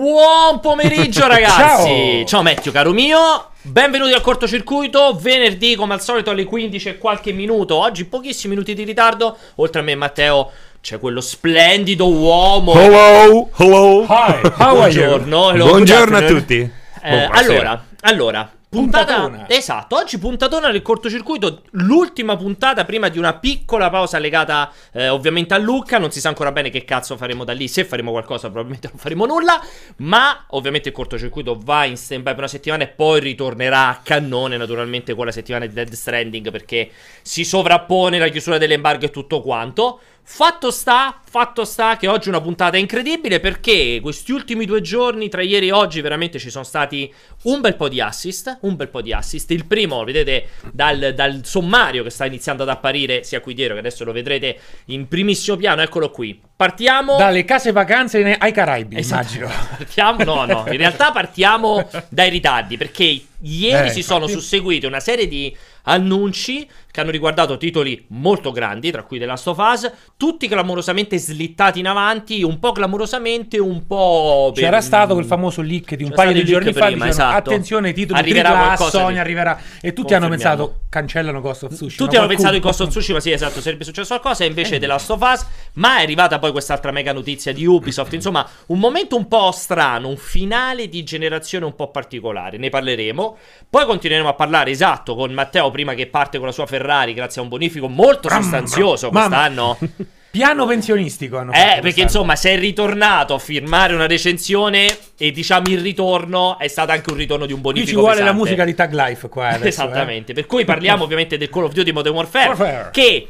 Buon pomeriggio ragazzi! Ciao, Ciao Matteo, caro mio. Benvenuti al cortocircuito, venerdì come al solito alle 15 e qualche minuto. Oggi pochissimi minuti di ritardo. Oltre a me e Matteo c'è quello splendido uomo. Hello, hello. Hi, how Buongiorno. Hello, Buongiorno a tutti. Eh, allora, allora, Puntata, puntatona. Esatto, oggi puntatona del cortocircuito, l'ultima puntata prima di una piccola pausa legata eh, ovviamente a Lucca, non si sa ancora bene che cazzo faremo da lì, se faremo qualcosa probabilmente non faremo nulla, ma ovviamente il cortocircuito va in stand by per una settimana e poi ritornerà a cannone naturalmente con la settimana di Dead Stranding perché si sovrappone la chiusura dell'embargo e tutto quanto. Fatto sta, fatto sta che oggi è una puntata incredibile perché questi ultimi due giorni, tra ieri e oggi, veramente ci sono stati un bel po' di assist. Un bel po' di assist. Il primo, vedete dal, dal sommario che sta iniziando ad apparire sia qui dietro, che adesso lo vedrete in primissimo piano, eccolo qui. Partiamo dalle case vacanze ai Caraibi, esatto. immagino. Partiamo, no, no, in realtà partiamo dai ritardi perché ieri eh, si sono susseguite una serie di annunci che hanno riguardato titoli molto grandi, tra cui The Last of Us, tutti clamorosamente slittati in avanti, un po' clamorosamente, un po'... Per... C'era stato quel famoso leak di un paio di giorni fa, prima, dicevano, esatto. attenzione, titoli arriverà qualcosa Sony, di... arriverà... E tutti hanno pensato, cancellano Ghost of Tsushima. Tutti hanno pensato in Ghost of Tsushima, sì, esatto, sarebbe successo qualcosa, e invece eh. The Last of Us, ma è arrivata poi quest'altra mega notizia di Ubisoft, insomma, un momento un po' strano, un finale di generazione un po' particolare, ne parleremo. Poi continueremo a parlare, esatto, con Matteo prima che parte con la sua Ferrari, grazie a un bonifico molto bram, sostanzioso bram, quest'anno. Piano pensionistico hanno Eh, perché quest'anno. insomma, sei ritornato a firmare una recensione e diciamo il ritorno è stato anche un ritorno di un bonifico Qui ci vuole pesante. la musica di Tag Life qua adesso, Esattamente, eh. per cui parliamo ovviamente del Call of Duty Modern Warfare, Warfare. che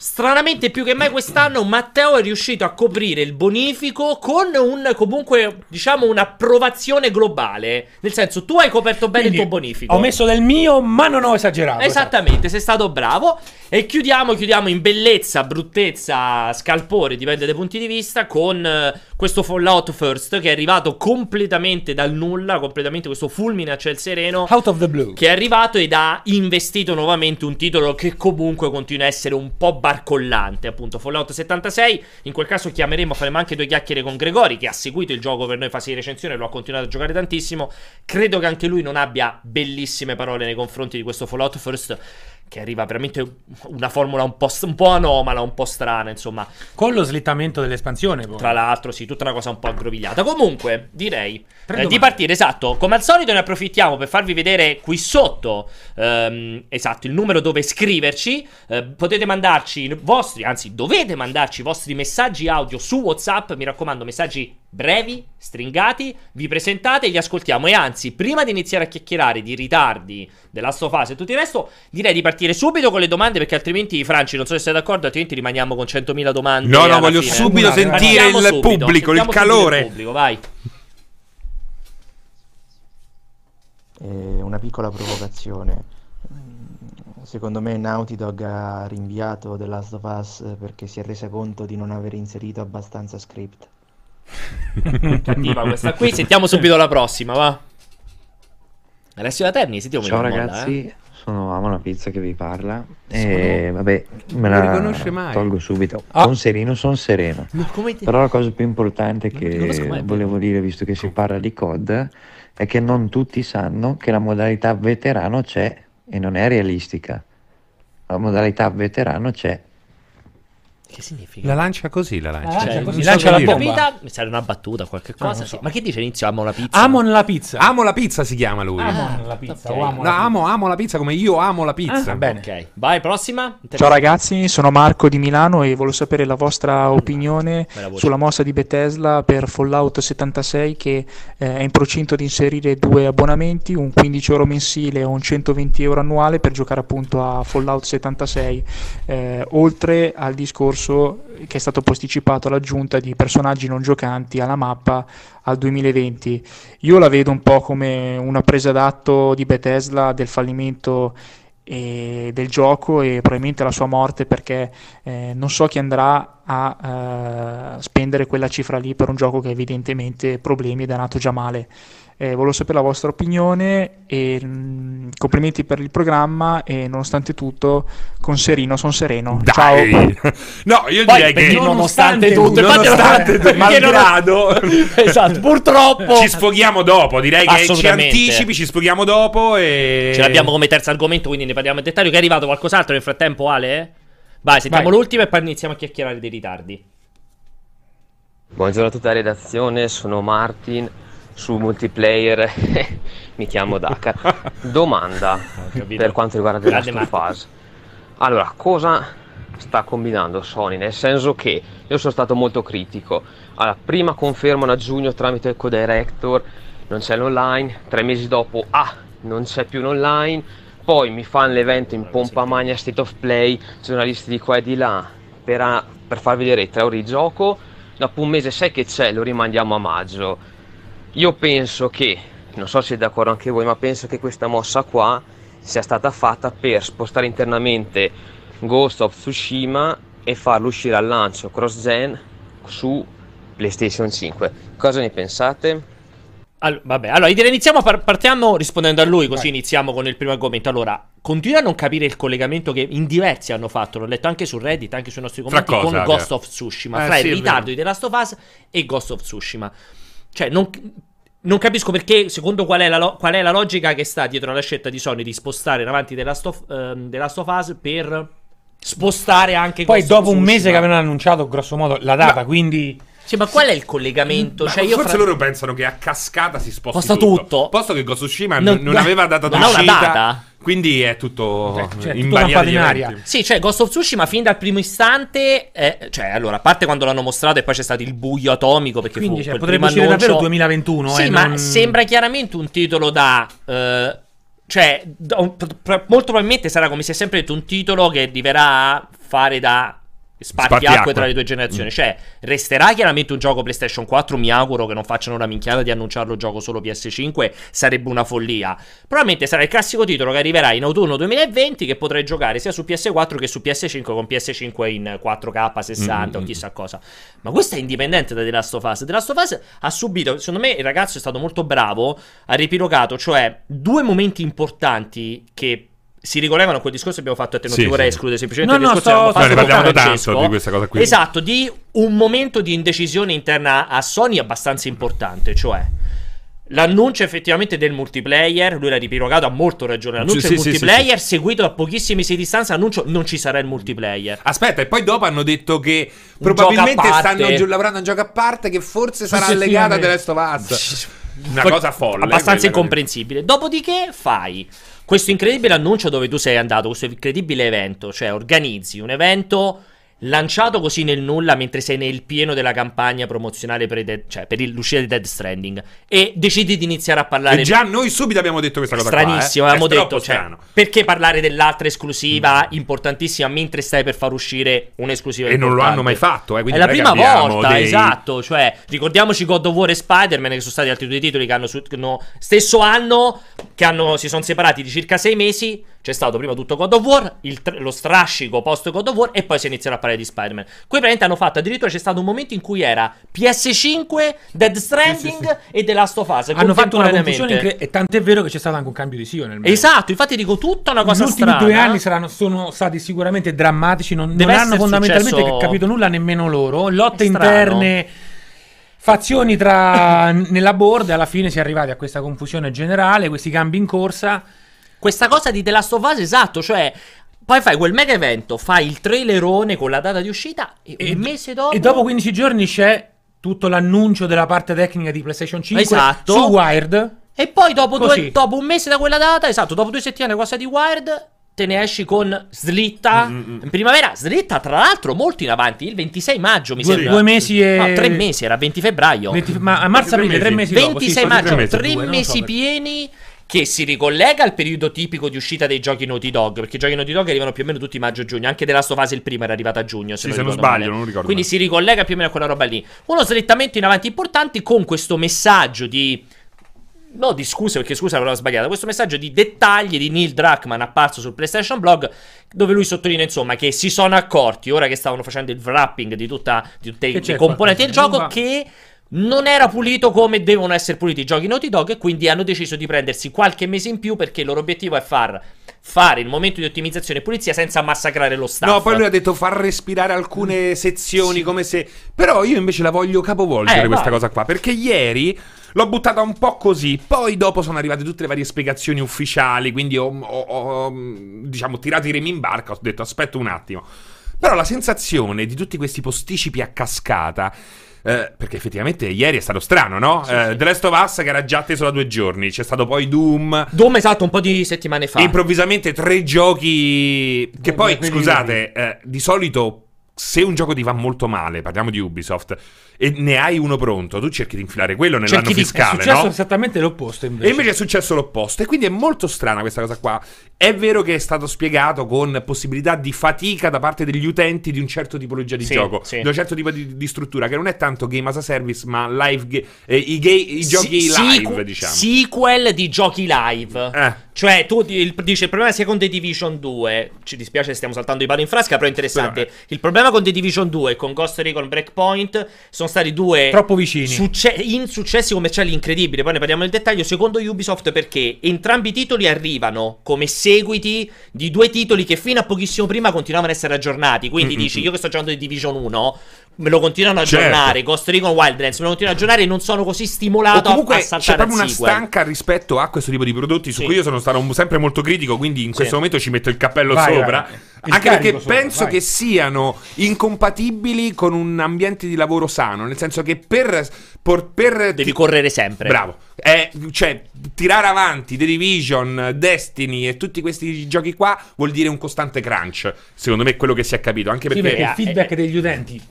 Stranamente più che mai quest'anno Matteo è riuscito a coprire il bonifico con un comunque diciamo un'approvazione globale. Nel senso tu hai coperto bene Quindi, il tuo bonifico. Ho messo del mio ma non ho esagerato. Esattamente, esatto. sei stato bravo. E chiudiamo, chiudiamo in bellezza, bruttezza, scalpore, dipende dai punti di vista, con uh, questo Fallout First che è arrivato completamente dal nulla, completamente questo fulmine a ciel sereno. Out of the blue. Che è arrivato ed ha investito nuovamente un titolo che comunque continua a essere un po' barcollante, appunto Fallout 76. In quel caso chiameremo, faremo anche due chiacchiere con Gregori che ha seguito il gioco per noi fase di recensione, lo ha continuato a giocare tantissimo. Credo che anche lui non abbia bellissime parole nei confronti di questo Fallout First che arriva veramente una formula un po', un po', anomala, un po' strana, insomma. Con lo slittamento dell'espansione, poi. Tra l'altro, sì, tutta una cosa un po' aggrovigliata. Comunque, direi eh, di partire, esatto. Come al solito ne approfittiamo per farvi vedere qui sotto, ehm, esatto, il numero dove scriverci. Eh, potete mandarci i vostri, anzi, dovete mandarci i vostri messaggi audio su WhatsApp, mi raccomando, messaggi brevi, stringati, vi presentate e li ascoltiamo. E anzi, prima di iniziare a chiacchierare di ritardi, della fase e tutto il resto, direi di partire subito con le domande perché altrimenti, Franci, non so se sei d'accordo, altrimenti rimaniamo con 100.000 domande. No, no, voglio fine. subito Una, sentire il subito. pubblico, il calore. Il pubblico, vai. Eh, una piccola provocazione. Secondo me Naughty Dog ha rinviato The Last of Us perché si è resa conto di non aver inserito abbastanza script. Cattiva questa qui. Sentiamo subito la prossima, va. Alessio da Terni, sentiamo Ciao ragazzi, molla, eh? sono Amo la pizza che vi parla. E sono... vabbè, me la riconosce mai. tolgo subito. Ah. Con sereno, sono sereno. Ti... Però la cosa più importante che volevo dire, visto che si parla di COD, è che non tutti sanno che la modalità veterano c'è e non è realistica. La modalità veterano c'è che significa? La lancia così, la lancia. Cioè, cioè, così lancia la bomba. Mi serve una battuta, qualche cosa. No, so. Ma che dice inizio? Amo la pizza. Amo la pizza. Amo la pizza si chiama lui. Amo la pizza. Okay. Amo, no, amo, amo, la pizza come io amo la pizza. Ah, bene. Ok, vai, prossima. Ciao ragazzi, sono Marco di Milano e volevo sapere la vostra opinione sulla mossa di Bethesda per Fallout 76 che eh, è in procinto di inserire due abbonamenti, un 15 euro mensile e un 120 euro annuale per giocare appunto a Fallout 76, eh, oltre al discorso che è stato posticipato l'aggiunta di personaggi non giocanti alla mappa al 2020. Io la vedo un po' come una presa d'atto di Bethesda del fallimento eh, del gioco e probabilmente la sua morte perché eh, non so chi andrà a eh, spendere quella cifra lì per un gioco che evidentemente problemi ed è nato già male. Eh, volevo sapere la vostra opinione e mh, mm, complimenti per il programma e nonostante tutto con Serino sono sereno. Dai. Ciao. no, io Poi, direi che nonostante tutto, nonostante tutto, malgrado esatto, purtroppo ci sfoghiamo dopo, direi che ci anticipi, ci sfoghiamo dopo e ce l'abbiamo come terzo argomento, quindi ne parliamo in dettaglio. Che è arrivato qualcos'altro nel frattempo, Ale? Vai, sentiamo Vai. l'ultima e poi iniziamo a chiacchierare dei ritardi. Buongiorno a tutta la redazione, sono Martin su multiplayer mi chiamo Dakar. Domanda per quanto riguarda The Last of Us. Allora, cosa sta combinando Sony? Nel senso che io sono stato molto critico. Allora, prima confermano a giugno tramite il co-director, non c'è l'online, tre mesi dopo, ah, non c'è più l'online, poi mi fanno l'evento in pompa magna State of Play, giornalisti di qua e di là, per, per far vedere i tre ore di gioco, dopo un mese sai che c'è, lo rimandiamo a maggio io penso che, non so se siete d'accordo anche voi, ma penso che questa mossa qua sia stata fatta per spostare internamente Ghost of Tsushima e farlo uscire al lancio cross-gen su PlayStation 5. Cosa ne pensate? Allora, vabbè, allora iniziamo, partiamo rispondendo a lui, così Vai. iniziamo con il primo argomento. Allora, continua a non capire il collegamento che in diversi hanno fatto, l'ho letto anche su Reddit, anche sui nostri commenti, cosa, con Ghost of Tsushima, eh, fra sì, il ritardo di The Last of Us e Ghost of Tsushima. Cioè, non, non capisco perché, secondo qual è, la, qual è, la, logica che sta dietro alla scelta di Sony di spostare in avanti The Last of, uh, The Last of Us per spostare anche Poi dopo un mese che avevano annunciato grosso modo la data, ma, quindi sì, ma qual è il collegamento? Cioè, forse fra... loro pensano che a cascata si Sposta tutto. tutto. Posto che Ghost of Tsushima non, non, aveva data non d'uscita. Ha una data. Quindi è tutto cioè, in aria. Sì, cioè Ghost of Tsushima fin dal primo istante, eh, cioè allora, a parte quando l'hanno mostrato e poi c'è stato il buio atomico perché Quindi, fu cioè, potrebbe essere annuncio... davvero 2021, Sì, eh, ma non... sembra chiaramente un titolo da eh, cioè molto probabilmente sarà come si è sempre detto un titolo che diverrà fare da spartiacque tra le due generazioni. Mm. Cioè, resterà chiaramente un gioco PlayStation 4. Mi auguro che non facciano una minchiata di annunciarlo gioco solo PS5. Sarebbe una follia. Probabilmente sarà il classico titolo che arriverà in autunno 2020. Che potrai giocare sia su PS4 che su PS5 con PS5 in 4K 60 mm-hmm. o chissà cosa. Ma questo è indipendente da The Last of Us. The Last of Us ha subito, secondo me, il ragazzo è stato molto bravo. Ha ripilogato, cioè, due momenti importanti che si ricollegano a quel discorso che abbiamo fatto a te, non sì, ti vorrei sì. escludere semplicemente no, il discorso no, sto, fatto no, ne parliamo tanto di questa cosa qui. Esatto, di un momento di indecisione interna a Sony abbastanza importante, cioè L'annuncio effettivamente del multiplayer, lui l'ha ripirogato, ha molto ragione. L'annuncio sì, del sì, multiplayer, sì, seguito da pochissimi mesi di distanza, annuncio non ci sarà il multiplayer. Aspetta, e poi dopo hanno detto che probabilmente stanno gi- lavorando a un gioco a parte che forse sarà legata a The Last of Us. Una cosa folle. Abbastanza incomprensibile. Dopodiché fai questo incredibile annuncio dove tu sei andato, questo incredibile evento, cioè organizzi un evento lanciato così nel nulla mentre sei nel pieno della campagna promozionale per, Dead, cioè per l'uscita di Dead Stranding e decidi di iniziare a parlare e già noi subito abbiamo detto questa cosa stranissimo qua, eh? avevamo detto cioè, perché parlare dell'altra esclusiva mm. importantissima mentre stai per far uscire un'esclusiva e importante. non lo hanno mai fatto eh? è la prima volta dei... esatto cioè ricordiamoci God of War e Spider-Man che sono stati altri due titoli che hanno, che hanno stesso anno che hanno, si sono separati di circa sei mesi c'è stato prima tutto God of War, tr- lo strascico post God of War e poi si è iniziato a parlare di Spider-Man. Qui praticamente hanno fatto, addirittura c'è stato un momento in cui era PS5, Dead Stranding sì, sì, sì. e The Last of Us. Hanno fatto una confusione incre- e tant'è vero che c'è stato anche un cambio di CEO nel mezzo. Esatto, infatti dico tutta una cosa Gli strana. Gli ultimi due anni saranno, sono stati sicuramente drammatici, non, non hanno fondamentalmente successo... capito nulla nemmeno loro. Lotte interne fazioni tra, nella board e alla fine si è arrivati a questa confusione generale, questi cambi in corsa questa cosa di The Last of Us, esatto, cioè poi fai quel mega evento, fai il trailerone con la data di uscita e, e un mese dopo... E dopo 15 giorni c'è tutto l'annuncio della parte tecnica di PlayStation 5 esatto. su Wired. E poi dopo, due, dopo, un mese da quella data, esatto, dopo due settimane cosa di Wired, te ne esci con Slitta mm-hmm. in primavera. Slitta, tra l'altro, molto in avanti, il 26 maggio mi due, sembra. Due mesi e... No, tre mesi, era 20 febbraio. 20, ma a marzo-aprile, tre mesi 26 dopo, sì, maggio, tre mesi, tre mesi so pieni che si ricollega al periodo tipico di uscita dei giochi Naughty Dog, perché i giochi Naughty Dog arrivano più o meno tutti maggio-giugno, anche Last of Us il primo era arrivato a giugno, se, sì, non, se non sbaglio, male. non ricordo. Quindi si ricollega più o meno a quella roba lì. Uno slittamento in avanti importante con questo messaggio di no di scuse perché scusa l'avevo sbagliata questo messaggio di dettagli di Neil Druckmann apparso sul PlayStation Blog dove lui sottolinea insomma che si sono accorti ora che stavano facendo il wrapping di, tutta, di tutte le componenti del gioco che non era pulito come devono essere puliti i giochi Naughty Dog e quindi hanno deciso di prendersi qualche mese in più perché il loro obiettivo è far fare il momento di ottimizzazione e pulizia senza massacrare lo staff. No, poi lui ha detto far respirare alcune sezioni sì. come se... Però io invece la voglio capovolgere eh, questa vai. cosa qua, perché ieri... L'ho buttata un po' così. Poi dopo sono arrivate tutte le varie spiegazioni ufficiali. Quindi ho, ho, ho diciamo, tirato i remi in barca. Ho detto aspetta un attimo. Però la sensazione di tutti questi posticipi a cascata eh, perché effettivamente ieri è stato strano, no? Sì, eh, sì. The Last of Us che era già atteso da due giorni. C'è stato poi Doom. Doom, esatto, un po' di settimane fa. improvvisamente tre giochi. Che poi, scusate, eh, di solito se un gioco ti va molto male, parliamo di Ubisoft e ne hai uno pronto, tu cerchi di infilare quello nell'anno cerchi fiscale. Di... È successo no? esattamente l'opposto invece. E invece è successo l'opposto. E quindi è molto strana questa cosa qua. È vero che è stato spiegato con possibilità di fatica da parte degli utenti di un certo tipologia di sì, gioco, sì. di un certo tipo di, di, struttura, che non è tanto game as a service, ma live ga- eh, i, ga- i, giochi si- live, sequ- diciamo. Sequel di giochi live. Eh. Cioè, tu il, dici il problema sia con The Division 2. Ci dispiace, stiamo saltando i pali in frasca, però è interessante. Però, eh. Il problema con The Division 2 e con Ghost Recon Breakpoint sono stati due troppo vicini succe- insuccessi commerciali incredibili. Poi ne parliamo nel dettaglio. Secondo Ubisoft, perché entrambi i titoli arrivano come seguiti di due titoli che fino a pochissimo prima continuavano ad essere aggiornati. Quindi mm-hmm. dici, io che sto giocando di Division 1, me lo continuano a certo. aggiornare. Certo. Ghost Recon Wildlands me lo continuano a aggiornare e non sono così stimolato o comunque a, saltare c'è proprio una stanca rispetto a questo tipo di prodotti su sì. cui io sono stato sempre molto critico. Quindi in questo sì. momento ci metto il cappello vai, sopra. Vai. Anche perché sopra, penso vai. che siano incompatibili con un ambiente di lavoro sano. Nel senso che per. per, per Devi ti... correre sempre. Bravo. È, cioè, tirare avanti The Division, Destiny e tutti questi giochi qua vuol dire un costante crunch. Secondo me è quello che si è capito. Anche perché, sì, perché il feedback degli utenti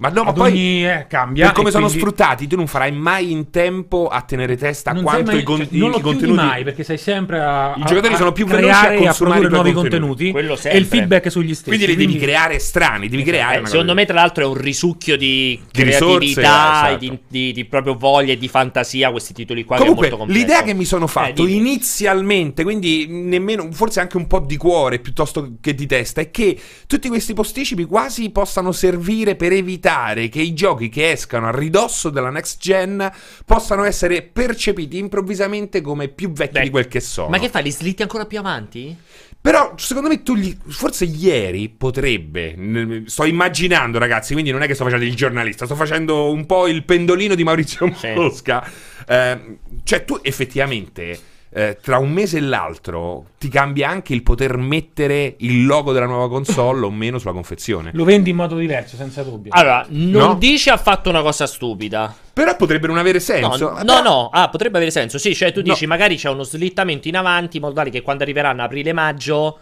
ma no, ma poi eh, cambia. Per come sono quindi... sfruttati, tu non farai mai in tempo a tenere testa a quanto mai, i, con- cioè, non i contenuti. mai, perché sei sempre a. I giocatori a, sono più veloci a consumare a nuovi contenuti. contenuti e il feedback sugli stessi. Quindi li devi creare strani, devi creare. Eh, secondo me, tra l'altro, è un risucchio di, di creatività, risorse, esatto. di, di, di, proprio voglia e di fantasia. Questi titoli qua. Comunque, l'idea che mi sono fatto eh, inizialmente, quindi nemmeno, forse anche un po' di cuore piuttosto che di testa, è che tutti questi posticipi quasi possano servire per evitare che i giochi che escano a ridosso della next gen possano essere percepiti improvvisamente come più vecchi Beh, di quel che sono. Ma che fai? Li slitti ancora più avanti? Però secondo me tu gli, forse ieri potrebbe, sto immaginando ragazzi, quindi non è che sto facendo il giornalista, sto facendo un po' il pendolino di Maurizio Mosca. Sì. Eh, cioè tu effettivamente eh, tra un mese e l'altro ti cambia anche il poter mettere il logo della nuova console o meno sulla confezione. Lo vendi in modo diverso, senza dubbio. Allora, non no? dici ha fatto una cosa stupida. Però potrebbe non avere senso. No, no, no. Ah, potrebbe avere senso. Sì, cioè tu dici no. magari c'è uno slittamento in avanti in modo tale che quando arriveranno aprile-maggio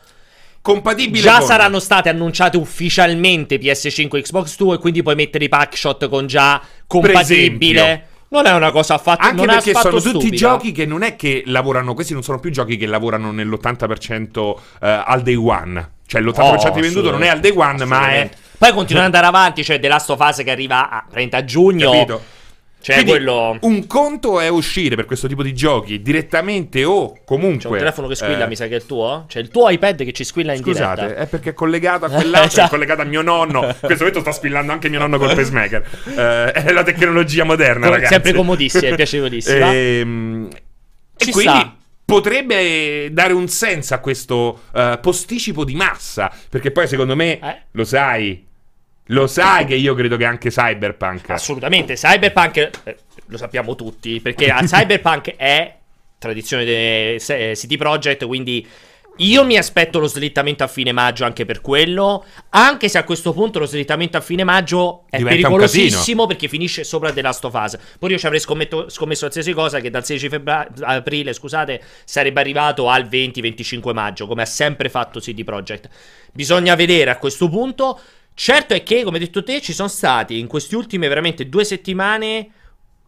compatibile già con... saranno state annunciate ufficialmente PS5 e Xbox 2 e quindi puoi mettere i packshot con già compatibile non è una cosa affatto Anche perché sono stupida. tutti giochi che non è che lavorano, questi non sono più giochi che lavorano nell'80% uh, eh, al day one. Cioè l'80% oh, di venduto non è al day one, ma è Poi continua ad andare avanti, cioè The Last of Us che arriva a 30 giugno. Capito? Cioè, Quindi, quello... un conto è uscire per questo tipo di giochi direttamente o comunque. C'è un telefono che squilla, eh... mi sa che è il tuo? C'è il tuo iPad che ci squilla in Scusate, diretta. è perché è collegato a quell'altro, esatto. è collegato a mio nonno. In questo momento sta squillando anche mio nonno col pacemaker. Eh, è la tecnologia moderna, Com- ragazzi. Sempre comodissima, è piacevolissima. Ehm... E quindi sta. potrebbe dare un senso a questo uh, posticipo di massa. Perché poi, secondo me, eh? lo sai, lo sai che io credo che anche Cyberpunk. Assolutamente, Cyberpunk eh, lo sappiamo tutti, perché Cyberpunk è tradizione di City Project, quindi io mi aspetto lo slittamento a fine maggio anche per quello, anche se a questo punto lo slittamento a fine maggio è Diventa pericolosissimo perché finisce sopra The Last of Us. Poi io ci avrei scommetto, scommesso qualsiasi cosa che dal 16 febbraio, aprile, scusate, sarebbe arrivato al 20-25 maggio, come ha sempre fatto CD Projekt. Bisogna vedere a questo punto Certo è che, come hai detto te, ci sono stati in queste ultime veramente due settimane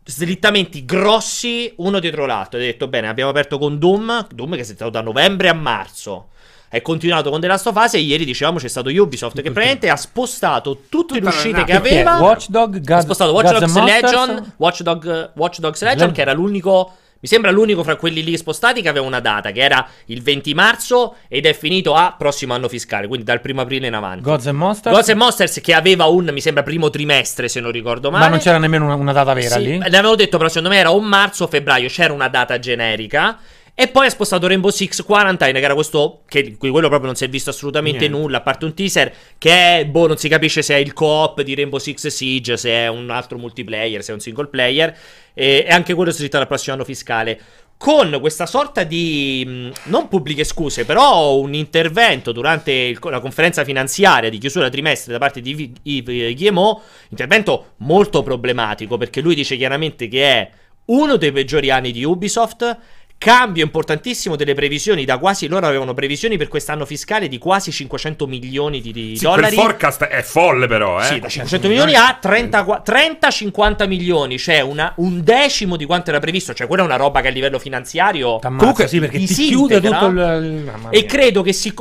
slittamenti grossi uno dietro l'altro. Hai detto bene, abbiamo aperto con Doom, Doom che è stato da novembre a marzo. È continuato con The Last of Us e ieri dicevamo c'è stato Ubisoft che praticamente ha spostato tutte le uscite che aveva. Watchdog, God, ha spostato Watch Dogs Legion, Watchdog, Watch Dogs Legion che era l'unico Mi sembra l'unico fra quelli lì spostati che aveva una data, che era il 20 marzo ed è finito a prossimo anno fiscale, quindi dal primo aprile in avanti. Gods and Monsters? Gods and Monsters che aveva un, mi sembra, primo trimestre, se non ricordo male. Ma non c'era nemmeno una, una data vera sì, lì? Ne avevo detto, però secondo me era o marzo o febbraio, c'era una data generica. E poi ha spostato Rainbow Six Quarantine, che era questo. Che quello proprio non si è visto assolutamente Niente. nulla, a parte un teaser. Che è, boh, non si capisce se è il co-op di Rainbow Six Siege, se è un altro multiplayer, se è un single player. E, e anche quello si ritorna al prossimo anno fiscale con questa sorta di mm, non pubbliche scuse, però un intervento durante il, la conferenza finanziaria di chiusura trimestre da parte di Yves Guillemot, intervento molto problematico perché lui dice chiaramente che è uno dei peggiori anni di Ubisoft Cambio importantissimo delle previsioni da quasi loro avevano previsioni per quest'anno fiscale di quasi 500 milioni di, di sì, dollari. Il forecast è folle però, eh. Sì, da 500 milioni a 30-50 milioni, cioè una, un decimo di quanto era previsto, cioè quella è una roba che a livello finanziario T'ammazza, Comunque sì, perché ti, chiude tutto il E credo che si,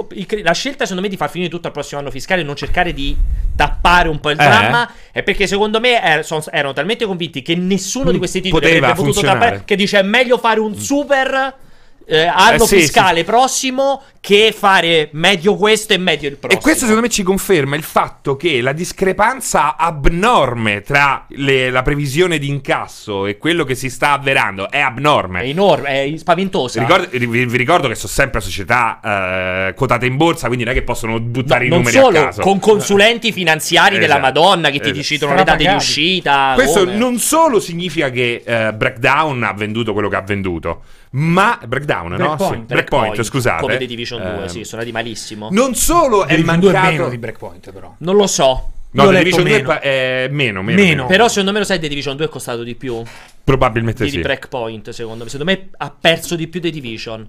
la scelta secondo me di far finire tutto al prossimo anno fiscale e non cercare di tappare un po' il eh. dramma è perché secondo me er, son, erano talmente convinti che nessuno di questi titoli avrebbe potuto tappare che dice è meglio fare un mm. Super eh, anno eh, sì, fiscale sì. prossimo che fare meglio questo e meglio il prossimo. E questo secondo me ci conferma il fatto che la discrepanza abnorme tra le, la previsione di incasso e quello che si sta avverando è abnorme. È enorme, è spaventosa. Ricordo, vi, vi, ricordo che sono sempre società eh, quotate in borsa, quindi non è che possono buttare no, i numeri solo, a caso. con consulenti finanziari esatto, della Madonna che esatto. ti decidono le date di uscita. Questo come. non solo significa che eh, Breakdown ha venduto quello che ha venduto, ma Breakdown, Breakpoint, no? Sì. Breakpoint, Breakpoint, scusate. Come The Division 2, eh, sì, sono andati malissimo. Non solo è mancato 2 è meno di Breakpoint però. Non lo so. No, The Division meno. 2 è meno, meno, meno. Però secondo me lo sai The Division 2 è costato di più. Probabilmente di sì. Di Breakpoint, secondo me. Secondo me ha perso di più The Division.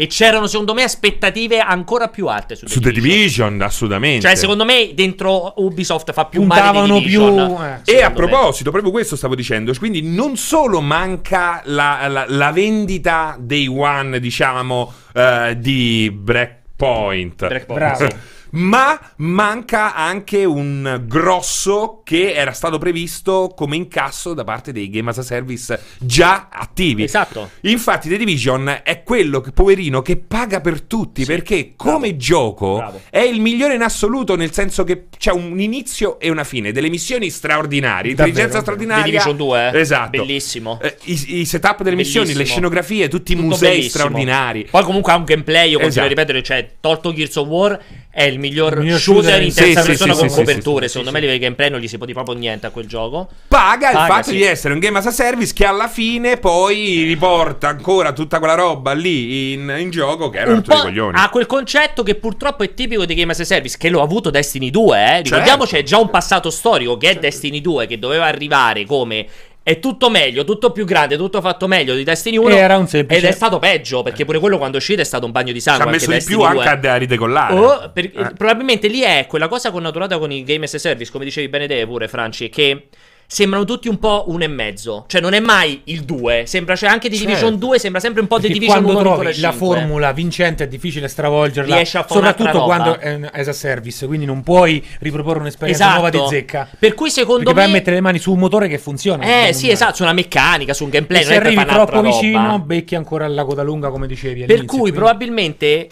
E c'erano, secondo me, aspettative ancora più alte su The, su Division. The Division. assolutamente. Cioè, secondo me, dentro Ubisoft fa più Puntavano male Division. Più, eh. E a proposito, me. proprio questo stavo dicendo. Quindi, non solo manca la, la, la vendita dei One, diciamo, uh, di Breakpoint. Breakpoint. Bravo. Ma manca anche un grosso che era stato previsto come incasso da parte dei Game as a Service già attivi. Esatto. Infatti The Division è quello che, poverino che paga per tutti sì. perché come Bravo. gioco Bravo. è il migliore in assoluto nel senso che c'è un inizio e una fine, delle missioni straordinarie, Davvero, intelligenza straordinaria. The Division 2, eh? esatto. Bellissimo. Eh, i, i, setup delle bellissimo. missioni, le scenografie, tutti i musei bellissimo. straordinari. Poi comunque ha un gameplay, io continuo esatto. a ripetere, cioè tolto Gears of War è il miglior, il miglior shooter, shooter in terza sì, persona sì, con sì, coperture. Secondo me, livello gameplay non gli si può dire proprio niente a quel gioco. Paga, Paga il fatto di essere un game as a service che alla fine poi riporta ancora tutta quella roba lì in, in gioco che era un po' coglioni. Ha quel concetto che purtroppo è tipico di game as a service, che lo ha avuto Destiny 2. Eh? Ricordiamoci, certo. è già un passato storico che è certo. Destiny 2, che doveva arrivare come è tutto meglio, tutto più grande, tutto fatto meglio di Destiny 1. Era un semplice. Ed è stato peggio, perché pure quello quando è uscito è stato un bagno di sangue. Ci ha messo di più 2. anche a ridecollare. Oh, per, eh. Probabilmente lì è quella cosa connaturata con i Game as a Service, come dicevi bene te pure, Franci, che sembrano tutti un po' uno e mezzo. Cioè, non è mai il 2. Sembra, cioè, anche di certo. Division 2 sembra sempre un po' di Division quando 1 trovi la formula vincente è difficile stravolgerla. Riesci a fare Soprattutto quando è as a service, quindi non puoi riproporre un'esperienza esatto. nuova di zecca. Per cui secondo Perché me. vai a mettere le mani su un motore che funziona. Eh, sì, esatto, su una meccanica, su un gameplay. E se arrivi troppo vicino, becchi ancora il lago da lunga, come dicevi. Per cui quindi... probabilmente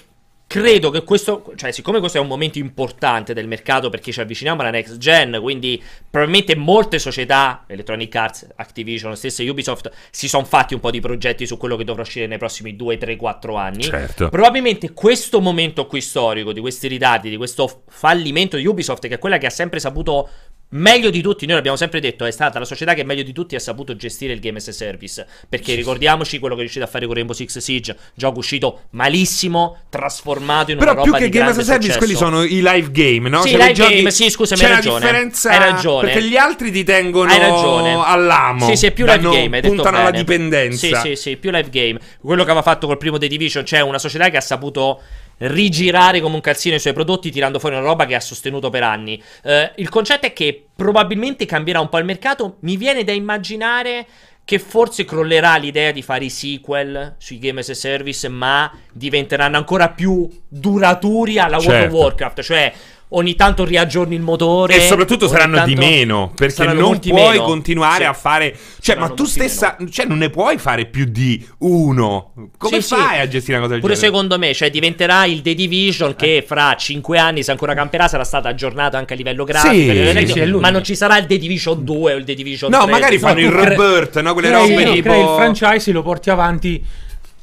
Credo che questo, cioè, siccome questo è un momento importante del mercato perché ci avviciniamo alla next gen, quindi probabilmente molte società, Electronic Arts, Activision, stesse Ubisoft, si sono fatti un po' di progetti su quello che dovrà uscire nei prossimi 2, 3, 4 anni. Certo. Probabilmente questo momento qui storico, di questi ritardi, di questo fallimento di Ubisoft, che è quella che ha sempre saputo meglio di tutti, noi l'abbiamo sempre detto, è stata la società che meglio di tutti ha saputo gestire il game as a service. Perché ricordiamoci quello che è riuscito a fare con Rainbow Six Siege, gioco uscito malissimo, trasformato in Però una roba più che game as a service, successo. quelli sono i live game, no? Sì, cioè, live giochi... game, sì, scusami, hai ragione. differenza hai ragione. Perché gli altri ti tengono hai ragione. all'amo. Sì, sì, più live game, hai detto puntano bene. alla dipendenza. Sì, sì, sì, più live game. Quello che aveva fatto col primo The Division, cioè una società che ha saputo rigirare come un calzino i suoi prodotti tirando fuori una roba che ha sostenuto per anni. Uh, il concetto è che probabilmente cambierà un po' il mercato. Mi viene da immaginare che forse crollerà l'idea di fare i sequel sui game as a service, ma diventeranno ancora più duraturi alla certo. World of certo. Warcraft. Cioè, ogni tanto riaggiorni il motore. E soprattutto saranno di meno, perché non puoi meno. continuare sì. a fare... Cioè, saranno ma tu stessa... Meno. Cioè, non ne puoi fare più di uno. Come sì, fai sì. a gestire una cosa del Pure genere? secondo me, cioè, diventerà il The Division che eh. fra 5 anni, se ancora camperà, sarà stato aggiornato anche a livello grafico. Sì, sì, ma non ci sarà il The Division 2 o il The Division no, 3. No, magari fanno il rebirth, no? Quelle robe tipo... il franchise lo porti avanti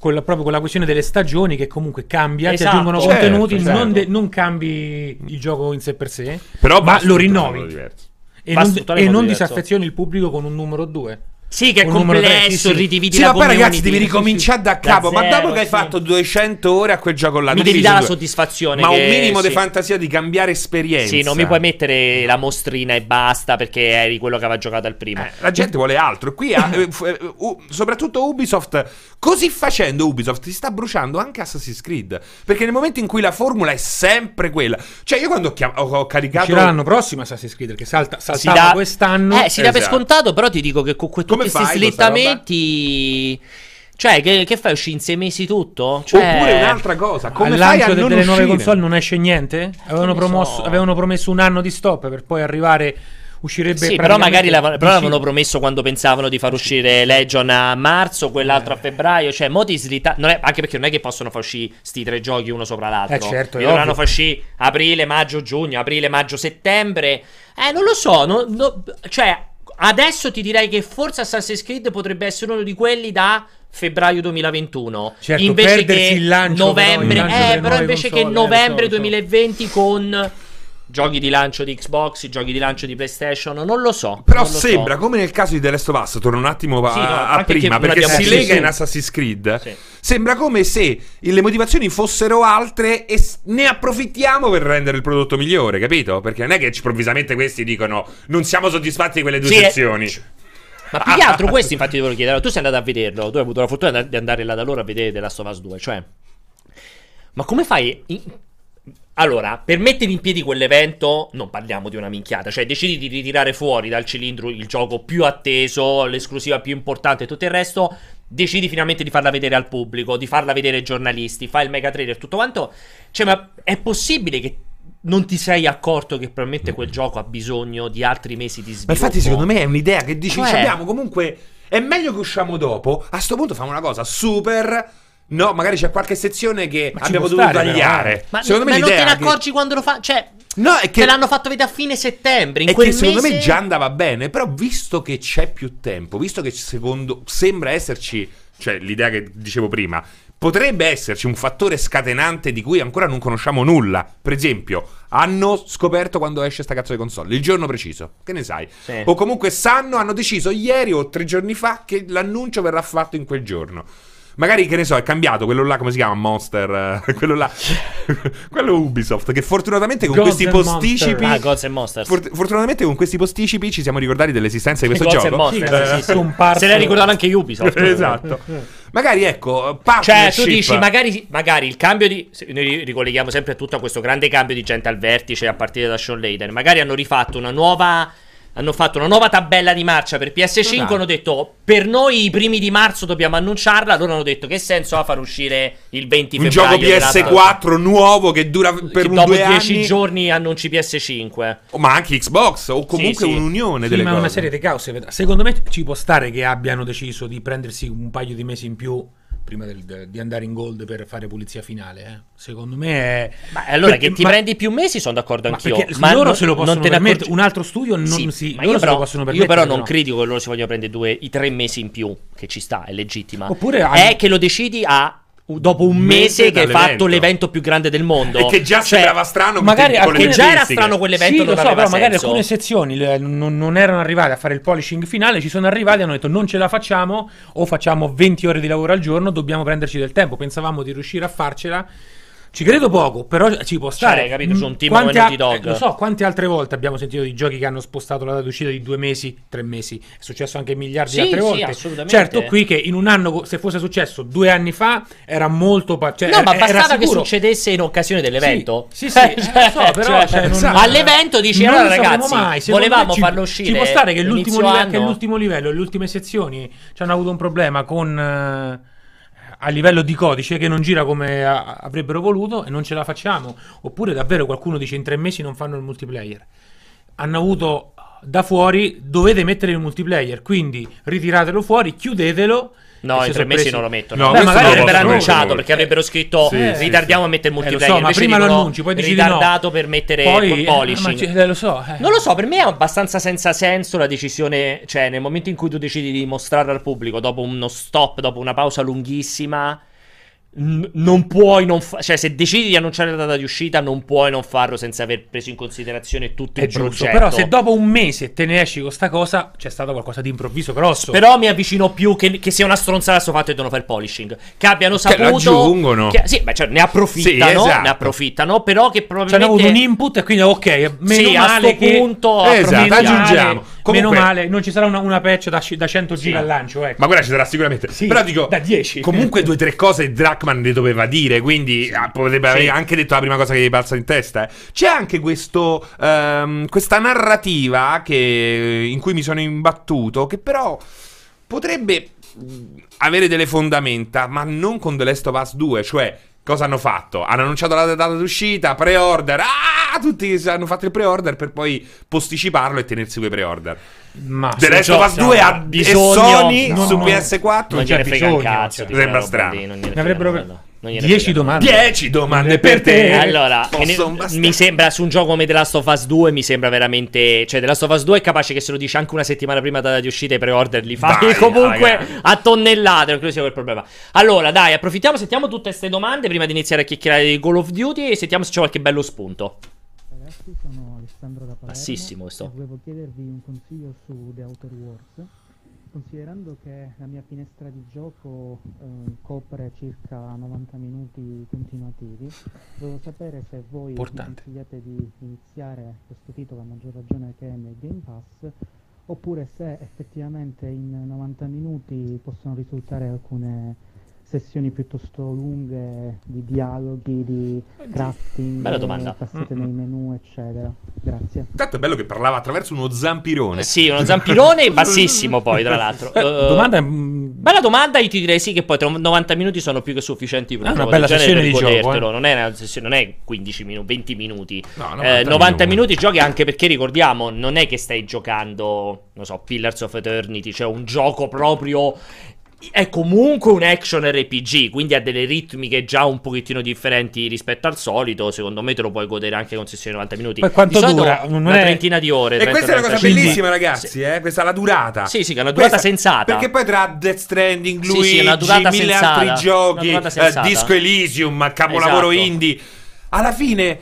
con la, proprio con la questione delle stagioni che comunque cambia, esatto, ti aggiungono certo, contenuti, certo. Non, de- non, cambi il gioco in sé per sé, Però ma lo rinnovi. E non, e non disaffezioni il pubblico con un numero 2. Sì, che è complesso, sì, ridividi sì, ma poi ragazzi devi ricominciare da capo. Da zero, ma dopo che hai fatto 200 ore a quel gioco là, mi devi dare la soddisfazione. Ma un minimo di fantasia di cambiare esperienza. Sì, non mi puoi mettere la mostrina e basta perché eri quello che aveva giocato al primo. Eh, la gente vuole altro. Qui, eh, uh, soprattutto Ubisoft, così facendo, Ubisoft si sta bruciando anche Assassin's Creed. Perché nel momento in cui la formula è sempre quella, cioè io quando ho, chiam- ho, ho caricato. Uscirà l'anno prossimo Assassin's Creed, che salta, saltava da... quest'anno. Eh, si dà per esatto. scontato, però ti dico che con que- questi slittamenti. Cioè, che, che, fai? Usci in sei mesi tutto? Cioè... Oppure un'altra cosa, come Al fai lancio a delle nuove console non esce niente? Avevano, promosso, so. avevano promesso un anno di stop per poi arrivare uscirebbe Sì, però magari la, però l'avevano promesso quando pensavano di far uscire Legion a marzo, quell'altro eh. a febbraio, cioè modi slitati, anche perché non è che possono far uscire sti tre giochi uno sopra l'altro. Eh certo, e dovranno far uscire aprile, maggio, giugno, aprile, maggio, settembre. Eh, non lo so, no, no, cioè Adesso ti direi che forse Assassin's Creed potrebbe essere uno di quelli da febbraio 2021 certo, invece che il lancio, novembre però, il lancio eh, però invece console, che eh, novembre eh, so, 2020 so. con giochi di lancio di Xbox, giochi di lancio di PlayStation, non lo so. Però lo sembra, so. come nel caso di The Last of Us, torno un attimo a, sì, no, a prima, perché si lega in Assassin's Creed. Sì. Sembra come se le motivazioni fossero altre e ne approfittiamo per rendere il prodotto migliore, capito? Perché non è che improvvisamente questi dicono non siamo soddisfatti di quelle due sì, sezioni. È... Ma più che altro questo infatti ti volevo chiedere, tu sei andato a vederlo, tu hai avuto la fortuna di andare là da loro a vedere The Last of Us 2, cioè... Ma come fai... In allora, per mettere in piedi quell'evento, non parliamo di una minchiata, cioè decidi di ritirare fuori dal cilindro il gioco più atteso, l'esclusiva più importante e tutto il resto, decidi finalmente di farla vedere al pubblico, di farla vedere ai giornalisti, fai il mega trailer, tutto quanto. Cioè, ma è possibile che non ti sei accorto che probabilmente quel gioco ha bisogno di altri mesi di sviluppo? Ma infatti, secondo me è un'idea che dici, cioè... abbiamo comunque. È meglio che usciamo dopo. A sto punto facciamo una cosa super No, magari c'è qualche sezione che ma abbiamo dovuto stare, tagliare. Però. Ma, secondo me ma non te ne accorgi che... quando lo fa? Cioè, no, è che te l'hanno fatto vedere a fine settembre. In è quel che secondo mese... me già andava bene. Però, visto che c'è più tempo, visto che secondo sembra esserci, cioè l'idea che dicevo prima, potrebbe esserci un fattore scatenante di cui ancora non conosciamo nulla. Per esempio, hanno scoperto quando esce sta cazzo di console, il giorno preciso, che ne sai? Sì. O comunque sanno, hanno deciso ieri o tre giorni fa che l'annuncio verrà fatto in quel giorno. Magari, che ne so, è cambiato quello là, come si chiama? Monster. Eh, quello là. quello Ubisoft. Che fortunatamente con Gods questi posticipi. Ah, Gods and Monsters. For- fortunatamente con questi posticipi ci siamo ricordati dell'esistenza di questo Gods gioco. Monsters, sì, sì, Se l'è ricordato anche Ubisoft. esatto. magari ecco. Cioè, tu dici, magari, magari il cambio di. Noi ricolleghiamo sempre tutto a questo grande cambio di gente al vertice a partire da Sean Layden. Magari hanno rifatto una nuova hanno fatto una nuova tabella di marcia per PS5. Esatto. Hanno detto per noi i primi di marzo dobbiamo annunciarla. Loro hanno detto che senso ha far uscire il 20 un febbraio. Un gioco PS4 nuovo che dura per un dopo 10 giorni annunci PS5. Oh, ma anche Xbox o comunque sì, sì. un'unione sì, delle ma cose. una serie di caos. Secondo me ci può stare che abbiano deciso di prendersi un paio di mesi in più prima del, de, di andare in gold per fare pulizia finale. Eh. Secondo me è. Ma allora perché, che ti ma, prendi più mesi sono d'accordo ma anch'io. Ma loro non, se lo possono permettere. Un altro studio non sì, si. Ma io però, io però non no. critico che loro si vogliono prendere due, i tre mesi in più, che ci sta, è legittima. Oppure è che lo decidi a dopo un mese, mese che hai fatto l'evento più grande del mondo. E che già cioè, sembrava strano. Magari che già era strano quell'evento. Sì, lo so, però magari alcune sezioni non, non, erano arrivate a fare il polishing finale. Ci sono arrivati e hanno detto non ce la facciamo. O facciamo 20 ore di lavoro al giorno. Dobbiamo prenderci del tempo. Pensavamo di riuscire a farcela. Ci credo poco, però ci può stare. Cioè, capito, su un team come Naughty Dog. Eh, lo so, quante altre volte abbiamo sentito di giochi che hanno spostato la data d'uscita di due mesi, tre mesi. È successo anche miliardi sì, di altre sì, volte. Assolutamente. Certo, qui che in un anno, se fosse successo due anni fa, era molto... Cioè, no, ma bastava che succedesse in occasione dell'evento. Sì, sì, sì eh, so, però... Cioè, cioè, non, all'evento dici, allora ragazzi, mai. volevamo ci, farlo uscire Ci può stare che l'ultimo, livello, che l'ultimo livello, le ultime sezioni, ci hanno avuto un problema con... Uh, a livello di codice che non gira come a- avrebbero voluto e non ce la facciamo. Oppure davvero qualcuno dice in tre mesi non fanno il multiplayer. Hanno avuto da fuori, dovete mettere il multiplayer, quindi ritiratelo fuori, chiudetelo No, in tre mesi non lo mettono. No, Beh, magari avrebbero annunciato perché avrebbero scritto sì, eh, ritardiamo a mettere il multiplayer. Eh, so, ma prima lo annunci, poi decidi ritardato no. per mettere poi, polishing. Eh, ma, lo so. Eh. Non lo so, per me è abbastanza senza senso la decisione, cioè nel momento in cui tu decidi di mostrare al pubblico dopo uno stop, dopo una pausa lunghissima non puoi non fa- cioè se decidi di annunciare la data di uscita non puoi non farlo senza aver preso in considerazione tutto È il giusto, progetto. però se dopo un mese te ne esci con sta cosa c'è stato qualcosa di improvviso grosso. Però mi avvicino più che, che sia una stronzata sto fatto e devono fare il polishing. Che abbiano saputo che l'aggiungono. che, sì beh cioè, ne approfittano sì, esatto. ne approfittano però che probabilmente cioè, hanno avuto un input e quindi ok meno sì, male a che punto esatto, aggiungiamo Comunque, meno male non ci sarà una, una patch da, da 100 sì. giga al lancio ecco. ma quella ci sarà sicuramente sì, però dico da 10 comunque due o tre cose Drachman le doveva dire quindi. Ah, potrebbe aver anche detto la prima cosa che gli balza in testa. Eh. C'è anche questo, um, questa narrativa che, in cui mi sono imbattuto, che però potrebbe avere delle fondamenta, ma non con The Last of Us 2, cioè Cosa hanno fatto? Hanno annunciato la data d'uscita, pre-order. Ah, tutti hanno fatto il pre-order per poi posticiparlo e tenersi quei pre-order. Ma The Last of Us 2 ha bisogno, Sony no, su no, PS4 non, non c'è bisogno. Cazzo, cioè, sembra strano. Ne avrebbero 10 domande. 10 domande per te. Allora, mi sembra su un gioco come The Last of Us 2 mi sembra veramente, cioè The Last of Us 2 è capace che se lo dici anche una settimana prima data di uscita i pre-order li fai dai, comunque dai, a tonnellate, non credo sia quel problema. Allora, dai, approfittiamo, sentiamo tutte queste domande prima di iniziare a chiacchierare di Call of Duty e sentiamo se c'è qualche bello spunto. Ragazzi, sono Alessandro da Palermo. Bassissimo questo. Volevo chiedervi un consiglio su The Outer Wars Considerando che la mia finestra di gioco eh, copre circa 90 minuti continuativi, volevo sapere se voi Importante. consigliate di iniziare questo titolo a maggior ragione che è nel Game Pass, oppure se effettivamente in 90 minuti possono risultare alcune sessioni piuttosto lunghe di dialoghi, di crafting, Bella domanda. passate nei menu, eccetera. Grazie. Tanto è bello che parlava attraverso uno zampirone. Sì, uno zampirone bassissimo poi, tra l'altro. Uh, domanda Bella domanda, io ti direi sì che poi 90 minuti sono più che sufficienti per ah, una bella sessione di gioco, eh. non, è una sessione, non è 15 minuti, 20 minuti. No, 90, eh, 90 minuti giochi anche perché ricordiamo, non è che stai giocando, non so, Pillars of Eternity, cioè un gioco proprio è comunque un action RPG, quindi ha delle ritmiche già un pochettino differenti rispetto al solito. Secondo me te lo puoi godere anche con sessioni di 90 minuti. Poi quanto di dura? una è... trentina di ore. E questa è una cosa bellissima, ragazzi. Sì. Eh? Questa è la durata. Sì, sì, che è una durata questa... sensata. Perché poi tra Death Stranding, Luigi, sì, sì, una durata mille sensata. altri giochi, eh, Disco Elysium, capolavoro esatto. indie, alla fine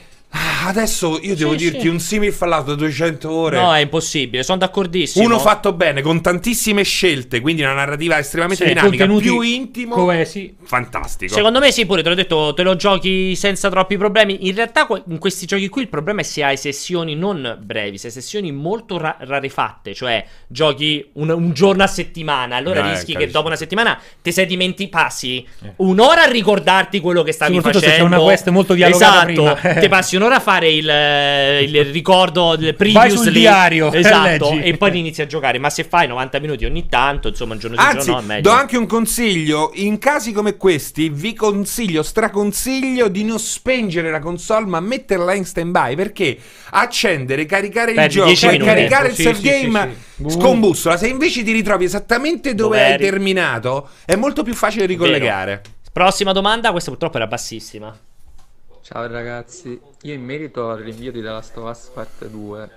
adesso io devo sì, dirti sì. un simil fallato da 200 ore. No, è impossibile, sono d'accordissimo. Uno fatto bene, con tantissime scelte, quindi una narrativa estremamente sì, dinamica, più intimo. Coesi. Fantastico. Secondo me sì, pure te l'ho detto, te lo giochi senza troppi problemi. In realtà in questi giochi qui il problema è se hai sessioni non brevi, se hai sessioni molto ra- rarefatte, cioè giochi un, un, giorno a settimana, allora no, rischi che dopo una settimana ti sei dimentichi, passi eh. un'ora a ricordarti quello che stavi facendo. se c'è una quest molto dialogata esatto, prima. ti passi a fare il, eh, il ricordo del previous Vai sul diario esatto e poi inizi a giocare. Ma se fai 90 minuti ogni tanto insomma un giorno sì Anzi, giorno no è meglio. do anche un consiglio. In casi come questi vi consiglio straconsiglio di non spengere la console ma metterla in stand by perché? Accendere caricare il gioco e caricare il sì, save sì, game sì, scombussola se invece ti ritrovi esattamente dove, dove hai terminato è molto più facile ricollegare. Vero. prossima domanda questa purtroppo era bassissima Ciao ragazzi, io in merito al rinvio di The Last of Us Part 2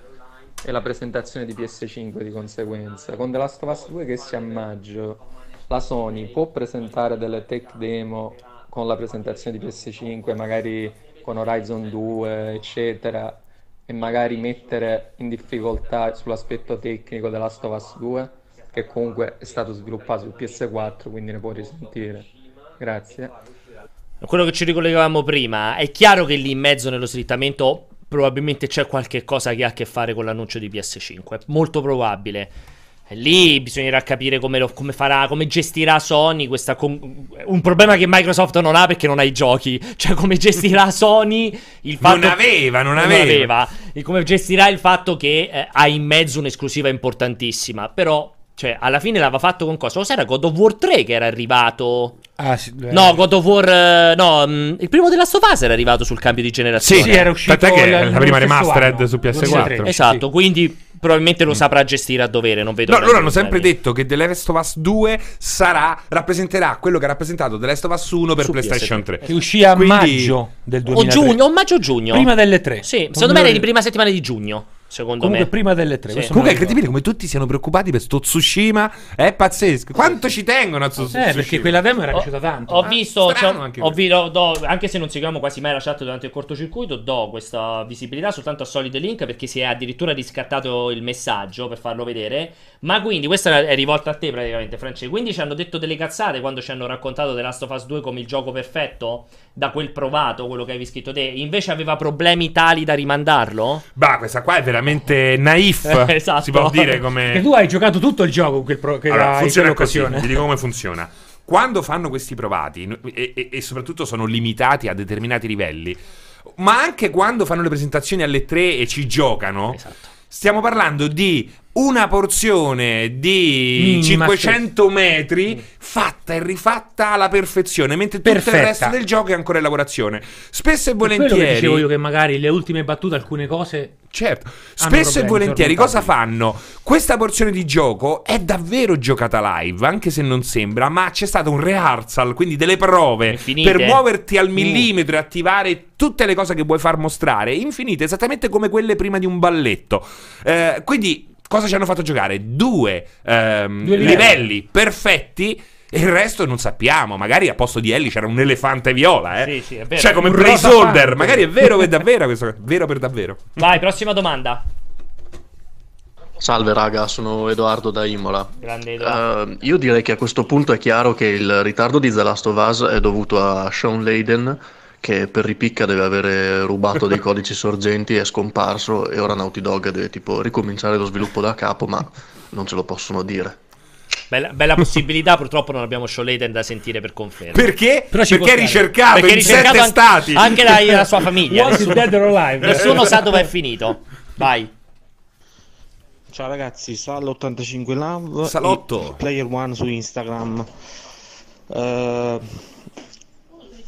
e la presentazione di PS5 di conseguenza, con The Last of Us 2 che sia a maggio, la Sony può presentare delle tech demo con la presentazione di PS5, magari con Horizon 2, eccetera, e magari mettere in difficoltà sull'aspetto tecnico The Last of Us 2, che comunque è stato sviluppato su PS4, quindi ne può risentire. Grazie quello che ci ricollegavamo prima, è chiaro che lì in mezzo nello slittamento probabilmente c'è qualche cosa che ha a che fare con l'annuncio di PS5, molto probabile. E lì bisognerà capire come, lo, come, farà, come gestirà Sony questa com- un problema che Microsoft non ha perché non ha i giochi. Cioè, come gestirà Sony il fatto. Non aveva, non aveva. Non aveva. E come gestirà il fatto che eh, ha in mezzo un'esclusiva importantissima. Però, cioè, alla fine l'aveva fatto con cosa? O era God of War 3 che era arrivato Ah, sì, no, God of War. Eh, no, mm, il primo della Last era arrivato sul cambio di generazione. Sì, sì era uscito. Tant'è che la prima remastered anno, su PS4. Esatto, sì. quindi probabilmente lo mm. saprà gestire a dovere. Non vedo no, loro hanno sempre detto che The Last of Us 2 sarà, rappresenterà quello che ha rappresentato The Last of Us 1 per Su PlayStation 3. Che uscì a Quindi... maggio del 2003. O giugno, o maggio o giugno. Prima delle tre. Sì, secondo me era di prima settimana di giugno secondo Comunque me. prima delle tre. Sì. Comunque è incredibile come tutti siano preoccupati per sto Tsushima. È pazzesco. Quanto ci tengono a Tsushima? Eh, perché quella demo era piaciuta tanto. Ho ah, visto, cioè, anche, ho visto do, anche se non seguiamo quasi mai la chat durante il cortocircuito, do questa visibilità soltanto a Solid Link perché si è addirittura riscattato il messaggio per farlo vedere. Ma quindi, questa è rivolta a te praticamente, Francesco. Quindi ci hanno detto delle cazzate quando ci hanno raccontato The Last of Us 2 come il gioco perfetto da quel provato, quello che hai scritto te. Invece aveva problemi tali da rimandarlo? Bah, questa qua è veramente naif. esatto. Si può dire come. Che tu hai giocato tutto il gioco quel pro... che allora, funziona così. Ti dico come funziona. Quando fanno questi provati, e, e, e soprattutto sono limitati a determinati livelli, ma anche quando fanno le presentazioni alle 3 e ci giocano. Esatto. Stiamo parlando di una porzione di Minima 500 metri fatta e rifatta alla perfezione, mentre tutto Perfetta. il resto del gioco è ancora in lavorazione. Spesso e volentieri. Per dicevo io che magari le ultime battute, alcune cose. Certo, spesso e volentieri cosa fanno? Questa porzione di gioco è davvero giocata live, anche se non sembra, ma c'è stato un rehearsal, quindi delle prove per muoverti al uh. millimetro e attivare tutte le cose che vuoi far mostrare, infinite, esattamente come quelle prima di un balletto. Eh, quindi cosa ci hanno fatto giocare? Due, ehm, Due livelli. perfetti. E il resto non sappiamo. Magari a posto di Ellie c'era un elefante viola, eh? Sì, sì, è vero. Cioè, come un placeholder. Magari è vero per davvero questo. Vero per davvero. Vai, prossima domanda. Salve raga, sono Edoardo da Imola. Grande Edoardo. Uh, io direi che a questo punto è chiaro che il ritardo di The Last of Us è dovuto a Sean Layden che per ripicca deve avere rubato dei codici sorgenti, è scomparso e ora Naughty Dog deve tipo ricominciare lo sviluppo da capo, ma non ce lo possono dire. Bella, bella possibilità, purtroppo non abbiamo Sholeten da sentire per conferma. Perché? Perché è ricercato Perché in ricercato sette anche, stati. Anche la, la sua famiglia. nessuno, nessuno sa dove è finito. Vai. Ciao ragazzi, Sal85 Love. Salotto. Player One su Instagram. Uh,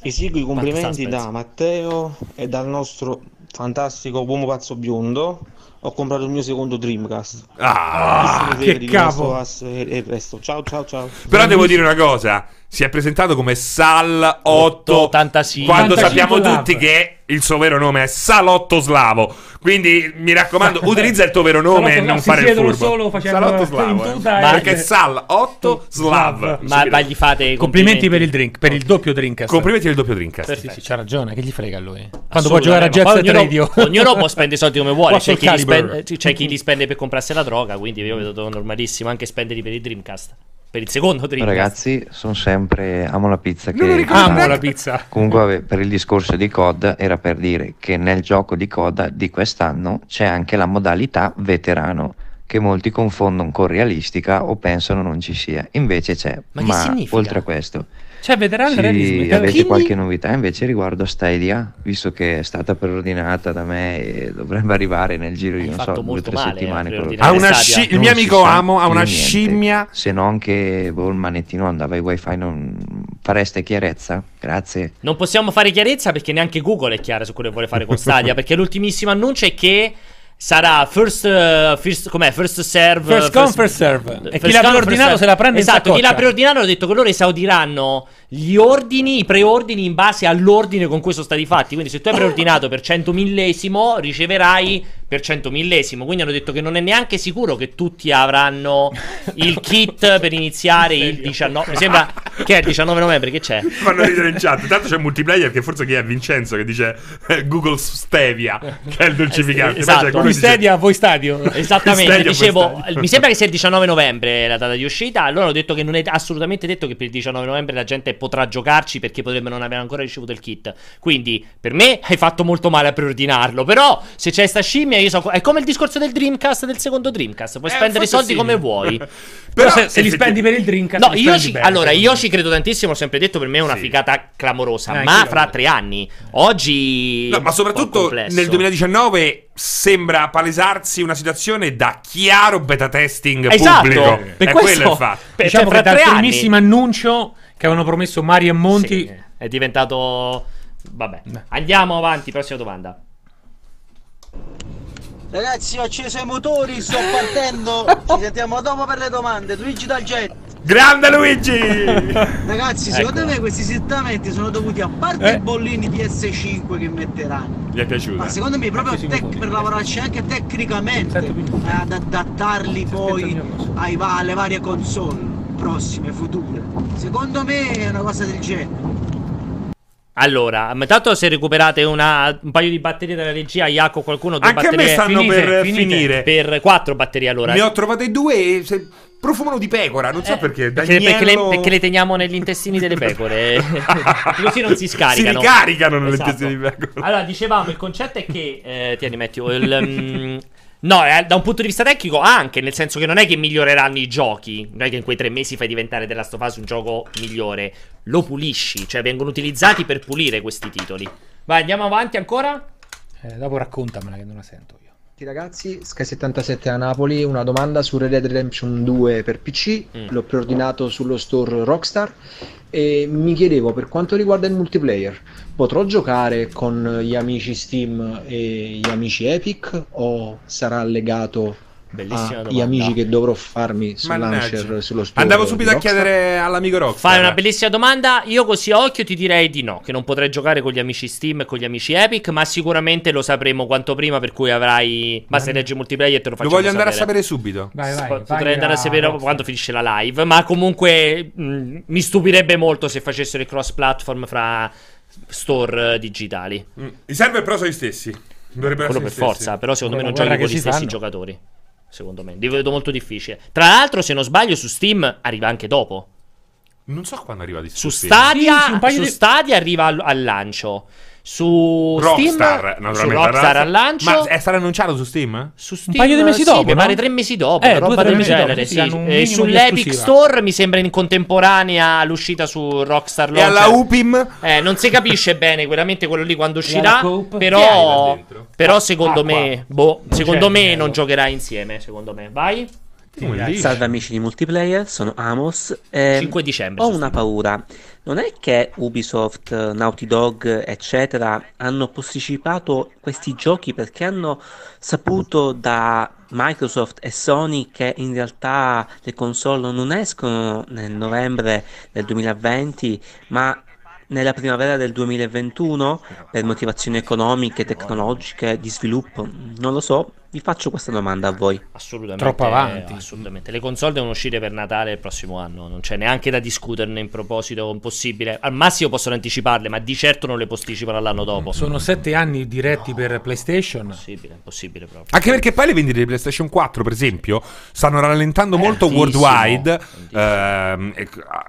Esigui complimenti da Matteo e dal nostro fantastico uomo pazzo biondo. Ho comprato il mio secondo Dreamcast. Ah, che capo! E il resto. Ciao, ciao, ciao. Però devo dire una cosa si è presentato come Sal 885 quando 85 sappiamo tutti che il suo vero nome è Salotto Slavo. Quindi mi raccomando utilizza il tuo vero nome e non fare il furbo. solo Salotto Slavo eh. perché è Sal 8 Slav. Ma, ma, gli fate complimenti, complimenti per il drink per il doppio drink complimenti per il doppio drink sì, sì, c'ha ragione che gli frega a lui? Quando può giocare a Jet Set Radio ognuno può spendere i soldi come vuole c'è chi, spende, c'è chi, li spende per comprarsi la droga quindi io vedo normalissimo anche spenderli per il Dreamcast per il secondo Dreamcast. Ragazzi, sono sempre amo la pizza che amo la pizza. Comunque vabbè, per il discorso di COD era per dire che nel gioco di COD di quest'anno c'è anche la modalità veterano che molti confondono con realistica o pensano non ci sia. Invece c'è. Ma, Ma oltre a questo cioè, veterano sì, realismo. Avete Quindi... qualche novità invece riguardo a Stadia? Visto che è stata preordinata da me e dovrebbe arrivare nel giro di, non so, due o tre settimane. Ha una sci- il mio amico Amo ha una niente. scimmia. Se no anche boh, il manettino andava ai wifi non fareste chiarezza? Grazie. Non possiamo fare chiarezza perché neanche Google è chiara su quello che vuole fare con Stadia, perché l'ultimissimo annuncio è che sarà first, uh, first, com'è? first serve first come first serve e chi l'ha preordinato se la prende esatto chi l'ha preordinato ha detto che loro esaudiranno gli ordini, i preordini in base all'ordine con cui sono stati fatti. Quindi, se tu hai preordinato per 100 millesimo, riceverai per 100 millesimo. Quindi hanno detto che non è neanche sicuro che tutti avranno il kit per iniziare il 19. Mi sembra che è il 19 novembre. Che c'è? Fanno ridere in chat. Tanto c'è multiplayer che forse chi è Vincenzo che dice eh, Google Stevia, che è il dolcificante. Esatto. Voi Stadia, voi Stadio. Esattamente. Stadia, Dicevo, mi sembra che sia il 19 novembre la data di uscita. Allora hanno detto che non è assolutamente detto che per il 19 novembre la gente potrà giocarci perché potrebbe non aver ancora ricevuto il kit. Quindi, per me hai fatto molto male a preordinarlo. Però, se c'è sta scimmia, io so. È come il discorso del Dreamcast del secondo Dreamcast. Puoi eh, spendere i soldi sì. come vuoi. Però, se, se li spendi per il Dreamcast, no, io ci, bene, allora io ci credo tantissimo. Ho sempre detto per me è una sì. figata clamorosa. Eh, ma fra tre anni, oggi. No, ma soprattutto nel 2019 sembra palesarsi una situazione da chiaro beta testing esatto, pubblico. Per è questo, quello il fatto. Diciamo che dal primissimo annuncio che avevano promesso Mario e Monti. Sì, è diventato. Vabbè, andiamo avanti. Prossima domanda. Ragazzi, ho acceso i motori, sto partendo. Ci sentiamo dopo per le domande. Luigi dal jet. Grande Luigi! Ragazzi, secondo ecco. me questi settamenti sono dovuti a parte eh. i bollini PS5 che metteranno. Gli è piaciuto? Ma secondo me proprio tec- per lavorarci anche tecnicamente ad adattarli poi ai, alle varie console prossime, future. Secondo me è una cosa del genere. Allora, tanto se recuperate una, un paio di batterie dalla regia, Iaco, qualcuno due Anche batterie. a me stanno finite, per finite. finire. Per quattro batterie allora. Ne ho trovate due e se... profumano di pecora, non so eh, perché. Perché, perché, le, perché, le, teniamo negli intestini delle pecore. Così non si scaricano. Si ricaricano negli esatto. intestini di pecore. Allora, dicevamo, il concetto è che... Eh, tieni, metti... Il, um, No, eh, da un punto di vista tecnico anche, nel senso che non è che miglioreranno i giochi, non è che in quei tre mesi fai diventare The Last of Us un gioco migliore, lo pulisci, cioè vengono utilizzati per pulire questi titoli. Vai, andiamo avanti ancora? Eh, dopo raccontamela che non la sento io. Ragazzi, Sky77 a Napoli, una domanda su Red Dead Redemption 2 per PC, mm. l'ho preordinato sullo store Rockstar e mi chiedevo per quanto riguarda il multiplayer, potrò giocare con gli amici Steam e gli amici Epic o sarà legato Bellissima agli amici che dovrò farmi sul Mannaggia. launcher sullo store Andavo subito a chiedere all'amico Rockstar. Fai una bellissima domanda. Io così a occhio ti direi di no, che non potrei giocare con gli amici Steam e con gli amici Epic, ma sicuramente lo sapremo quanto prima, per cui avrai Basta leggi multiplayer te lo faccio Lo voglio andare sapere. a sapere subito. Vai, vai, Potrei vai andare a sapere Rockstar. quando finisce la live, ma comunque mh, mm, mi stupirebbe molto se facessero il cross platform fra store digitali. Mm. I server però sono gli stessi. Dovrebbero Quello per stessi. forza, però secondo Quello me non giochi con gli stessi fanno. giocatori. Secondo me, li vedo molto difficile. Tra l'altro, se non sbaglio, su Steam arriva anche dopo. Non so quando arriva di su Stadia. Sì, su di... Stadia arriva al, al lancio. Su Rockstar, Steam, su Rockstar al lancio. Ma è stato annunciato su Steam? Su Steam, un paio di mesi dopo. Sì, mi pare tre mesi dopo. Eh, roba del genere. Sì. E sull'Epic Store mi sembra in contemporanea l'uscita su Rockstar Launcher. E alla UPIM? Eh, non si capisce bene veramente quello lì quando uscirà. Però, però secondo ah, me, boh, secondo me non giocherà insieme. Secondo me, vai. Salve amici di multiplayer, sono Amos. Eh, 5 dicembre. Ho una paura. Non è che Ubisoft, Naughty Dog, eccetera, hanno posticipato questi giochi perché hanno saputo da Microsoft e Sony che in realtà le console non escono nel novembre del 2020, ma nella primavera del 2021 per motivazioni economiche, tecnologiche, di sviluppo, non lo so, vi faccio questa domanda a voi. Assolutamente. Troppo avanti. assolutamente. Le console devono uscire per Natale il prossimo anno. Non c'è neanche da discuterne in proposito. Impossibile. Al massimo possono anticiparle, ma di certo non le posticipano all'anno dopo. Sono sette anni diretti no. per PlayStation. Impossibile, impossibile proprio. Anche perché poi le vendite di PlayStation 4, per esempio, stanno rallentando molto worldwide. Ehm,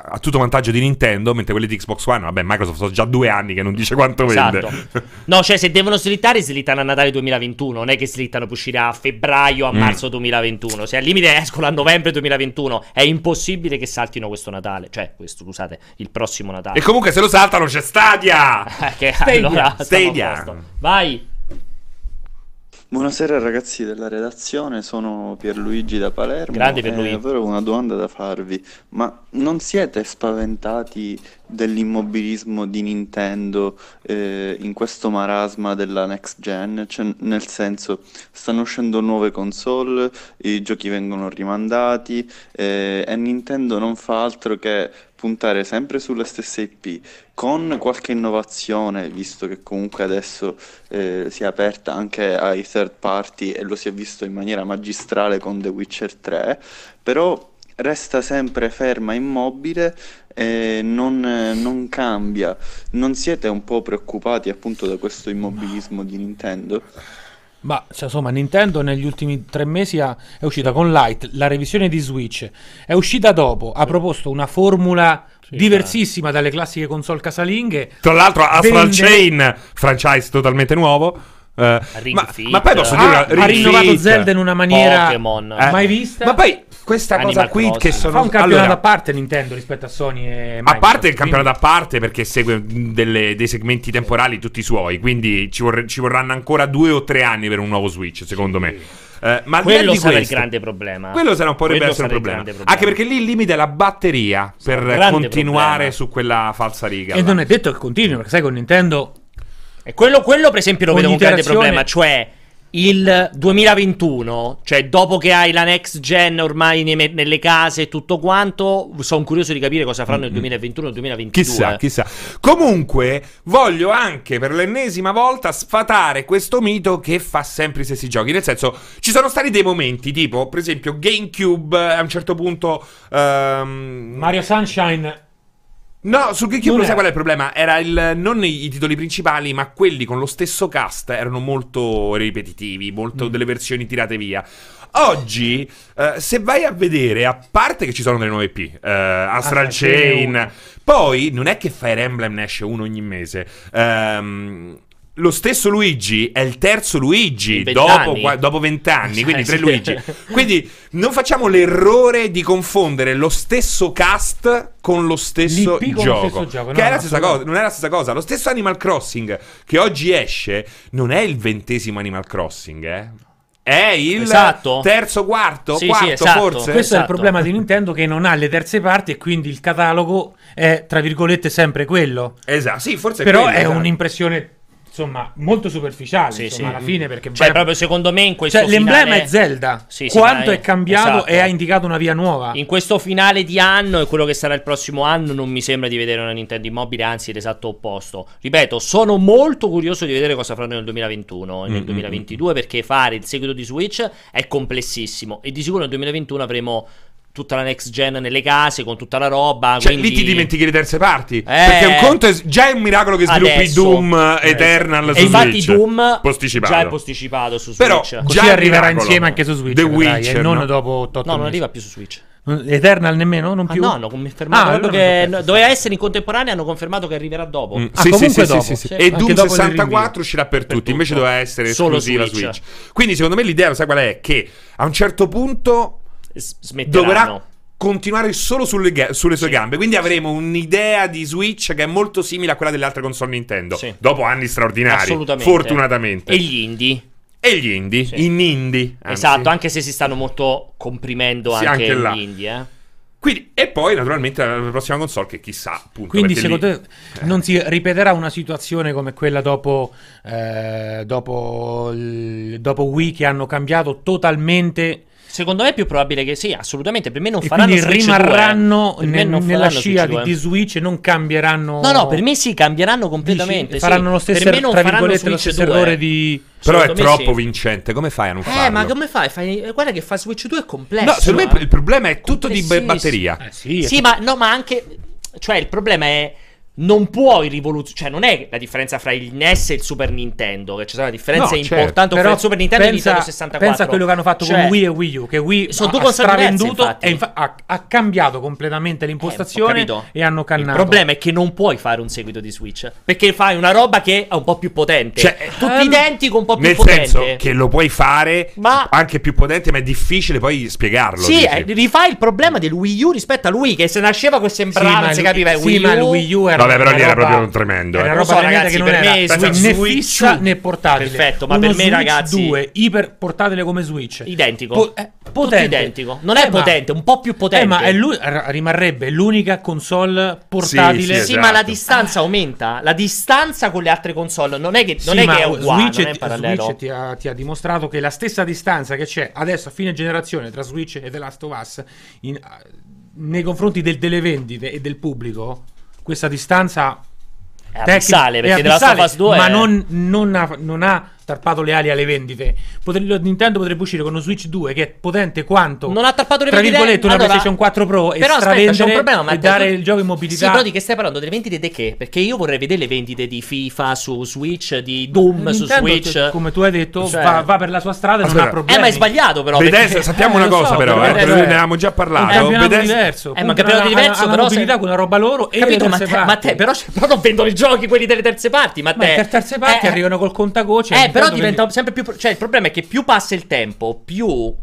a tutto vantaggio di Nintendo. Mentre quelle di Xbox One, vabbè, Microsoft sono già due anni che non dice quanto esatto. vende. no, cioè, se devono slittare, slittano a Natale 2021. Non è che slittano per uscire a febbraio a mm. marzo 2021. Se al limite escono a novembre 2021, è impossibile che saltino questo Natale. Cioè, questo, scusate, il prossimo Natale. E comunque se lo saltano c'è Stadia! che Stadia. allora Stadia. Vai. Buonasera ragazzi della redazione, sono Pierluigi da Palermo. Grande Pierluigi. Eh, avevo una domanda da farvi, ma non siete spaventati dell'immobilismo di Nintendo eh, in questo marasma della next gen? Cioè, nel senso, stanno uscendo nuove console, i giochi vengono rimandati eh, e Nintendo non fa altro che puntare sempre sulle stesse IP con qualche innovazione, visto che comunque adesso eh, si è aperta anche ai third party e lo si è visto in maniera magistrale con The Witcher 3, però resta sempre ferma, immobile e non, non cambia. Non siete un po' preoccupati appunto da questo immobilismo di Nintendo? Ma cioè, insomma, Nintendo negli ultimi tre mesi ha, è uscita con Lite, la revisione di Switch, è uscita dopo, ha proposto una formula sì, diversissima dalle classiche console casalinghe. Tra l'altro, Astral vende... Chain, franchise totalmente nuovo. Uh, ma, ma, poi posso dire, ha, ha rinnovato Zelda in una maniera Pokémon. mai vista. Ma poi questa Animal cosa qui Cross. che sono fa un campionato allora, a parte Nintendo rispetto a Sony e Microsoft, a parte il campionato quindi... a parte perché segue delle, dei segmenti temporali tutti i suoi quindi ci, vorre, ci, vorranno ancora due o tre anni per un nuovo Switch secondo sì. me Uh, ma quello sarà questo, il grande problema. Quello sarà un po' quello essere un problema. problema. Anche perché lì il limite è la batteria per continuare problema. su quella falsa riga. E là. non è detto che continui, perché sai con Nintendo... E quello, quello per esempio lo vedo un grande problema, cioè il 2021, cioè dopo che hai la next gen ormai ne- nelle case e tutto quanto, sono curioso di capire cosa faranno nel 2021 e 2022. Chissà, chissà. Comunque, voglio anche per l'ennesima volta sfatare questo mito che fa sempre i stessi giochi. Nel senso, ci sono stati dei momenti, tipo, per esempio, GameCube a un certo punto... Um... Mario Sunshine No, sul GameCube sai qual è il problema? Era il, non i, i, titoli principali, ma quelli con lo stesso cast erano molto ripetitivi, molto mm. delle versioni tirate via. Oggi, uh, se vai a vedere, a parte che ci sono delle nuove IP, uh, Astral Chain, poi non è che Fire Emblem ne esce uno ogni mese. Um, lo stesso Luigi è il terzo Luigi dopo vent'anni, quindi tre Luigi. Quindi non facciamo l'errore di confondere lo stesso cast con lo stesso L'IP gioco. Lo stesso gioco. Che no, è la stessa cosa, non è la stessa cosa. Lo stesso Animal Crossing che oggi esce non è il ventesimo Animal Crossing, eh. È il esatto. terzo, quarto, sì, quarto sì, esatto. forse. Questo esatto. è il problema di Nintendo che non ha le terze parti e quindi il catalogo è, tra virgolette, sempre quello. Esatto, sì, forse Però quello, è esatto. un'impressione insomma, molto superficiale. Sì, insomma, sì. alla fine perché cioè, proprio secondo me in questo cioè, finale... l'emblema è Zelda. Sì, Quanto è cambiato esatto. e ha indicato una via nuova. In questo finale di anno e quello che sarà il prossimo anno, non mi sembra di vedere una Nintendo immobile, anzi, l'esatto opposto. Ripeto, sono molto curioso di vedere cosa faranno nel 2021 e nel mm-hmm. 2022 perché fare il seguito di Switch è complessissimo e di sicuro nel 2021 avremo tutta la next gen nelle case con tutta la roba. Cioè, quindi... lì ti dimentichi le terze parti. Eh... Perché un conto è già è un miracolo che sviluppi Adesso, Doom eh, Eternal su e infatti Doom posticipato. già è posticipato su Switch. Però così arriverà insieme anche su Switch. The Witcher, non no? dopo 8 No, non arriva più su Switch. Eternal nemmeno? Non più? Ah, no, hanno confermato ah, allora che no, doveva essere in contemporanea. Hanno confermato che arriverà dopo. Mm. Ah, sì, sì, sì, dopo. Sì, sì, E Doom 64 uscirà per, per tutti. Invece doveva essere Solo esclusiva Switch. Switch. Quindi, secondo me, l'idea, sai qual è? Che a un certo punto smetteranno. dovrà continuare solo sulle, ga- sulle sue sì. gambe. Quindi avremo un'idea di Switch che è molto simile a quella delle altre console Nintendo. Sì. Dopo anni straordinari. Assolutamente. Fortunatamente. E gli indie. E gli indie, sì. in indie. Anzi. Esatto, anche se si stanno molto comprimendo sì, anche, anche gli indie, eh. Quindi, e poi naturalmente la prossima console che chissà appunto quindi secondo lì... te non si ripeterà una situazione come quella dopo, eh, dopo, dopo Wii che hanno cambiato totalmente Secondo me è più probabile che sì, assolutamente. Per me non e faranno quindi Switch rimarranno 2, nel, non nella scia di, di, Switch e non cambieranano. No, no, per me sì, cambieranno completamente. Dici, faranno lo stesso, er- tra virgolette, lo stesso errore di. Però è troppo sì. vincente. Come fai a non eh, farlo? Eh, ma come fai? fai? Guarda che fa Switch 2 è complesso. No, secondo me il problema è tutto di batteria. Eh, sì, sì ma no, ma anche. Cioè, il problema è non puoi rivoluzionare, cioè non è la differenza fra il NES e il Super Nintendo, che c'è una differenza no, importante certo. fra il Super Nintendo pensa, e il Nintendo 64. Pensa a quello che hanno fatto cioè, con Wii e Wii U, che Wii sono due ha stravenduto e infa- ha, ha, cambiato completamente l'impostazione eh, e hanno cannato. Il problema è che non puoi fare un seguito di Switch, perché fai una roba che è un po' più potente. Cioè, è tutto um, identico, un po' più nel potente. Nel senso che lo puoi fare ma, anche più potente, ma è difficile poi spiegarlo. Sì, eh, rifai il problema del Wii U rispetto a lui che se nasceva che sembrava, sì, si capiva, sì, Wii ma il Wii U era Vabbè, però lì era proprio un tremendo. È una eh. roba so, ragazzi, che non per me era Switch, né fissa né portatile. Perfetto, ma Uno per me Switch ragazzi 2 iper portatile come Switch. Identico. Po- eh, potente. identico. Non è eh, potente, ma, un po' più potente. Eh, ma è lui, rimarrebbe l'unica console portatile. Sì, sì, esatto. sì, ma la distanza aumenta. La distanza con le altre console non è che, non sì, è, che è uguale, Switch, è Switch ti ha, ti ha, dimostrato che la stessa distanza che c'è adesso a fine generazione tra Switch e The Last of Us in, nei confronti del, delle vendite e del pubblico, questa distanza è abissale perché The Last of Us 2 ma è... non, non, ha, non ha tarpato le ali alle vendite. Potre, Nintendo potrebbe uscire con uno Switch 2 che è potente quanto non ha tarpato le vendite. Tra virgolette, una allora, PlayStation 4 Pro e però aspetta, c'è un problema, Matteo, e dare tu... il gioco in mobilità. Sì, però di che stai parlando? Delle vendite di che? Perché io vorrei vedere le vendite di FIFA su Switch, di Doom Nintendo, su Switch. Come tu hai detto, cioè... va, va, per la sua strada e non ha problemi. Eh, ma è sbagliato però. Bethesda, perché... sappiamo eh, una cosa so, però, eh, ne avevamo già parlato. È un campionato diverso. Eh, ma un campionato diverso, però mobilità con una roba loro e Capito, ma te, però non vendono i giochi quelli delle terze parti, ma te. le terze parti eh, arrivano col contagoce. Eh, però diventa sempre più. Cioè, il problema è che più passa il tempo, più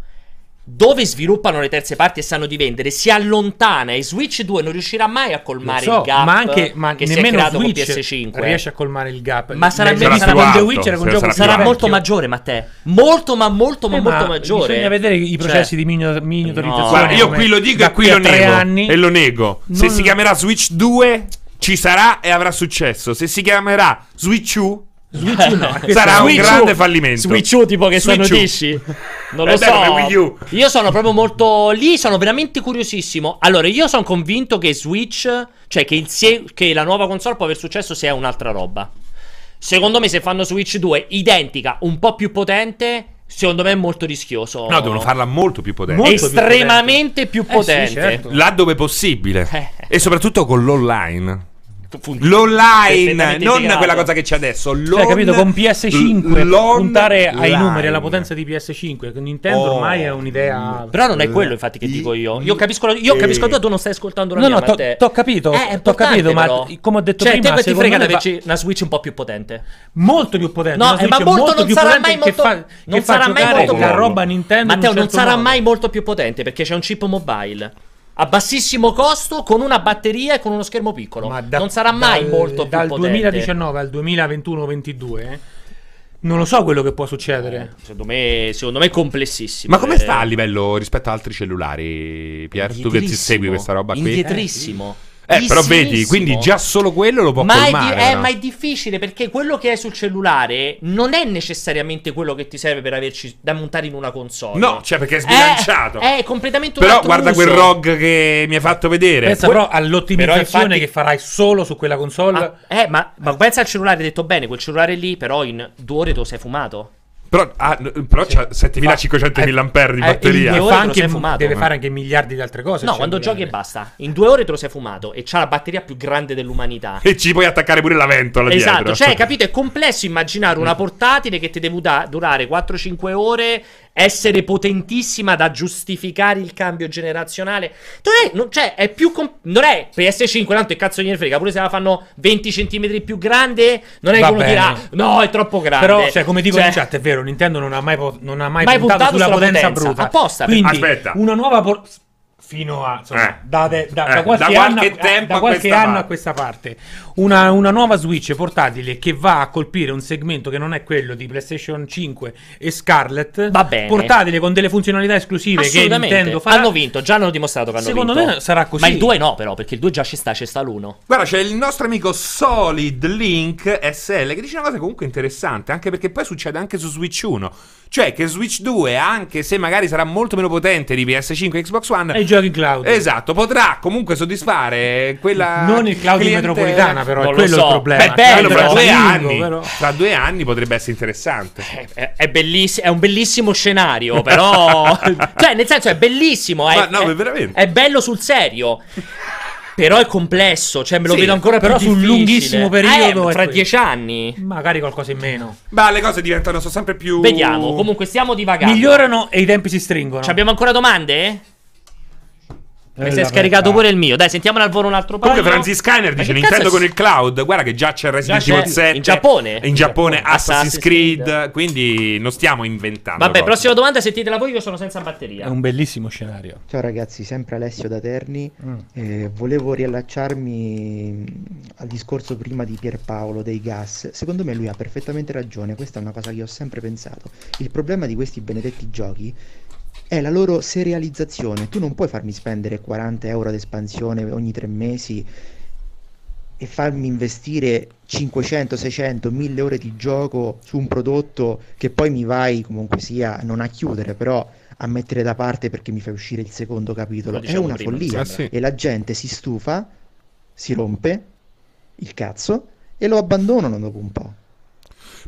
dove sviluppano le terze parti e sanno di vendere si allontana e Switch 2 non riuscirà mai a colmare so, il gap ma anche ma che nemmeno si è Switch con PS5 riesce a colmare il gap. Ma sarà, sarà, sarà, con The Witcher con sarà, sarà molto maggiore Matteo. Molto ma molto ma eh, molto ma maggiore. bisogna vedere i processi cioè, di miniaturizzazione no. io qui lo dico e qui lo nego anni, e lo nego. Se si chiamerà Switch 2 ci sarà e avrà successo. Se si chiamerà Switch 2 Switch U no, sarà Switch un grande fallimento. Switch U tipo che Switch sono dici? Non lo eh, so. Io sono proprio molto lì, sono veramente curiosissimo. Allora, io sono convinto che Switch, cioè che, il, che la nuova console può aver successo se è un'altra roba. Secondo me se fanno Switch 2 identica, un po' più potente, Secondo me è molto rischioso. No, devono farla molto più potente. Molto Estremamente più potente. Più potente. Eh sì, certo. Là possibile. Eh. E soprattutto con l'online. L'online, non quella cosa che c'è adesso. Cioè, capito? Con PS5 puntare ai line. numeri, alla potenza di PS5. Con Nintendo oh. ormai è un'idea. Però non è quello, infatti, che dico io. Io capisco, io capisco tu, tu non stai ascoltando la no, mia. No, no, t'ho capito. Eh, t'ho capito, ma come ho detto cioè, prima, te ti frega va... una Switch un po' più potente. Molto più potente. No, eh, ma molto non sarà mai molto. Non sarà mai molto più roba Nintendo. Matteo, non sarà mai molto più potente perché c'è un chip mobile a bassissimo costo con una batteria e con uno schermo piccolo. Ma da, non sarà mai dal, molto più dal potente. Dal 2019 al 2021-22 eh, non lo so quello che può succedere. Eh, secondo, me, secondo me è complessissimo. Ma come sta a livello rispetto ad altri cellulari, Pier? Tu che ti segui questa roba qui? Indietrissimo. Eh, eh, però vedi, quindi già solo quello lo può ma colmare. È, di- eh, ma è difficile perché quello che hai sul cellulare non è necessariamente quello che ti serve per averci da montare in una console. No, cioè perché è sbilanciato. È, è completamente Però guarda uso. quel ROG che mi hai fatto vedere. Pensa que- però all'ottimizzazione però infatti... che farai solo su quella console. Ah, eh, ma, ma pensa al cellulare, hai detto bene, quel cellulare lì però in due ore te lo sei fumato. Però, ah, però sì. c'ha 7500 mAh di batteria. Deve, anche, deve fare anche miliardi di altre cose. No, quando giochi e basta. In due ore te lo sei fumato. E c'ha la batteria più grande dell'umanità. E ci puoi attaccare pure la ventola. Esatto, dietro. cioè, capito? È complesso immaginare una portatile che ti deve da- durare 4-5 ore essere potentissima da giustificare il cambio generazionale. Non è, non, cioè, è più. Com- non è PS5, tanto che cazzo gliene frega. Pure se la fanno 20 cm più grande, non è Va che uno dirà no, è troppo grande. Però, cioè, come dico cioè, in chat, è vero, Nintendo non ha mai, po- non ha mai, mai puntato, puntato, sulla, sulla potenza, potenza, bruta. Apposta. Quindi, Aspetta. una nuova. Por- fino a insomma, eh. da, da, da, eh. da, qualche, da qualche anno, tempo da qualche a anno a questa parte una, una, nuova Switch portatile che va a colpire un segmento che non è quello di PlayStation 5 e Scarlet va bene. portatile con delle funzionalità esclusive che Nintendo farà hanno vinto già hanno dimostrato che hanno secondo vinto. me sarà così. Ma il 2 no però perché il 2 già ci sta ci sta l'1 guarda c'è il nostro amico Solid Link SL che dice una cosa comunque interessante anche perché poi succede anche su Switch 1 cioè che Switch 2, anche se magari sarà molto meno potente di PS5 e Xbox One, e giochi in cloud. Esatto, potrà comunque soddisfare quella. Non il cloud cliente... metropolitana, però, non è quello so. il problema. Beh, bello, fra, due anni, però. fra due anni potrebbe essere interessante. È, è, è, belliss- è un bellissimo scenario, però. cioè, nel senso, è bellissimo. È, Ma no, è, veramente. È bello sul serio. Però è complesso, cioè me lo sì, vedo ancora però più sul lunghissimo periodo. Eh, fra dieci anni. Magari qualcosa in meno. Ma le cose diventano so sempre più. Vediamo, comunque stiamo divagando. Migliorano e i tempi si stringono. Ci abbiamo ancora domande? Mi si è scaricato pure il mio. Dai, sentiamo al volo un altro paio. Comunque, Francis Skyner dice: Nintendo con il cloud. Guarda che già c'è Resident Evil 7. In Giappone. In Giappone, Assassin's, Creed. Quindi non stiamo inventando. Vabbè, cose. prossima domanda. Sentitela voi. Io sono senza batteria. È un bellissimo scenario. Ciao ragazzi, sempre Alessio da Terni. Mm. Eh, volevo riallacciarmi al discorso prima di Pierpaolo dei gas. Secondo me lui ha perfettamente ragione. Questa è una cosa che ho sempre pensato. Il problema di questi benedetti giochi è la loro serializzazione. Tu non puoi farmi spendere 40 euro ad espansione ogni tre mesi e farmi investire 500, 600, 1000 ore di gioco su un prodotto che poi mi vai comunque sia non a chiudere, però a mettere da parte perché mi fai uscire il secondo capitolo. Diciamo è una prima. follia ah, sì. e la gente si stufa, si rompe il cazzo e lo abbandonano dopo un po'.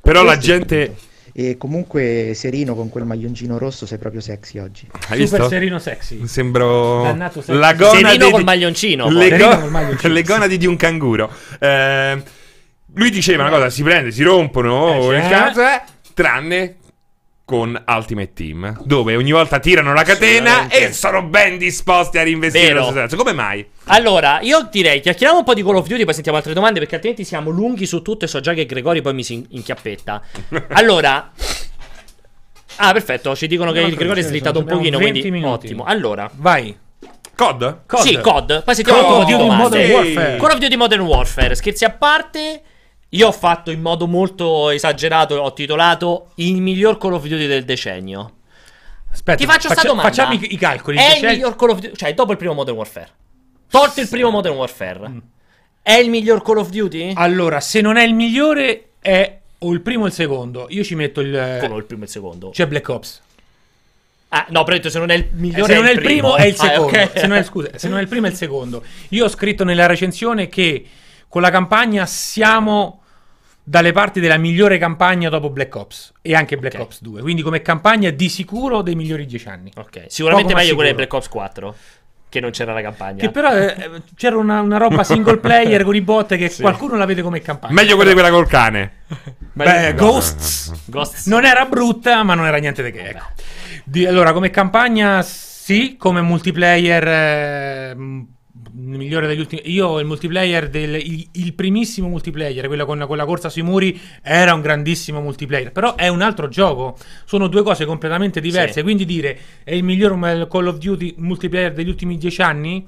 Però la gente e comunque Serino con quel maglioncino rosso sei proprio sexy oggi. Hai Super visto? Serino sexy. Sembro sexy. la gonna Serino di... col maglioncino. Le, go... col maglioncino, le gonadi di un canguro. Eh, lui diceva una cosa, si prende, si rompono eh, il cazzo, eh, tranne con Ultimate Team, dove ogni volta tirano la catena e sono ben disposti a reinvestire Vero. nel Come mai? Allora, io direi chiacchieriamo un po' di Call of Duty, poi sentiamo altre domande, perché altrimenti siamo lunghi su tutto e so già che Gregori poi mi si inchiappetta. allora, Ah, perfetto. Ci dicono che no, il Gregorio è slittato un pochino, quindi minuti. ottimo. Allora, vai. COD? COD? Sì, COD. Poi sentiamo Call of Duty Modern Warfare. Call of Duty Modern Warfare. Scherzi a parte, io ho fatto in modo molto esagerato, ho titolato il miglior Call of Duty del decennio. Aspetta, ti faccio questa domanda. Facciamo i, i calcoli. È il miglior Call of Duty, cioè dopo il primo Modern Warfare. Tolto il primo Modern Warfare. Mm. È il miglior Call of Duty? Allora, se non è il migliore, è o il primo o il secondo. Io ci metto il. Come il primo e il secondo? C'è Black Ops. Ah, no, però se non è il migliore, se non è il primo, primo è il secondo. Ah, okay. se, non è, scusa, se non è il primo è il secondo. Io ho scritto nella recensione che con la campagna siamo dalle parti della migliore campagna dopo Black Ops e anche Black okay. Ops 2. Quindi come campagna di sicuro dei migliori dieci anni. Ok, sicuramente Poco meglio quella di Black Ops 4 che non c'era la campagna. Che però eh, c'era una, una, roba single player con i bot che sì. qualcuno la vede come campagna. Meglio quella di quella col cane. Beh, Ghosts, Ghosts, non era brutta, ma non era niente di che. Ecco. Di, allora, come campagna sì, come multiplayer eh, migliore degli ultimi. Io il multiplayer del il, il primissimo multiplayer, quello con, con, la corsa sui muri, era un grandissimo multiplayer. Però è un altro gioco. Sono due cose completamente diverse. Sì. Quindi dire è il miglior Call of Duty multiplayer degli ultimi dieci anni.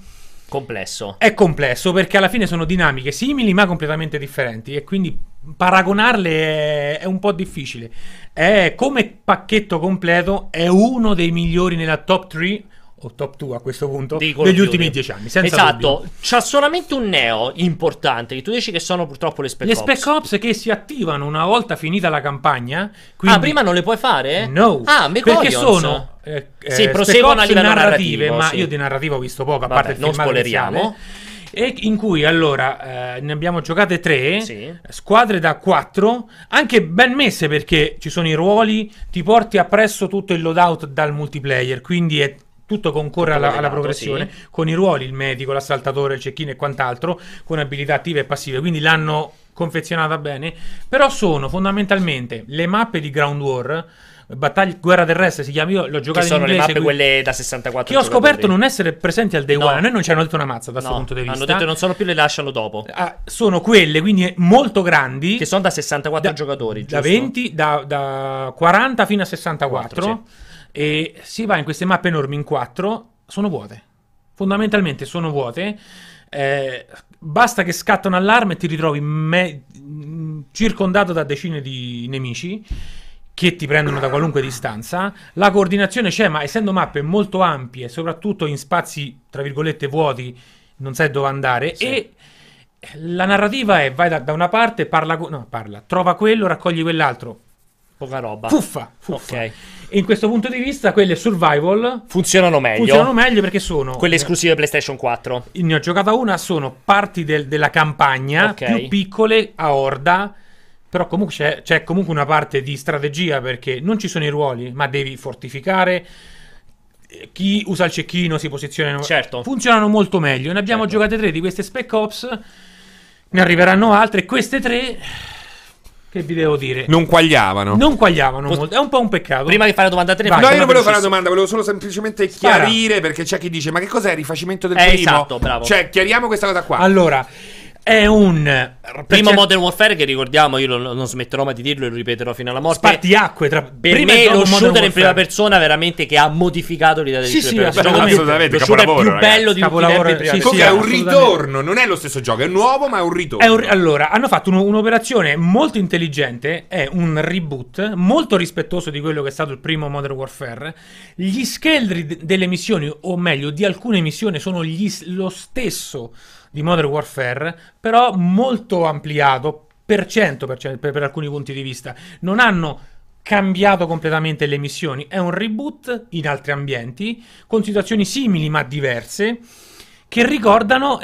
Complesso. È complesso perché alla fine sono dinamiche simili ma completamente differenti. E quindi paragonarle è, è un po' difficile. È come pacchetto completo, è uno dei migliori nella top 3 o top 2 a questo punto degli ultimi dieci anni. esatto, dubbio. c'ha solamente un neo importante che tu dici che sono purtroppo le Spec le Ops. Le Spec Ops che si attivano una volta finita la campagna. Quindi... Ah, prima non le puoi fare? No, ah, perché sono eh, sì, eh, proseguono a livello narrative, ma sì. io di narrativa ho visto poco, a Vabbè, parte il non spoileriamo. E in cui allora eh, ne abbiamo giocate tre, sì. squadre da quattro, anche ben messe perché ci sono i ruoli, ti porti appresso tutto il loadout dal multiplayer, quindi è tutto concorre tutto alla, alla, progressione, sì. con i ruoli, il medico, l'assaltatore, il cecchino e quant'altro, con abilità attive e passive, quindi l'hanno confezionata bene, però sono fondamentalmente le mappe di Ground War, Battaglia Guerra terrestre si chiama io l'ho giocato che sono in inglese le mappe quelle da 64 che ho scoperto non essere presenti al day no. one. A noi non ci hanno detto una mazza da questo no, punto di vista. hanno detto che non sono più le lasciano dopo. Ah, sono quelle quindi molto grandi. Che sono da 64 da, giocatori giusto? da 20 da, da 40 fino a 64 4, sì e si va in queste mappe enormi in quattro, sono vuote. Fondamentalmente sono vuote. Eh, basta che scatta un allarme e ti ritrovi me- circondato da decine di nemici che ti prendono da qualunque distanza. La coordinazione c'è, ma essendo mappe molto ampie, soprattutto in spazi tra virgolette vuoti, non sai dove andare. Sì. E la narrativa è: vai da, da una parte, parla, no, parla, trova quello, raccogli quell'altro. Poca roba. Fuffa, fuffa. Ok. E in questo punto di vista, quelle survival funzionano meglio. Funzionano meglio perché sono. Quelle esclusive PlayStation 4. Ne ho giocata una, sono parti del, della campagna okay. più piccole a horda. Però comunque c'è, c'è comunque una parte di strategia perché non ci sono i ruoli, ma devi fortificare chi usa il cecchino si posiziona. Certo. Funzionano molto meglio. Ne abbiamo certo. giocate tre di queste Spec Ops. Ne arriveranno altre. Queste tre che vi devo dire? Non quagliavano. Non quagliavano molto. È un po' un peccato. Prima di fare la domanda a te, ne No, io non volevo fare la domanda, volevo solo semplicemente chiarire perché c'è chi dice: Ma che cos'è il rifacimento del eh, primo? Esatto, bravo. Cioè, chiariamo questa cosa qua. Allora, è un primo Modern Warfare che ricordiamo, io lo, non smetterò mai di dirlo e lo ripeterò fino alla morte. Spartiacque tra per prima me lo shooter in prima persona veramente che ha modificato l'idea del sì, shooter. Sì, assolutamente, lo shooter più ragazzi. bello di capolavoro. Tutti sì, sì, è un ritorno, non è lo stesso gioco, è nuovo, ma è un ritorno. È un, allora, hanno fatto un, un'operazione molto intelligente, è un reboot molto rispettoso di quello che è stato il primo Modern Warfare. Gli scheletri d- delle missioni, o meglio, di alcune missioni sono gli, lo stesso di Modern Warfare, però molto ampliato per cento per, per, alcuni punti di vista. Non hanno cambiato completamente le missioni, è un reboot in altri ambienti, con situazioni simili ma diverse, che ricordano,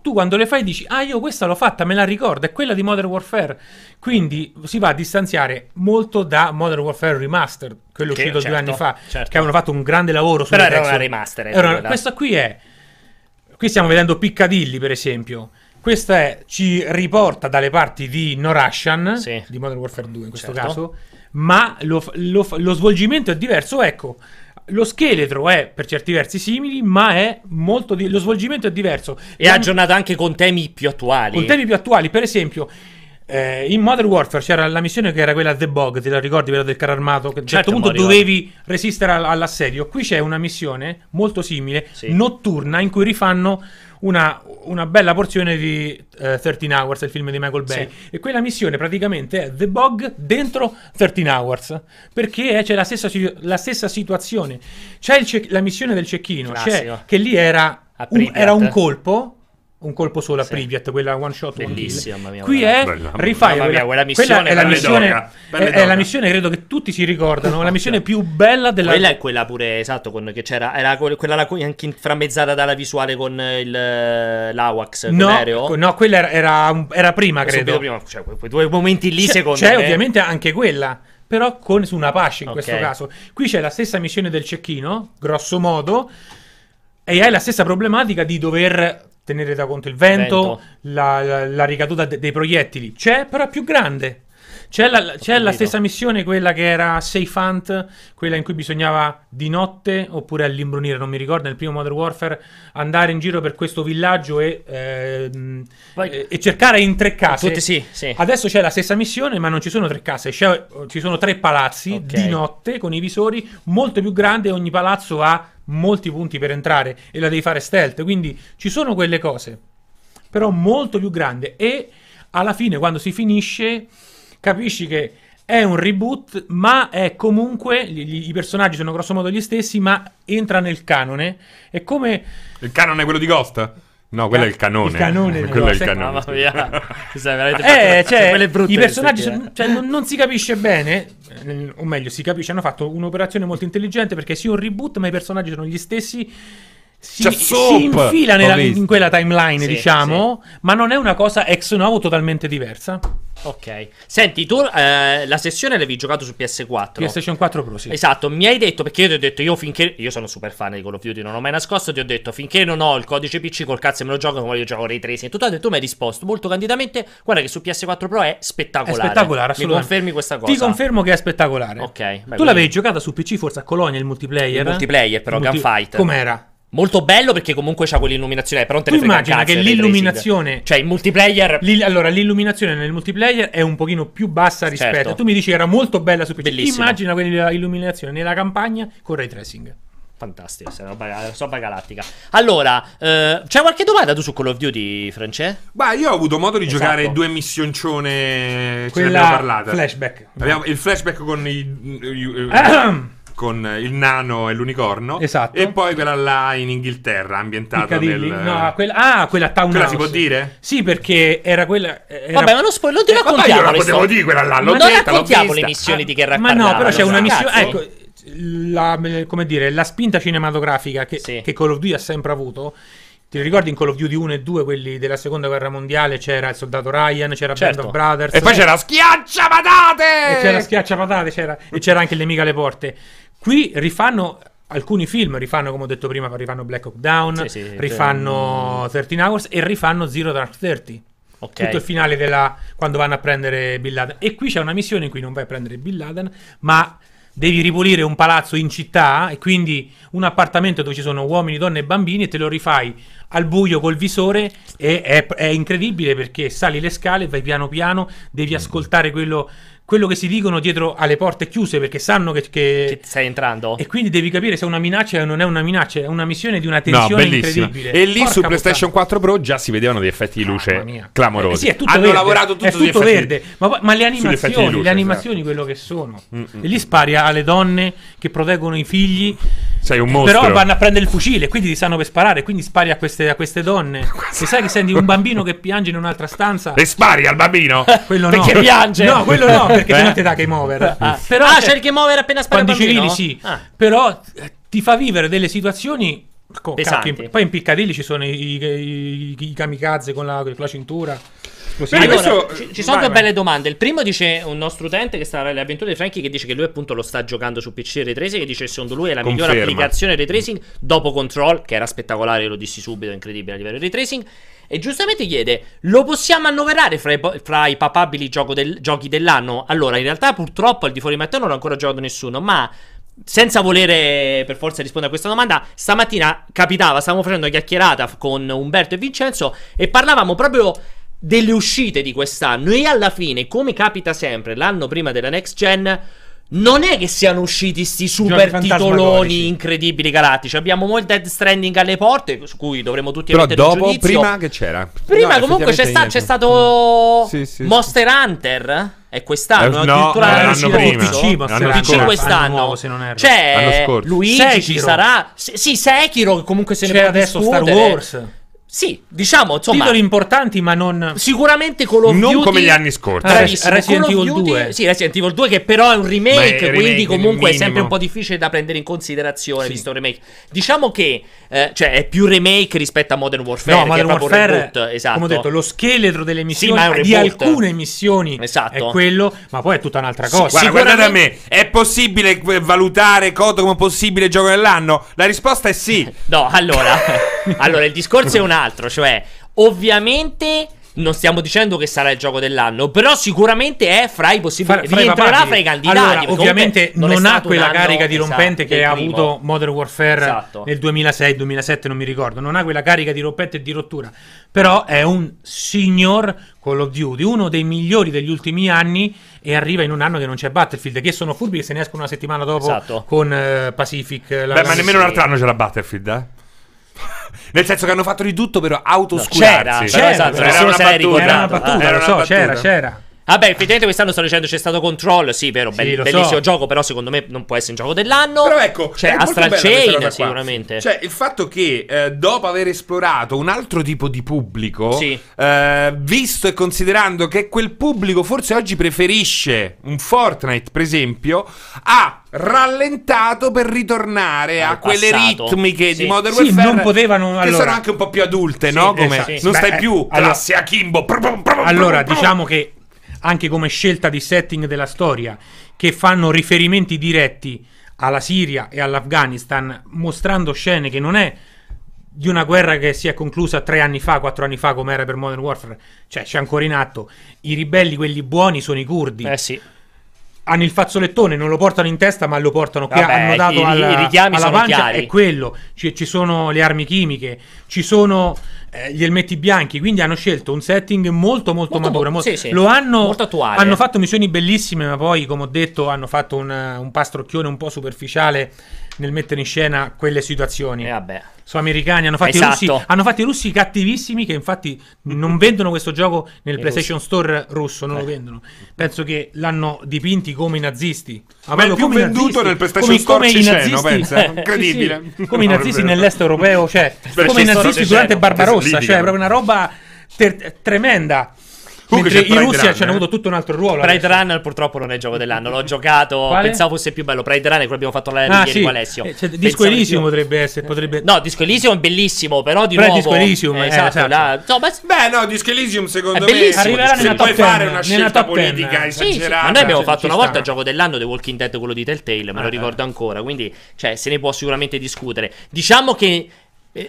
tu quando le fai dici, ah io questa l'ho fatta, me la ricordo, è quella di Modern Warfare, quindi si va a distanziare molto da Modern Warfare Remastered, quello che, uscito certo, due anni fa, certo. che avevano fatto un grande lavoro su Però era una remaster. Questa qui è Qui stiamo vedendo Piccadilly, per esempio. Questa è, ci riporta dalle parti di No Russian, sì. di Modern Warfare 2 in questo certo. caso, ma lo, lo, lo svolgimento è diverso. Ecco, lo scheletro è per certi versi simili, ma è molto di- lo svolgimento è diverso. E ha aggiornato anche con temi più attuali. Con temi più attuali, per esempio, Eh, in Modern Warfare c'era la missione che era quella The Bog, te la ricordi, quella del carro armato? Che a un certo, certo punto dovevi resistere all'assedio. Qui c'è una missione molto simile, sì. notturna, in cui rifanno una, una bella porzione di uh, eh, 13 Hours, il film di Michael Bay. Sì. E quella missione praticamente è The Bog dentro 13 Hours. Perché c'è la stessa, la stessa situazione. C'è ce- la missione del cecchino, che lì era un, era un colpo un colpo solo a sì. Pripyat, quella one shot Bellissima, mamma mia. Qui è Bella, Rifire, quella, quella, missione quella è la missione, è, è, la missione credo che tutti si ricordano, la missione più bella della Quella è quella pure esatto con che c'era era quella anche inframmezzata dalla visuale con il l'Awax no, l'aereo. No, quella era, era, era prima, credo. Prima, cioè, quei due momenti lì c'è, secondo c'è me. C'è ovviamente anche quella però con su una Apache in okay. questo caso. Qui c'è la stessa missione del cecchino, grosso modo, e hai la stessa problematica di dover tenere da conto il vento, vento. La, la, la, ricaduta de- dei proiettili. C'è, però è più grande. C'è, la, c'è la, stessa missione, quella che era Safe Hunt, quella in cui bisognava di notte, oppure all'imbrunire, non mi ricordo, nel primo Modern Warfare, andare in giro per questo villaggio e, eh, e cercare in tre case. Tutti, sì, sì. Adesso c'è la stessa missione, ma non ci sono tre case, ci sono tre palazzi okay. di notte con i visori molto più grandi e ogni palazzo ha molti punti per entrare e la devi fare stealth. Quindi ci sono quelle cose, però molto più grande. E alla fine, quando si finisce, capisci che è un reboot, ma è comunque. Gli, I personaggi sono grossomodo gli stessi, ma entra nel canone. È come. Il canone è quello di Ghost? No, quello è il canone. Il canone. quello è il canone. Mamma mia. eh, cioè, i personaggi sono, cioè, non, non, si capisce bene, eh, o meglio, si capisce, hanno fatto un'operazione molto intelligente perché sì, un reboot, ma i personaggi sono gli stessi si, si infila nella, in quella timeline, sì, diciamo, sì. ma non è una cosa ex novo totalmente diversa. Ok. Senti, tu eh, la sessione l'avevi giocato su PS4. PlayStation 4 Pro, sì. Esatto, mi hai detto, perché io ti ho detto, io finché... Io sono super fan di Call of Duty, non ho mai nascosto, ti ho detto, finché non ho il codice PC col cazzo e me lo gioco, come voglio giocare Ray Tracing. Tu, tu mi hai risposto molto candidamente, guarda che su PS4 Pro è spettacolare. È spettacolare, Mi confermi questa cosa? Ti confermo che è spettacolare. Ok. Tu quindi... l'avevi giocata su PC, forse a Colonia, il multiplayer? Il multiplayer, però, Multi... Gunfight. Com'era? Molto bello perché comunque c'ha quell'illuminazione. Però non te tu immagina che l'illuminazione. Cioè, il multiplayer. Li, allora, l'illuminazione nel multiplayer è un pochino più bassa rispetto. Certo. Tu mi dici che era molto bella su PC. Bellissima. Immagina quell'illuminazione nella campagna con ray tracing. Fantastico, roba, roba galattica. Allora, eh, c'è qualche domanda tu su Call of Duty, France? Beh, io ho avuto modo di esatto. giocare due missioncione. Quella ce ne abbiamo parlato. Flashback. Abbiamo, il flashback con i. i con il nano e l'unicorno. Esatto. E poi quella là in Inghilterra, ambientata nel... No, quella... Ah, quella Town Quella si può dire? Sì, perché era quella... Era... Vabbè, ma non, spo... non ti eh, raccontiamo io la potevo dire quella là, l'ho non detta, raccontiamo le missioni ah, di Guerra Ma no, però c'è una missione... Ecco, la, come dire, la spinta cinematografica che, sì. che Call of Duty ha sempre avuto... Ti ricordi in Call of Duty 1 e 2, quelli della seconda guerra mondiale, c'era il soldato Ryan, c'era certo. Band of Brothers. E poi c'era Schiaccia Patate! E c'era Schiaccia Patate, c'era, e c'era anche il nemico alle porte. Qui rifanno alcuni film, rifanno come ho detto prima, rifanno Black Hawk Down, sì, sì, rifanno 13 Hours e rifanno Zero Dark Thirty. Okay. Tutto il finale della quando vanno a prendere Bin Laden. E qui c'è una missione in cui non vai a prendere Bin Laden, ma devi ripulire un palazzo in città e quindi un appartamento dove ci sono uomini, donne e bambini e te lo rifai al buio col visore e è, è incredibile perché sali le scale, vai piano piano, devi ascoltare quello quello che si dicono dietro alle porte chiuse perché sanno che, che... che stai entrando. E quindi devi capire se è una minaccia o non è una minaccia. È una missione di una tensione no, incredibile. E lì Porca su PlayStation 4 Pro già si vedevano degli effetti di luce clamorosi. Eh sì, Hanno verde. lavorato tutto è tutto verde. Ma, ma, le animazioni, luce, le animazioni esatto. quello che sono. Mm-mm. E lì spari alle donne che proteggono i figli. Sei un mostro. Però vanno a prendere il fucile, quindi ti sanno per sparare. Quindi spari a queste, a queste donne. e sai che senti un bambino che piange in un'altra stanza. E spari al bambino? quello no. Perché piange? No, quello no, perché eh? non ti dà che over. Ah, però ah c'è il game over appena spara Quando i civili sì. Ah. Però eh, ti fa vivere delle situazioni... Co- cacchio, poi in Piccadilly ci sono i, i, i, i kamikaze con la, con la cintura. Allora, questo... ci, ci, sono vai, due vai. belle domande. Il primo dice un nostro utente che sta alle avventure di Frankie che dice che lui appunto lo sta giocando su PC Ray Tracing che dice che secondo lui è la Conferma. migliore applicazione Ray Tracing dopo Control che era spettacolare, lo dissi subito, incredibile a livello Ray Tracing. E giustamente chiede: lo possiamo annoverare fra i, fra i papabili del, giochi dell'anno? Allora, in realtà, purtroppo al di fuori di Matteo non ho ancora giocato nessuno, ma. Senza volere per forza rispondere a questa domanda, stamattina capitava, stavamo facendo una chiacchierata con Umberto e Vincenzo e parlavamo proprio delle uscite di quest'anno e alla fine, come capita sempre l'anno prima della next gen, non è che siano usciti sti super titoloni incredibili galattici. Abbiamo molto Dead Stranding alle porte, su cui dovremo tutti Però mettere dopo, giudizio. prima che c'era? Prima no, comunque c'è, sta, c'è, stato sì, sì, Monster sì. Hunter. È quest'anno, eh, no, addirittura l'anno prima. PC, quest'anno. Nuovo, C'è Luigi, Sekiro. ci sarà. Sì, Sekiro, comunque se c'è ne può adesso discutere. Star Wars. Sì, diciamo, insomma, titoli importanti, ma non sicuramente Call of non Duty Non come gli anni scorsi. Bravissimo. Resident Evil 2. Sì, Resident Evil 2 che però è un remake, è quindi remake, comunque è sempre un po' difficile da prendere in considerazione sì. visto il remake. Diciamo che eh, cioè è più remake rispetto a Modern Warfare, no, Modern Warfare, reboot, esatto. Come ho detto, lo scheletro delle missioni sì, di alcune missioni esatto. è quello, ma poi è tutta un'altra cosa. Sì, guarda, guardate a me, è possibile valutare Codo come possibile gioco dell'anno? La risposta è sì. no, allora, allora il discorso è un altro, cioè Ovviamente non stiamo dicendo che sarà il gioco dell'anno, però sicuramente è fra i possibili. Fra, rientrerà fra i candidati. Allora, ovviamente non, non ha quella carica dirompente esatto, che ha primo. avuto Modern Warfare esatto. nel 2006-2007, non mi ricordo. Non ha quella carica dirompente e di rottura. Però è un signor Call of Duty, uno dei migliori degli ultimi anni. E arriva in un anno che non c'è Battlefield. Che sono furbi che se ne escono una settimana dopo esatto. con uh, Pacific. Beh, ma nemmeno un altro anno c'era Battlefield, eh? Nel senso che hanno fatto di tutto per autoscularsi. No, c'era, c'era, esatto, era, era, una battuta, era una battuta, eh, lo so, c'era, c'era. Vabbè, effettivamente quest'anno sto dicendo c'è stato Control, sì, vero, sì, be- bellissimo so. gioco, però secondo me non può essere un gioco dell'anno. Però ecco, c'è Astral Chain sicuramente. Cioè, il fatto che eh, dopo aver esplorato un altro tipo di pubblico, sì. eh, visto e considerando che quel pubblico forse oggi preferisce un Fortnite, per esempio, ha rallentato per ritornare Al a quelle passato. ritmiche sì. di Modern sì, Warfare non potevano, che allora... sono anche un po' più adulte, no? Come esatto. non stai Beh, più classe allora, Akimbo. Allora, diciamo che anche come scelta di setting della storia, che fanno riferimenti diretti alla Siria e all'Afghanistan, mostrando scene che non è di una guerra che si è conclusa tre anni fa, quattro anni fa, come era per Modern Warfare, cioè c'è ancora in atto. I ribelli, quelli buoni, sono i curdi. Eh sì hanno il fazzolettone, non lo portano in testa, ma lo portano qui. Hanno dato i, alla, i richiami alla pancia. Chiari. È quello. Ci, ci, sono le armi chimiche, ci sono eh, gli elmetti bianchi. Quindi hanno scelto un setting molto, molto, molto maduro. Mo- sì, sì. Lo hanno, molto attuale. Hanno fatto missioni bellissime, ma poi, come ho detto, hanno fatto un, un pastrocchione un po' superficiale nel mettere in scena quelle situazioni. E eh, vabbè. Sono americani, hanno fatto, esatto. i russi, hanno fatto i russi cattivissimi che infatti non vendono questo gioco nel I PlayStation russi. Store russo, non eh. lo vendono. Penso che l'hanno dipinti come i nazisti. Ma, Ma è più venduto nazisti, nel PlayStation come, Store come ceceno, pensa. Incredibile. Sì, sì. Come i nazisti nell'est europeo, cioè come i nazisti durante Barbarossa, cioè proprio una roba ter- tremenda. Mentre in Russia ci hanno avuto tutto un altro ruolo. Pride adesso. Runner purtroppo non è il gioco dell'anno. L'ho giocato. Quale? Pensavo fosse più bello. Pride Runner, quello abbiamo fatto la ah, ieri sì. con Alessio. Eh, cioè, Disco Elysium potrebbe essere. Potrebbe... No, Disco Elysium è bellissimo. Però di però nuovo. Disco Elysium, eh, esatto. esatto. La... No, ma... Beh, no, Disco Elysium secondo me. Arriverà nella puoi fare una scelta politica esagerata. Sì. Ma noi abbiamo cioè, fatto una volta il gioco dell'anno The Walking Dead, quello di Telltale. Me lo eh, ricordo eh. ancora. Quindi, cioè, se ne può sicuramente discutere. Diciamo che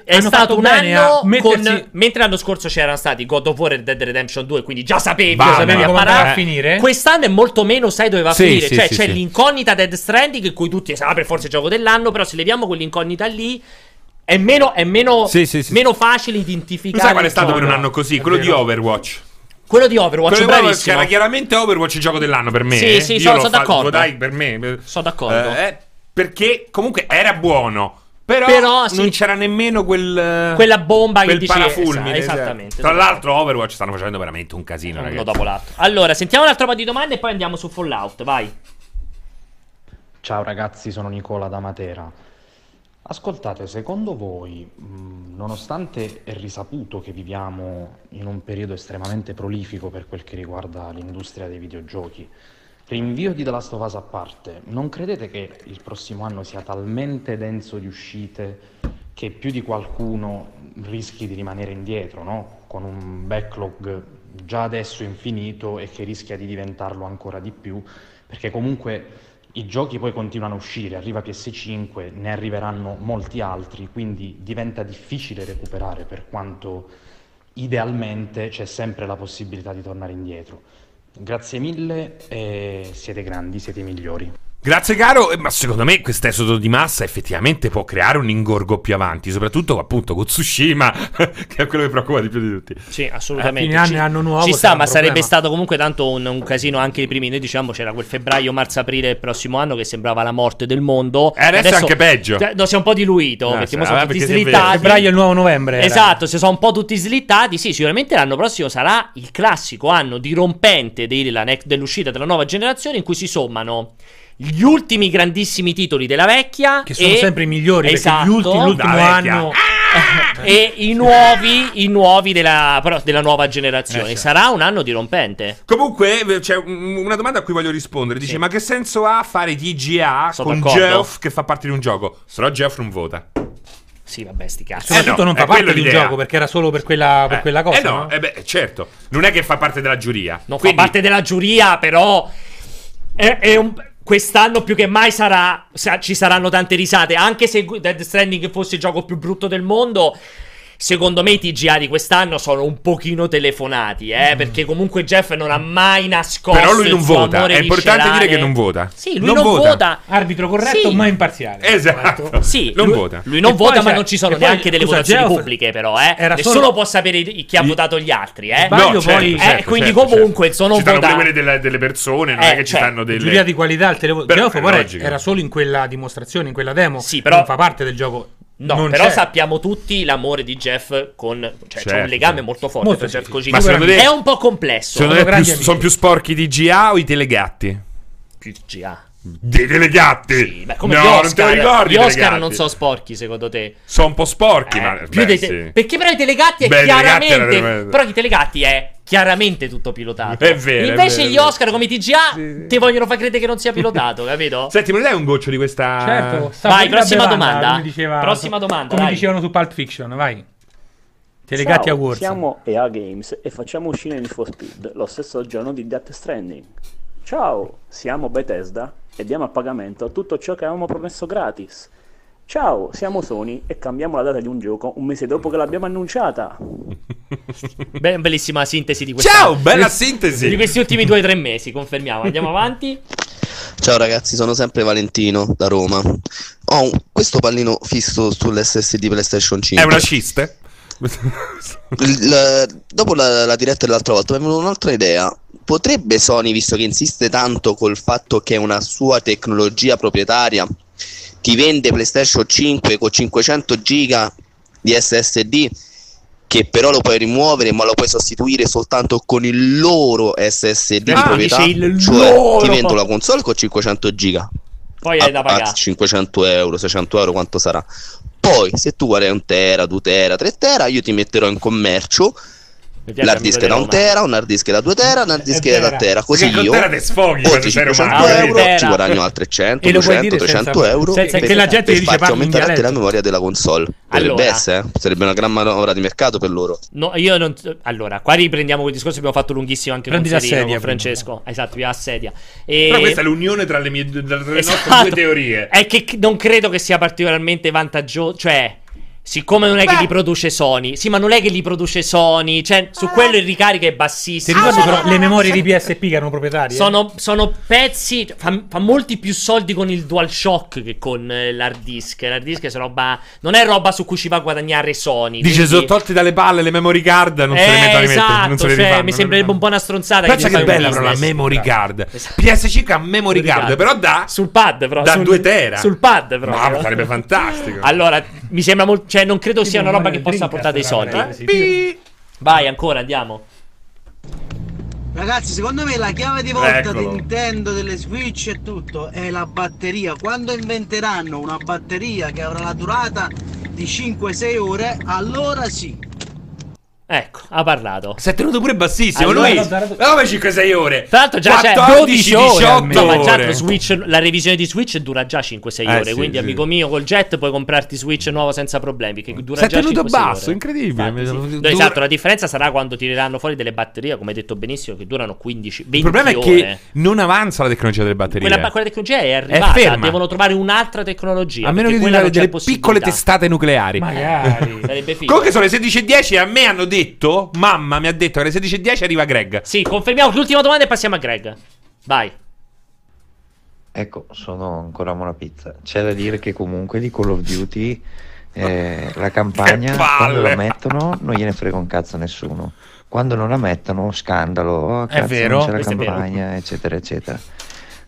è stato un anno mettersi... con... mentre l'anno scorso c'erano stati God of War e Dead Redemption 2 quindi già sapevi, già sapevi come a finire quest'anno è molto meno sai dove va a sì, finire sì, cioè sì, c'è l'incognita Dead Stranding in cui tutti ah per forza il gioco dell'anno però se leviamo quell'incognita lì è meno, è meno, meno facile identificare non sai qual è stato per un anno così? quello di Overwatch quello di Overwatch, Quello bravissimo. Era chiaramente Overwatch il gioco dell'anno per me. Sì, eh. sì, sono, sono d'accordo. Dai, per me. Sono d'accordo. Eh, perché comunque era buono. Però, Però sì. non c'era nemmeno quel, quella bomba quel che dice parafulmine. Esatto, esattamente. Tra l'altro, Overwatch stanno facendo veramente un casino. Uno dopo l'altro. Allora, sentiamo un altro po' di domande e poi andiamo su Fallout. Vai. Ciao ragazzi, sono Nicola da Matera. Ascoltate, secondo voi, nonostante è risaputo che viviamo in un periodo estremamente prolifico per quel che riguarda l'industria dei videogiochi, Rinvio di The Last of Us a parte, non credete che il prossimo anno sia talmente denso di uscite che più di qualcuno rischi di rimanere indietro, no? con un backlog già adesso infinito e che rischia di diventarlo ancora di più, perché comunque i giochi poi continuano a uscire, arriva PS5, ne arriveranno molti altri, quindi diventa difficile recuperare per quanto idealmente c'è sempre la possibilità di tornare indietro. Grazie mille e siete grandi, siete i migliori. Grazie caro, eh, ma secondo me questo esodo di massa effettivamente può creare un ingorgo più avanti, soprattutto appunto con Tsushima, che è quello che preoccupa di più di tutti. Sì, assolutamente. A fine anno nuovo ci sta, ma sarebbe stato comunque tanto un, un, casino anche i primi. Noi diciamo c'era quel febbraio, marzo, aprile del prossimo anno che sembrava la morte del mondo. E adesso, adesso è anche peggio. Cioè, no, si è un po' diluito, no, perché sono tutti slittati. Febbraio è il nuovo novembre. Era. Esatto, si sono un po' tutti slittati. Sì, sicuramente l'anno prossimo sarà il classico anno dirompente della, dell'uscita della nuova generazione in cui si sommano gli ultimi grandissimi titoli della vecchia. Che sono e, sempre i migliori. Esatto, gli ultimi, l'ultimo anno. e i nuovi, i nuovi della, però, della nuova generazione. Eh, Sarà un anno dirompente. Comunque, c'è una domanda a cui voglio rispondere. Dice: sì. Ma che senso ha fare TGA Sono con d'accordo. Geoff che fa parte di un gioco? Se no, Geoff non vota. Sì, vabbè, sti cazzi. Soprattutto eh no, non fa parte di un gioco perché era solo per quella, per eh, quella cosa. Eh no, no? Eh beh, certo. Non è che fa parte della giuria. Non Quindi... fa parte della giuria, però. È, è un quest'anno più che mai sarà, ci saranno tante risate. Anche se Dead Stranding fosse il gioco più brutto del mondo, Secondo me i TGA di quest'anno sono un pochino telefonati, eh, mm. perché comunque Jeff non ha mai nascosto Però lui non vota, è importante dire che non vota. Sì, lui non, non vota. vota. Arbitro corretto, sì. ma imparziale. Esatto. Sì, non lui, vota. Lui non e vota, ma non ci sono neanche delle scusa, votazioni Geoff pubbliche però, eh. Era Nessuno solo... può sapere chi ha votato gli altri, eh. No, certo, poi... certo, eh, quindi certo, comunque certo. sono ci vota... quelle delle, delle persone, non eh, è che ci cioè, stanno delle giuria di qualità al telefono. Geoff era solo in quella dimostrazione, in quella demo. Sì, però non fa parte del gioco No, non però c'è. sappiamo tutti l'amore di Jeff con. Cioè, certo. c'è un legame molto forte molto per Jeff Kojima. Ma secondo te, è un po' complesso. Secondo te più, sono più sporchi di GA o i telegatti? Più GA. Dei telegatti? Sì, beh, come no, Oscar. non te lo ricordi. Gli Oscar non sono sporchi, secondo te? Sono un po' sporchi, eh, ma. Più beh, te- sì. Perché però i telegatti è beh, chiaramente. Però i telegatti è chiaramente tutto pilotato. È vero. Invece è vero, gli Oscar come TGA sì, ti vogliono far credere che non sia pilotato, capito? Senti, me ne dai un goccio di questa. Certo. Vai, prossima domanda. Diceva, prossima domanda. Come vai. dicevano su Pulp Fiction, vai. Telegatti Ciao, Awards. Siamo EA Games e facciamo uscire Need for Speed lo stesso giorno di Death Stranding. Ciao, siamo Bethesda e diamo a pagamento tutto ciò che avevamo promesso gratis. Ciao, siamo Sony e cambiamo la data di un gioco un mese dopo che l'abbiamo annunciata. Be- bellissima sintesi di questa Ciao, bella sintesi di questi ultimi due o tre mesi, confermiamo. Andiamo avanti. Ciao ragazzi, sono sempre Valentino da Roma. Ho un, questo pallino fisso sull'SSD PlayStation 5. È una ciste? Il, dopo la, la diretta dell'altra volta mi è venuta un'altra idea. Potrebbe Sony, visto che insiste tanto col fatto che è una sua tecnologia proprietaria, ti vende PlayStation 5 con 500 giga di SSD che però lo puoi rimuovere ma lo puoi sostituire soltanto con il loro SSD ah, di proprietà cioè loro. ti vendo la console con 500 giga? Poi hai da pagare. 500 euro 600 euro quanto sarà? Poi se tu vuoi un tera 2 tera 3 tera io ti metterò in commercio l'hard disk da un tera, un hard disk da 2 tera, un hard disk da 3 tera. Così io sfoghi, oltre 500 euro ci guadagno altre 100, 200, 300 euro senza che la gente per dice farti aumentare la memoria della console. Potrebbe allora, essere, eh? sarebbe una gran manovra di mercato per loro. No, io non. Allora, qua riprendiamo quel discorso che abbiamo fatto lunghissimo anche Prendi con, Serino, con Francesco. Esatto, via a sedia. E... Però questa è l'unione tra le, mie, tra le esatto. nostre due teorie. È che non credo che sia particolarmente vantaggioso. Cioè Siccome non è Beh. che li produce Sony, sì, ma non è che li produce Sony, cioè su quello il ricarico è bassissimo. Ti ricordi però le memorie di PSP che erano proprietarie? Sono, sono pezzi, fa, fa, molti più soldi con il DualShock che con eh, l'hard disk. L'hard disk è roba, non è roba su cui ci va a guadagnare Sony. Dice, quindi... sono tolti dalle palle le memory card, non eh, se le mettono a esatto, non se le cioè, rifanno, mi sembrerebbe un po' una stronzata. Pensa che, che bella però la memory card. Esatto. PS5 ha memory card, card, però da... Sul pad, però. Da 2 tera. Sul pad, però. Ma sarebbe fantastico. Allora, mi sembra molto... Cioè, non credo sia una roba che possa portare dei soldi. Vai, ancora, andiamo. Ragazzi, secondo me la chiave di volta Eccolo. di Nintendo, delle Switch e tutto è la batteria. Quando inventeranno una batteria che avrà la durata di 5-6 ore, allora sì, Ecco, ha parlato. Si è tenuto pure bassissimo. Allora, lui, come 5-6 ore? Tra l'altro, già 14, c'è 12 ore. 18 no, ma già Switch, la revisione di Switch dura già 5-6 eh, ore. Sì, quindi, sì. amico mio, col jet puoi comprarti Switch nuovo senza problemi. Che dura si è già tenuto basso, ore. incredibile. Infatti, sì. Dura... Esatto, la differenza sarà quando tireranno fuori delle batterie, come hai detto benissimo, che durano 15 20 Il problema ore. è che non avanza la tecnologia delle batterie. Quella, quella tecnologia è arrivata. È devono trovare un'altra tecnologia. A meno che trovare delle piccole testate nucleari. Magari. Sarebbe figo. Comunque sono le 16.10 e a me hanno detto, ma mamma mi ha detto che alle 16.10 arriva Greg. Sì, confermiamo l'ultima domanda e passiamo a Greg. Vai. Ecco, sono ancora una pizza. C'è da dire che comunque di Call of Duty eh, la campagna quando la mettono non gliene frega un cazzo a nessuno. Quando non la mettono, scandalo, oh, cazzo, è vero, non c'è la campagna, eccetera, eccetera.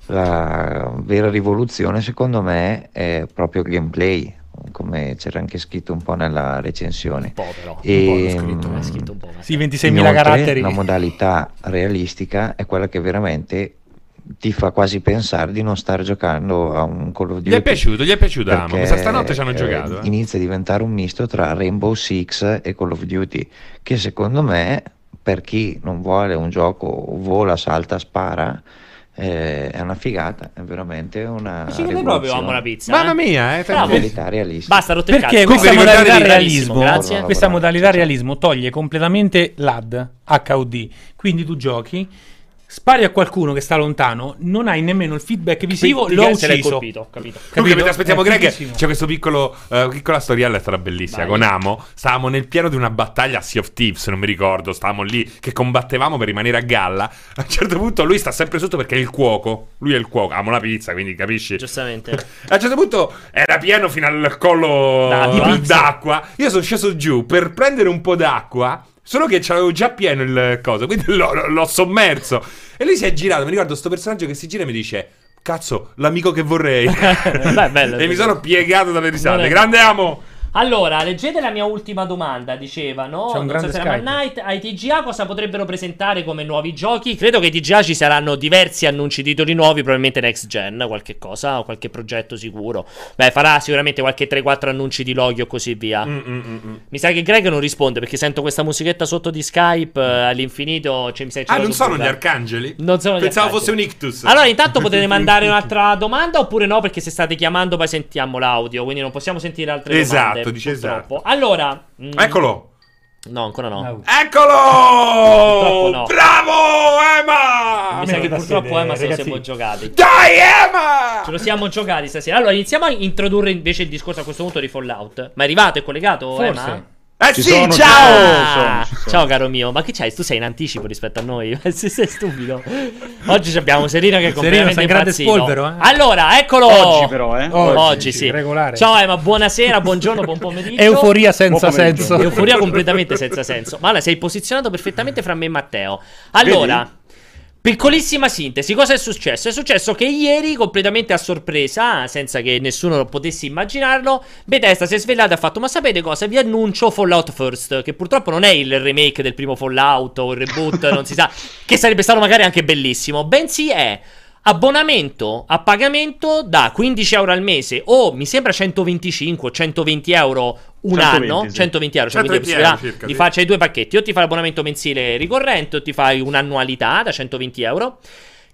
La vera rivoluzione, secondo me, è proprio il gameplay, come c'era anche scritto un po' nella recensione. Un po' però, e, un po' scritto, scritto un po'. Sì, 26.000 caratteri. La modalità realistica è quella che veramente ti fa quasi pensare di non stare giocando a un Call of Duty. Gli è piaciuto, gli è piaciuto Amo. Questa stanotte ci hanno eh, giocato. Eh. Inizia a diventare un misto tra Rainbow Six e Call of Duty, che secondo me, per chi non vuole un gioco vola, salta, spara, eh, è una figata, è veramente una. Ma ci crede proprio amo la pizza. Mamma mia, eh, Bravo. modalità realistica. Basta rotte il Perché cazzo. questa modalità realismo, Grazie. questa modalità realismo toglie completamente l'AD HUD. Quindi tu giochi, spari a qualcuno che sta lontano, non hai nemmeno il feedback visivo, Ti- l'ho ucciso. colpito, capito. Capito? mentre aspettiamo Greg, c'è questo piccolo eh, piccola storiella, è stata bellissima. Vai. Con Amo, stavamo nel pieno di una battaglia a Sea of Thieves, non mi ricordo. Stavamo lì che combattevamo per rimanere a galla. A un certo punto lui sta sempre sotto perché è il cuoco. Lui è il cuoco, amo la pizza, quindi capisci? Giustamente. A un certo punto era pieno fino al collo D'acqua. d'acqua. Io sono sceso giù per prendere un po' d'acqua. Solo che c'avevo già pieno il coso, quindi l'ho, l'ho sommerso. E lui si è girato. Mi ricordo sto personaggio che si gira e mi dice: Cazzo, l'amico che vorrei. Beh, bello, e mi bello. sono piegato dalle risate. Grande amo. Allora, leggete la mia ultima domanda, dicevano. C'è un grande so se era Skype. Man Night, ai TGA cosa potrebbero presentare come nuovi giochi? Credo che ai TGA ci saranno diversi annunci di titoli nuovi, probabilmente next gen, qualche cosa, o qualche progetto sicuro. Beh, farà sicuramente qualche 3-4 annunci di loghi o così via. Mm, mm, mm. Mi sa che Greg non risponde perché sento questa musichetta sotto di Skype eh, all'infinito. Cioè, mi sa che c'è Ah, non sono gli arcangeli? Non sono Pensavo arcangeli. fosse un ictus. Allora, intanto potete mandare un'altra domanda oppure no? Perché se state chiamando poi sentiamo l'audio, quindi non possiamo sentire altre Esatto, domande. Dice purtroppo. Allora, mm, Eccolo. No, ancora no. Eccolo! Purtroppo no. Bravo, Emma! Mi sa che purtroppo sedere, Emma se lo siamo giocati. Dai, Emma! Ce lo siamo giocati stasera. Allora, iniziamo a introdurre invece il discorso a questo punto di Fallout. Ma è arrivato? È collegato? Forse. Emma? Eh Ci sì, sono, ci ciao! sono, ci sono, ci sono. Ciao caro mio, ma che c'hai? Tu sei in anticipo rispetto a noi? Se sei stupido. Oggi abbiamo Serino che è Serino completamente grande impazzito. spolvero, eh? Allora, eccolo! Oggi però, eh? Oggi, Oggi, sì. regolare. Ciao Emma, buonasera, buongiorno, buon pomeriggio. Euforia senza Buon pomeriggio. senso. Euforia completamente senza senso. Ma allora sei posizionato perfettamente fra me e Matteo. Allora, piccolissima sintesi, cosa è successo? È successo che ieri, completamente a sorpresa, senza che nessuno potesse immaginarlo, Bethesda si è svegliata e ha fatto: Ma sapete cosa? Vi annuncio Fallout First, che purtroppo non è il remake del primo Fallout o il reboot, non si sa, che sarebbe stato magari anche bellissimo, bensì è. Abbonamento a pagamento da 15 euro al mese o mi sembra 125 o 120 euro un 120, anno, sì. 120 euro, cioè 120 quindi euro possibilità di farci due pacchetti, o ti fai l'abbonamento mensile ricorrente o ti fai un'annualità da 120 euro,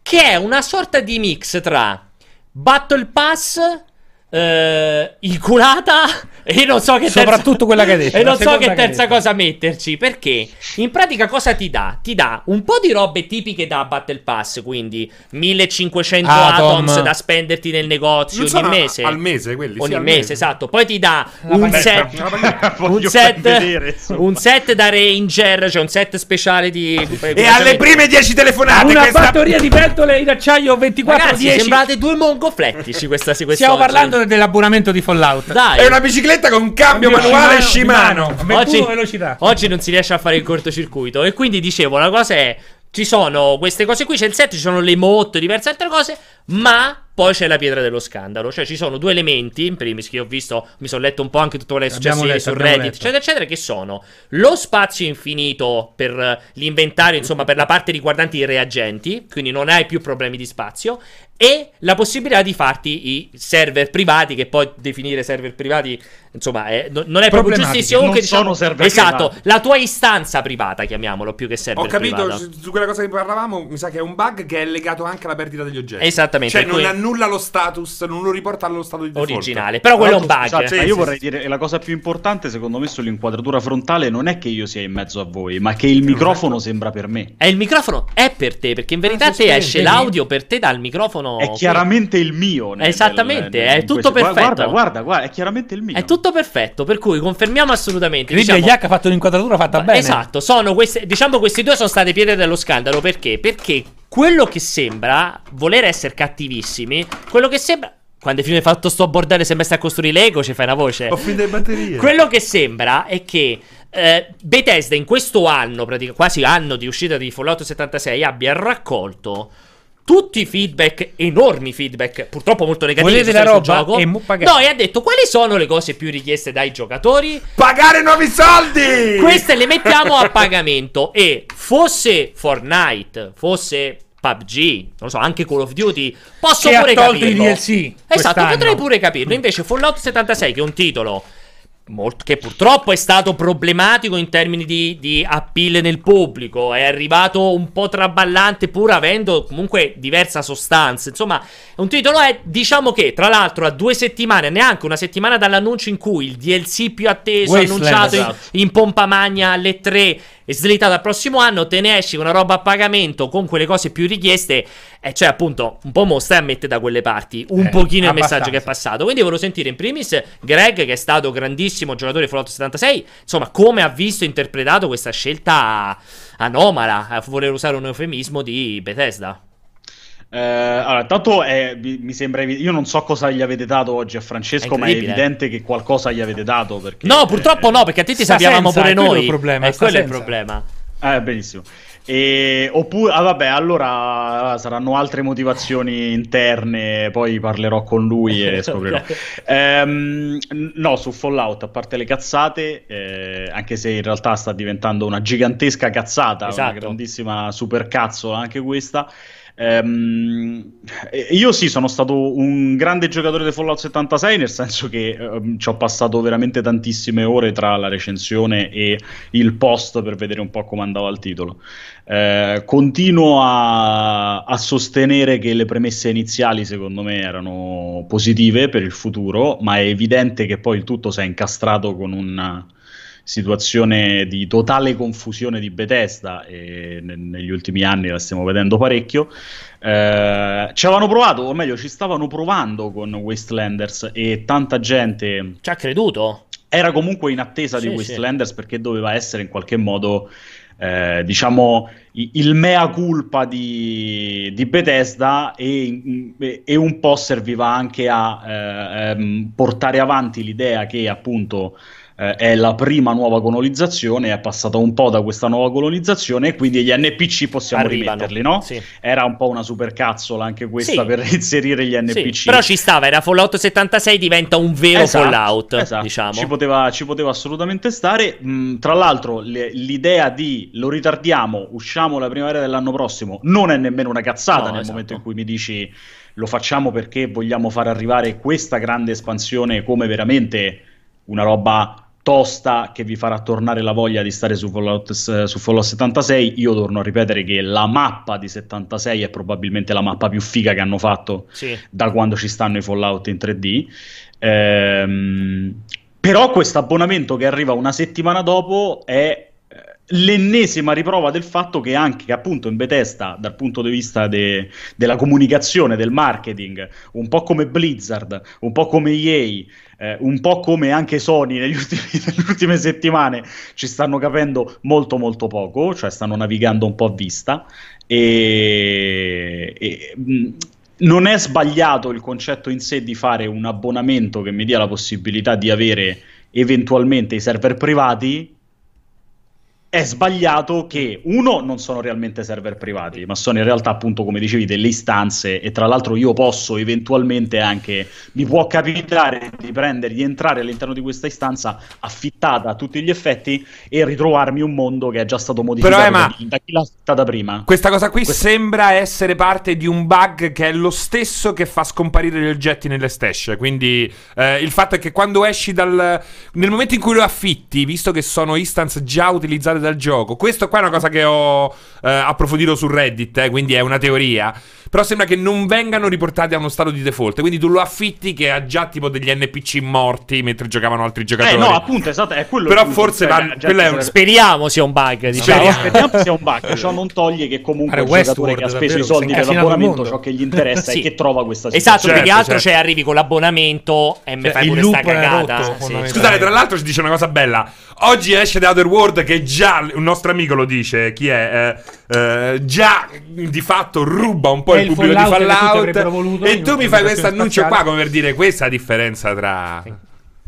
che è una sorta di mix tra Battle Pass, eh, Inculata e non so che terza... Soprattutto quella che hai detto, E non so che che terza detto. cosa metterci, perché in pratica cosa ti dà? Ti dà un po' di robe tipiche da Battle Pass, quindi 1500 Atom. atoms da spenderti nel negozio Non ogni mese. al mese quelli, sì, Ogni al mese, mese. esatto. Poi ti dà La un set, paglietta. un Voglio set, vedere, un set da Ranger, cioè un set speciale di E alle prime 10 telefonate Una questa... batteria di pentole in acciaio 24 Ragazzi, 10. sembrate due mongoflettici questa quest'oggi. Stiamo parlando dell'abbonamento di Fallout. Dai. È una bicicletta con cambio manuale Shimano. 21 Oggi, velocità. oggi non si riesce a fare il cortocircuito. E quindi dicevo, la cosa è. Ci sono queste cose qui, c'è il set, ci sono le motte, diverse altre cose, ma poi c'è la pietra dello scandalo. Cioè ci sono due elementi, in primis, che ho visto, mi sono letto un po' anche tutto quello che è successo letto, su Reddit, letto. eccetera, eccetera, che sono lo spazio infinito per l'inventario, insomma, per la parte riguardante i reagenti, quindi non hai più problemi di spazio, e la possibilità di farti i server privati, che poi definire server privati, insomma, è- no- non è proprio giustissimo. Non diciamo, sono server esatto, privati. la tua istanza privata, chiamiamolo, più che server Ho capito, privata. su su quella cosa che parlavamo, mi sa che è un bug che è legato anche alla perdita degli oggetti. Esattamente, Cioè non qui- annulla lo status, non lo riporta allo stato di default. Originale, però quello è un bug. Scusate, Sì, ma sì, io sì, vorrei sì. dire la cosa più importante secondo me sull'inquadratura frontale non è che io sia in mezzo a voi, ma che il microfono sembra per me. E il microfono è per te, perché in verità Ah, te esce l'audio per te dal microfono. È chiaramente il mio. nel- Esattamente, nel- è in tutto questo- perfetto. Guarda, guarda, guarda, è chiaramente il mio. È tutto perfetto, per cui confermiamo assolutamente. Quindi diciamo- Yak ha fatto un'inquadratura fatta bene. Esatto, sono queste, diciamo questi due sono state pietre dello scandalo perché? Perché quello che sembra voler essere cattivissimi, quello che sembra quando hai finito di fatto sto bordello e sembra stai a costruire Lego, ci fai una voce. Ho finito le batterie. Quello che sembra è che eh, Bethesda in questo anno, quasi anno di uscita di Fallout 76, abbia raccolto tutti i feedback, enormi feedback, purtroppo molto negativi Volete la roba gioco. E no, e ha detto quali sono le cose più richieste dai giocatori? Pagare nuovi soldi! Queste le mettiamo a pagamento e fosse Fortnite, fosse PUBG, non lo so, anche Call of Duty, posso che pure capirlo. i DLC. Esatto, potrei pure capirlo. Invece Fallout 76 che è un titolo Molto, che purtroppo è stato problematico in termini di, di appeal nel pubblico. È arrivato un po' traballante, pur avendo comunque diversa sostanza. Insomma, un titolo è, diciamo che, tra l'altro, a due settimane, neanche una settimana dall'annuncio in cui il DLC più atteso, Wasteland, annunciato esatto. in, in pompa magna alle 3 e slittato al prossimo anno, te ne esci con una roba a pagamento con quelle cose più richieste. E cioè, appunto, un po' mostra e mette da quelle parti un eh, pochino il messaggio che è passato. Quindi volevo sentire in primis Greg, che è stato grandissimo giocatore di Fallout 76, insomma, come ha visto e interpretato questa scelta anomala, a voler usare un eufemismo di Bethesda. Eh, allora, tanto è, mi sembra evidente. Io non so cosa gli avete dato oggi a Francesco, è ma è evidente che qualcosa gli avete dato. Perché, no, purtroppo eh, no, perché a te ti sappiamo pure noi. Il problema, eh, quello è il problema. Eh, benissimo. E, oppure, ah, vabbè, allora saranno altre motivazioni interne. Poi parlerò con lui e scoprirò. ehm, no, su Fallout, a parte le cazzate, eh, anche se in realtà sta diventando una gigantesca cazzata, esatto. una grandissima supercazzola anche questa. Ehm, io sì, sono stato un grande giocatore di Fallout 76, nel senso che ehm, ci ho passato veramente tantissime ore tra la recensione e il post per vedere un po' come andava il titolo. Eh, continuo a, a, sostenere che le premesse iniziali, secondo me, erano positive per il futuro, ma è evidente che poi il tutto si è incastrato con un situazione di totale confusione di Bethesda e ne- negli ultimi anni la stiamo vedendo parecchio. Eh, ci avevano provato, o meglio, ci stavano provando con Wastelanders e tanta gente ci ha creduto. Era comunque in attesa sì, di Wastelanders sì. perché doveva essere in qualche modo. Eh, diciamo il mea culpa di, di Bethesda e, e, un po' serviva anche a eh, ehm, portare avanti l'idea che appunto eh, è la prima nuova colonizzazione, è passata un po' da questa nuova colonizzazione e quindi gli NPC possiamo Arrivano. rimetterli, no? Sì. Era un po' una supercazzola anche questa sì. per inserire gli NPC. Sì. Però ci stava, era Fallout 76 diventa un vero esatto, Fallout, esatto. diciamo. Ci poteva, ci poteva assolutamente stare. Mm, tra l'altro le, l'idea di lo ritardiamo, usciamo la primavera dell'anno prossimo, non è nemmeno una cazzata no, nel esatto. momento in cui mi dici lo facciamo perché vogliamo far arrivare questa grande espansione come veramente una roba tosta che vi farà tornare la voglia di stare su Fallout, su Fallout 76. Io torno a ripetere che la mappa di 76 è probabilmente la mappa più figa che hanno fatto sì. da quando ci stanno i Fallout in 3D. Ehm, però questo abbonamento che arriva una settimana dopo è l'ennesima riprova del fatto che anche appunto in Bethesda dal punto di vista de- della comunicazione, del marketing, un po' come Blizzard, un po' come EA, eh, un po' come anche Sony negli ultimi, nelle ultime settimane ci stanno capendo molto molto poco, cioè stanno navigando un po' a vista. E, e mh, non è sbagliato il concetto in sé di fare un abbonamento che mi dia la possibilità di avere eventualmente i server privati è sbagliato che uno non sono realmente server privati, ma sono in realtà appunto come dicevi delle istanze e tra l'altro io posso eventualmente anche mi può capitare di prendere di entrare all'interno di questa istanza affittata a tutti gli effetti e ritrovarmi un mondo che è già stato modificato Però, Emma, da chi l'ha affittata prima. Questa cosa qui questa... sembra essere parte di un bug che è lo stesso che fa scomparire gli oggetti nelle stash, quindi eh, il fatto è che quando esci dal nel momento in cui lo affitti, visto che sono instance già utilizzate dal gioco. Questo qua è una cosa che ho eh, approfondito su Reddit, eh, quindi è una teoria. Però sembra che non vengano riportati a uno stato di default. Quindi tu lo affitti che ha già tipo degli NPC morti mentre giocavano altri giocatori. Eh no, appunto, esatto, è quello. Però forse va, è un... speriamo sia un bug. Diciamo. Speriamo sia un bug. Ciò non toglie che comunque il giocatore che ha speso i soldi per l'abbonamento, ciò che gli interessa sì. è che trova questa situazione. Esatto, certo, più che altro certo. cioè arrivi con l'abbonamento e mi cioè, fai pure sta cagata. Rotto, sì. Scusate, tra l'altro ci dice una cosa bella. Oggi esce The Other World che già già un nostro amico lo dice, chi è? Eh, eh, già di fatto ruba un po' il, il pubblico di Fallout. E tu mi fai questo annuncio qua come per dire questa è la differenza tra...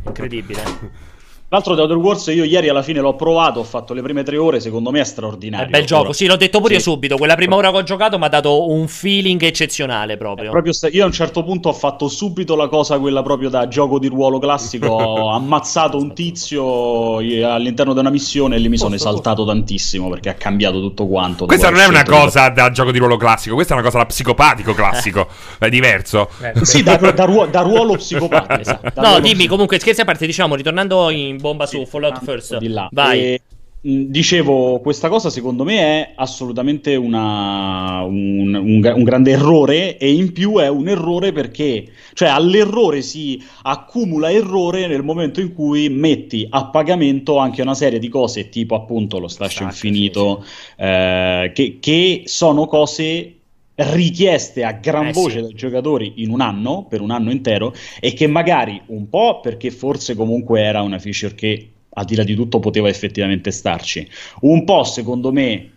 Incredibile. L'altro The Outer Wars io ieri alla fine l'ho provato, ho fatto le prime tre ore, secondo me è straordinario. È bel gioco, sì, l'ho detto pure sì. io subito, quella prima ora che ho giocato mi ha dato un feeling eccezionale proprio. proprio sta- io a un certo punto ho fatto subito la cosa quella proprio da gioco di ruolo classico, ho ammazzato un tizio all'interno di una missione e lì mi sono esaltato tantissimo perché ha cambiato tutto quanto. Questa non è una cosa da gioco di ruolo classico, questa è una cosa da psicopatico classico, è diverso. Eh, sì, da, da, ruolo, da ruolo psicopatico. Esatto. No, dimmi, psico- comunque scherzi a parte, diciamo, ritornando in bomba sì, su Fallout First. Di là. Vai. E, dicevo, questa cosa secondo me è assolutamente una, un, un, un, grande errore e in più è un errore perché, cioè all'errore si accumula errore nel momento in cui metti a pagamento anche una serie di cose tipo appunto lo slash infinito, sì, sì. Eh, che, che sono cose richieste a gran eh, voce sì. dai giocatori in un anno, per un anno intero, e che magari un po' perché forse comunque era una feature che al di là di tutto poteva effettivamente starci, un po' secondo me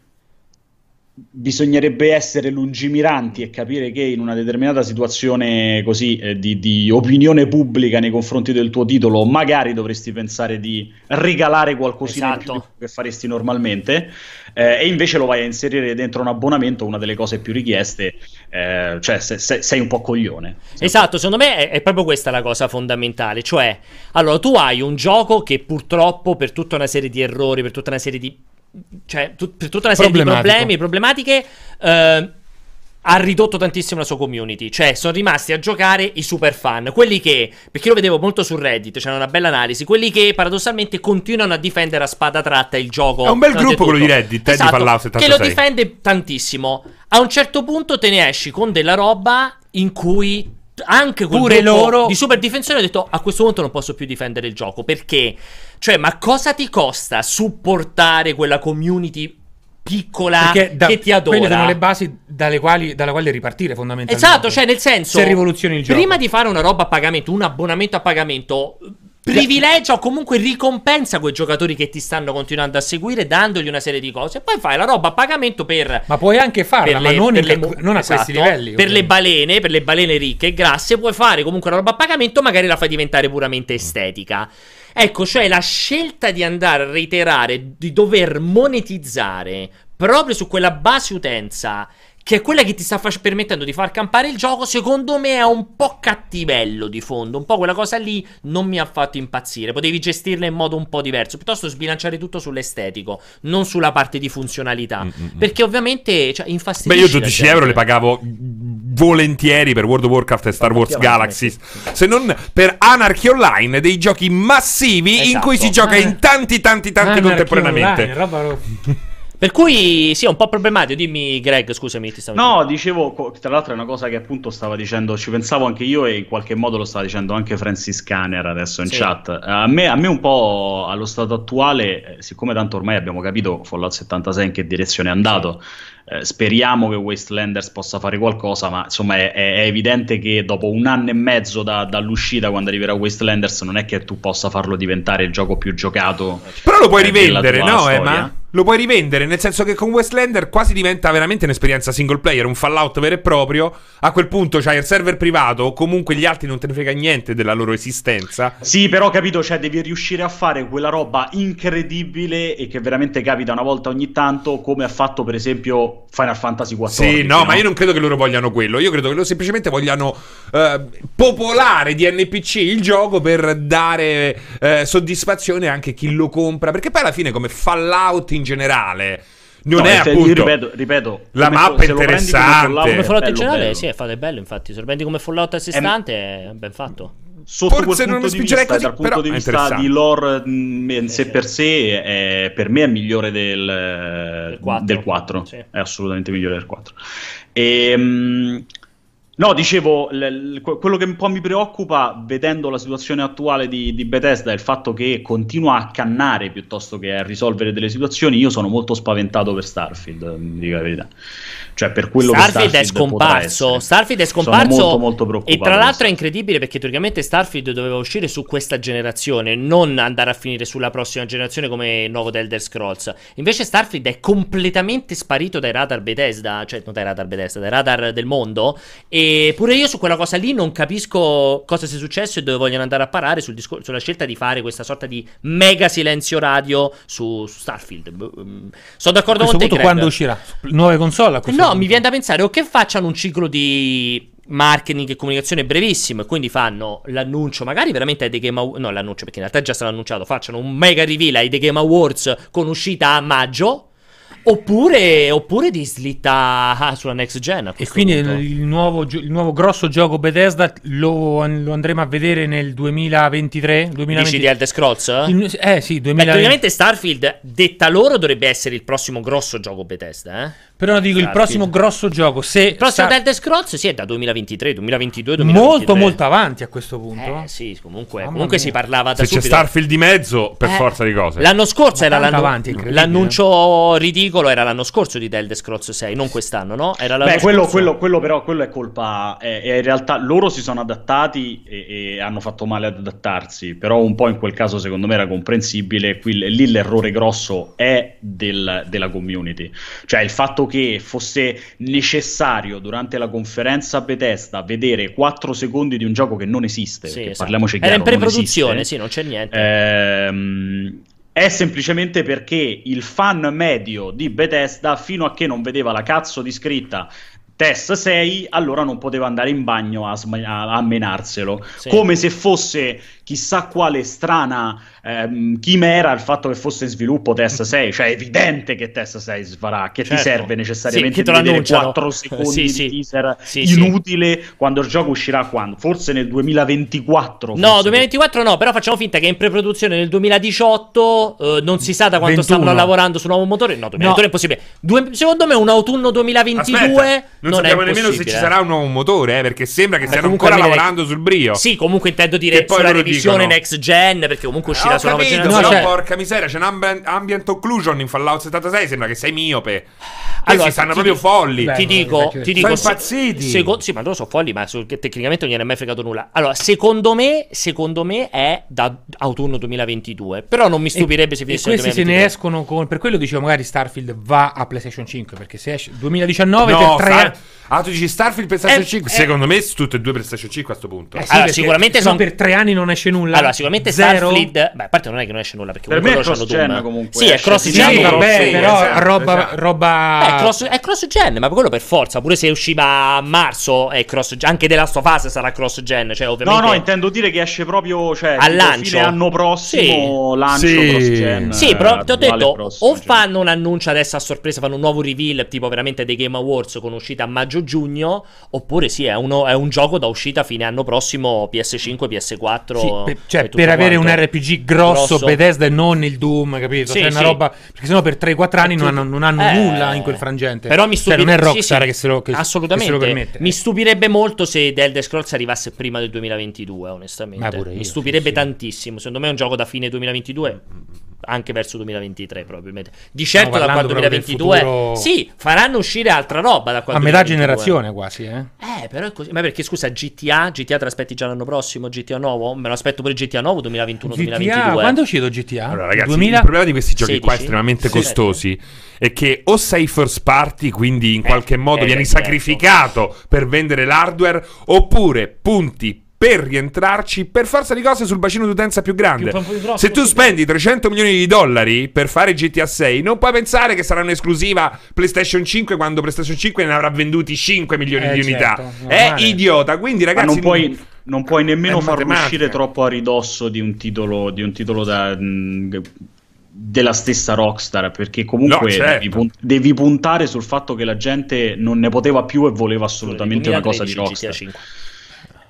bisognerebbe essere lungimiranti e capire che in una determinata situazione così eh, di, di, opinione pubblica nei confronti del tuo titolo magari dovresti pensare di regalare qualcosina esatto. che faresti normalmente eh, e invece lo vai a inserire dentro un abbonamento una delle cose più richieste eh, cioè se, se, sei un po' coglione. Esatto secondo me è, è, proprio questa la cosa fondamentale cioè allora tu hai un gioco che purtroppo per tutta una serie di errori per tutta una serie di cioè, tu, per tutta una serie di problemi, problematiche, eh, ha ridotto tantissimo la sua community. Cioè, sono rimasti a giocare i super fan. Quelli che, perché lo vedevo molto su Reddit, c'era una bella analisi. Quelli che paradossalmente continuano a difendere a spada tratta il gioco. È un bel gruppo quello di Reddit, eh, esatto, di Fallout 76. Che lo difende tantissimo. A un certo punto te ne esci con della roba in cui anche pure loro di super difensori ho detto a questo punto non posso più difendere il gioco perché cioè ma cosa ti costa supportare quella community piccola da, che ti adora. Quelle sono le basi dalle quali, dalla quale ripartire fondamentalmente. Esatto, cioè nel senso... Se rivoluzioni il gioco. Prima di fare una roba a pagamento, un abbonamento a pagamento, privilegia o comunque ricompensa quei giocatori che ti stanno continuando a seguire dandogli una serie di cose. Poi fai la roba a pagamento per. Ma puoi anche farla, ma le, non, in, le, non a esatto, questi livelli. Per le balene, per le balene ricche e grasse, puoi fare comunque la roba a pagamento, magari la fai diventare puramente estetica. Ecco, cioè la scelta di andare a reiterare, di dover monetizzare proprio su quella base utenza che è quella che ti sta fac- permettendo di far campare il gioco, secondo me è un po' cattivello di fondo, un po' quella cosa lì non mi ha fatto impazzire, potevi gestirla in modo un po' diverso, piuttosto sbilanciare tutto sull'estetico, non sulla parte di funzionalità, Mm-mm. perché ovviamente cioè, infastidisce Beh, io 12 euro le pagavo volentieri per World of Warcraft e Star Wars Galaxy, se non per Anarchy Online, dei giochi massivi esatto. in cui si gioca in tanti tanti tanti Anarchy contemporaneamente. Online, roba per cui sì, è un po' problematico. Dimmi, Greg, scusami, ti stavo No, dicendo. dicevo, tra l'altro è una cosa che appunto stava dicendo, ci pensavo anche io e in qualche modo lo stava dicendo anche Francis Canner adesso in sì. chat. A me, a me, un po' allo stato attuale, eh, siccome tanto ormai abbiamo capito Fallout 76 in che direzione è andato, eh, speriamo che Wastelanders possa fare qualcosa, ma insomma è, è, evidente che dopo un anno e mezzo da, dall'uscita, quando arriverà Wastelanders, non è che tu possa farlo diventare il gioco più giocato. Però lo puoi rivendere, no, Emma? Lo puoi rivendere, nel senso che con Westlander quasi diventa veramente un'esperienza single player, un Fallout vero e proprio. A quel punto c'hai il server privato, o comunque gli altri non te ne frega niente della loro esistenza. Sì, però capito, cioè devi riuscire a fare quella roba incredibile e che veramente capita una volta ogni tanto, come ha fatto per esempio Final Fantasy XIV. Sì, no, no, ma io non credo che loro vogliano quello. Io credo che loro semplicemente vogliano uh, popolare di NPC il gioco per dare uh, soddisfazione anche a chi lo compra. Perché poi alla fine, come Fallout in generale. Non no, è appunto. Io ripeto, ripeto la mappa è interessante. Come Fallout in generale, bello. sì, è fatto è bello. Infatti, se lo prendi come Fallout a sé stante, è ben fatto sotto Forse quel punto di vista, così, dal punto di vista di lore mh, in sé per sé, è, per me è migliore del, del 4. Del 4. Sì. È assolutamente migliore del 4. E, mh, No, dicevo, l- l- quello che un po' mi preoccupa vedendo la situazione attuale di, di, Bethesda è il fatto che continua a cannare piuttosto che a risolvere delle situazioni. Io sono molto spaventato per Starfield, mi dico la verità. Cioè, per quello Starfield, che Starfield è scomparso. Starfield è scomparso. Sono molto, molto preoccupato. E tra l'altro è incredibile perché teoricamente Starfield doveva uscire su questa generazione, non andare a finire sulla prossima generazione come il nuovo Elder Scrolls. Invece Starfield è completamente sparito dai radar Bethesda, cioè non dai radar Bethesda, dai radar del mondo. E pure io su quella cosa lì non capisco cosa sia successo e dove vogliono andare a parare sul discor- sulla scelta di fare questa sorta di mega silenzio radio su, su Starfield. Mm, sono d'accordo con te. quando uscirà? Nuove console? A no, mi viene da pensare o che facciano un ciclo di marketing e comunicazione brevissimo e quindi fanno l'annuncio magari veramente ai The Game Awards no l'annuncio perché in realtà è già stato annunciato facciano un mega reveal ai The Game Awards con uscita a maggio Oppure, oppure, di slitta ah, sulla next gen. E quindi il nuovo, il nuovo, grosso gioco Bethesda lo, lo, andremo a vedere nel 2023? 2020... Dici di Elder Scrolls? Il, eh sì, 2020. Beh, Starfield, detta loro, dovrebbe essere il prossimo grosso gioco Bethesda. Eh? Però dico Starfield. il prossimo grosso gioco. Se il prossimo Star... Elder Scrolls sì, è da 2023, 2022, 2023. Molto, molto avanti a questo punto. Eh sì, comunque, comunque si parlava da Se subito. c'è Starfield di mezzo, per eh, forza di cose. L'anno scorso era l'annu- avanti, l'annuncio ridicolo, era l'anno scorso di Elder Scrolls 6, non quest'anno, no? Era l'anno Beh, quello, quello, quello, però quello è colpa. È, è in realtà loro si sono adattati e, e, hanno fatto male ad adattarsi. Però un po' in quel caso, secondo me, era comprensibile. Qui, lì l'errore grosso è del, della community. Cioè il fatto che fosse necessario durante la conferenza Bethesda vedere 4 secondi di un gioco che non esiste, sì, esatto. parliamoci chiaro, Era in pre-produzione, sì, non c'è niente. Ehm, è semplicemente perché il fan medio di Bethesda, fino a che non vedeva la cazzo di scritta Test 6, allora non poteva andare in bagno a, sm- a-, a menarselo. Sì. Come se fosse chissà quale strana ehm, chimera il fatto che fosse in sviluppo Test 6, cioè è evidente che Test 6 si farà, che certo. ti serve necessariamente sì, di vedere 4 secondi sì, di sì. teaser inutile quando il gioco uscirà quando? Forse nel 2024. No, forse. 2024 no, però facciamo finta che in pre-produzione nel 2018 eh, non si sa da quanto 21. stanno lavorando su un nuovo motore, no, 2021 no. è impossibile. Due, secondo me un autunno 2022 Aspetta, non, non sappiamo nemmeno se ci sarà un nuovo motore, eh, perché sembra che stiano ancora lavorando sul brio. Sì, comunque intendo dire sulla revisione next gen, perché comunque uscirà su nuova generazione. No, cioè... porca miseria, c'è un ambient, ambient, occlusion in Fallout 76, sembra che sei miope. Allora, Questi stanno proprio folli. Beh, ti dico, ti dico sono impazziti. Seco- sì, ma loro sono folli, ma su, tecnicamente non gliene è mai fregato nulla. Allora, secondo me, secondo me è da autunno 2022, però non mi stupirebbe e, se finisse e questi se ne escono con per quello dicevo magari Starfield va a PlayStation 5 perché se esce 2019 no, per tre anni Ah, tu dici Starfield PlayStation eh, 5? Eh, Secondo me su tutte e due PlayStation 5 a questo punto. Eh sì, allora, sicuramente sono per tre anni non esce nulla. Allora, sicuramente Zero. Starfield, beh, a parte non è che non esce nulla perché per me è cross gen comunque. Sì, è cross gen, sì, vabbè, sì, però esatto, roba, esatto. roba... È, cross, è cross gen, ma quello per forza, pure se usciva a marzo è cross gen, anche The Last of Us sarà cross gen, cioè ovviamente No, no, intendo dire che esce proprio, cioè, al lancio l'anno prossimo, sì. lancio sì. cross gen. Sì, però ti ho detto o fanno un annuncio adesso a sorpresa, fanno un nuovo reveal, tipo veramente dei Game Awards con uscita a maggio-giugno Oppure sì, è, uno, è, un gioco da uscita fine anno prossimo PS5, PS4. Sì, per, cioè, per avere quanto. un RPG grosso, grosso, Bethesda e non il Doom, capito? Sì, cioè, sì. una roba. Perché sennò per 3-4 anni non hanno, non hanno eh, nulla in quel frangente. Però mi stupirebbe. Cioè, non è Rockstar che se lo, che, assolutamente. Che se lo permette. Mi stupirebbe molto se The Elder Scrolls arrivasse prima del 2022, onestamente. Io, mi stupirebbe tantissimo. Secondo me è un gioco da fine 2022 anche verso 2023 probabilmente. Di certo da qua al 2022 futuro... sì, faranno uscire altra roba da qua A metà generazione quasi, eh. Eh, però è così. Ma perché scusa, GTA, GTA te l'aspetti già l'anno prossimo, GTA nuovo? Me lo aspetto pure GTA nuovo 2021-2022. Quando è uscito GTA? Allora, ragazzi, 2000... il problema di questi giochi 16? qua estremamente sì, costosi è che o sei first party, quindi in eh, qualche modo eh, vieni certo. sacrificato per vendere l'hardware, oppure punti per rientrarci per forza di cose sul bacino d'utenza più grande. Più Se tu spendi 300 milioni di dollari per fare GTA 6, non puoi pensare che sarà un'esclusiva PlayStation 5 quando PlayStation 5 ne avrà venduti 5 milioni eh, di unità. Certo, è idiota. Quindi, ragazzi. Ma non puoi, non puoi nemmeno farlo uscire troppo a ridosso di un titolo, di un titolo da. Mh, mm, della stessa Rockstar perché comunque no, certo. devi, punt- devi, puntare sul fatto che la gente non ne poteva più e voleva assolutamente una cosa di Rockstar.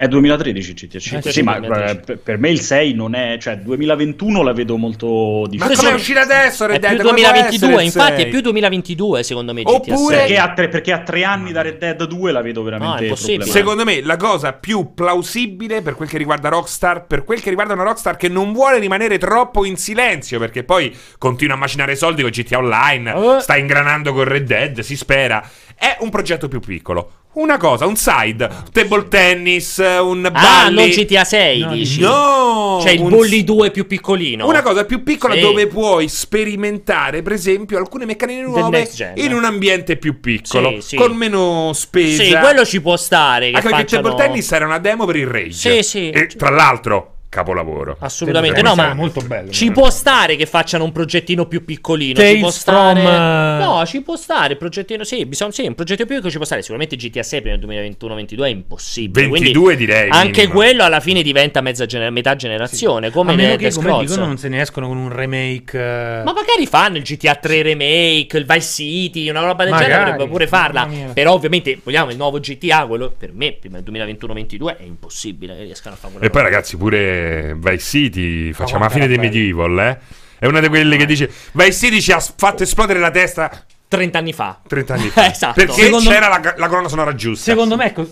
È 2013 GTA 5. Eh, sì, ma eh, per me il 6 non è. cioè 2021 la vedo molto difficile. Ma come è uscito adesso? Red Dead? È più 2022, infatti, è più 2022 secondo me. GTA Oppure. Perché a, tre, perché a tre anni da Red Dead 2 la vedo veramente. No, Secondo me la cosa più plausibile per quel che riguarda Rockstar, per quel che riguarda una Rockstar che non vuole rimanere troppo in silenzio, perché poi continua a macinare soldi con GTA Online, oh. sta ingranando con Red Dead, si spera. È un progetto più piccolo una cosa, un side, table tennis, un balli. Ah, non GTA 6, no, dici? No! Cioè il Bully 2 più piccolino. Una cosa più piccola sì. dove puoi sperimentare, per esempio, alcune meccaniche nuove in un ambiente più piccolo, sì, sì. con meno spesa. Sì, quello ci può stare. Anche facciano... perché il table tennis era una demo per il Rage. Sì, sì. E tra l'altro capolavoro. Assolutamente no, ma molto bello, ci può stare che facciano un progettino più piccolino. Tales ci può stare... from... No, ci può stare. Progettino, sì, bisogna, sì, un progetto più piccolo ci può stare. Sicuramente GTA 6 prima del 2021-22 è impossibile. 22 Quindi direi. Anche minimo. quello alla fine diventa gener- metà generazione. Sì. Come, ne, che, come dicono, non se ne escono con un remake. Uh... Ma magari fanno il GTA 3 remake, il Vice City, una roba del magari. genere. Potrebbe pure farla. Però, ovviamente, vogliamo il nuovo GTA. Quello per me, prima del 2021-22 è impossibile che riescano a fare. E poi, ragazzi, pure Vice City facciamo la fine dei medieval, eh? È una di quelle che dice Vice City ci ha fatto esplodere la testa 30 anni fa. 30 anni fa. esatto. Perché secondo c'era la, la, colonna sonora giusta. Secondo me, ecco,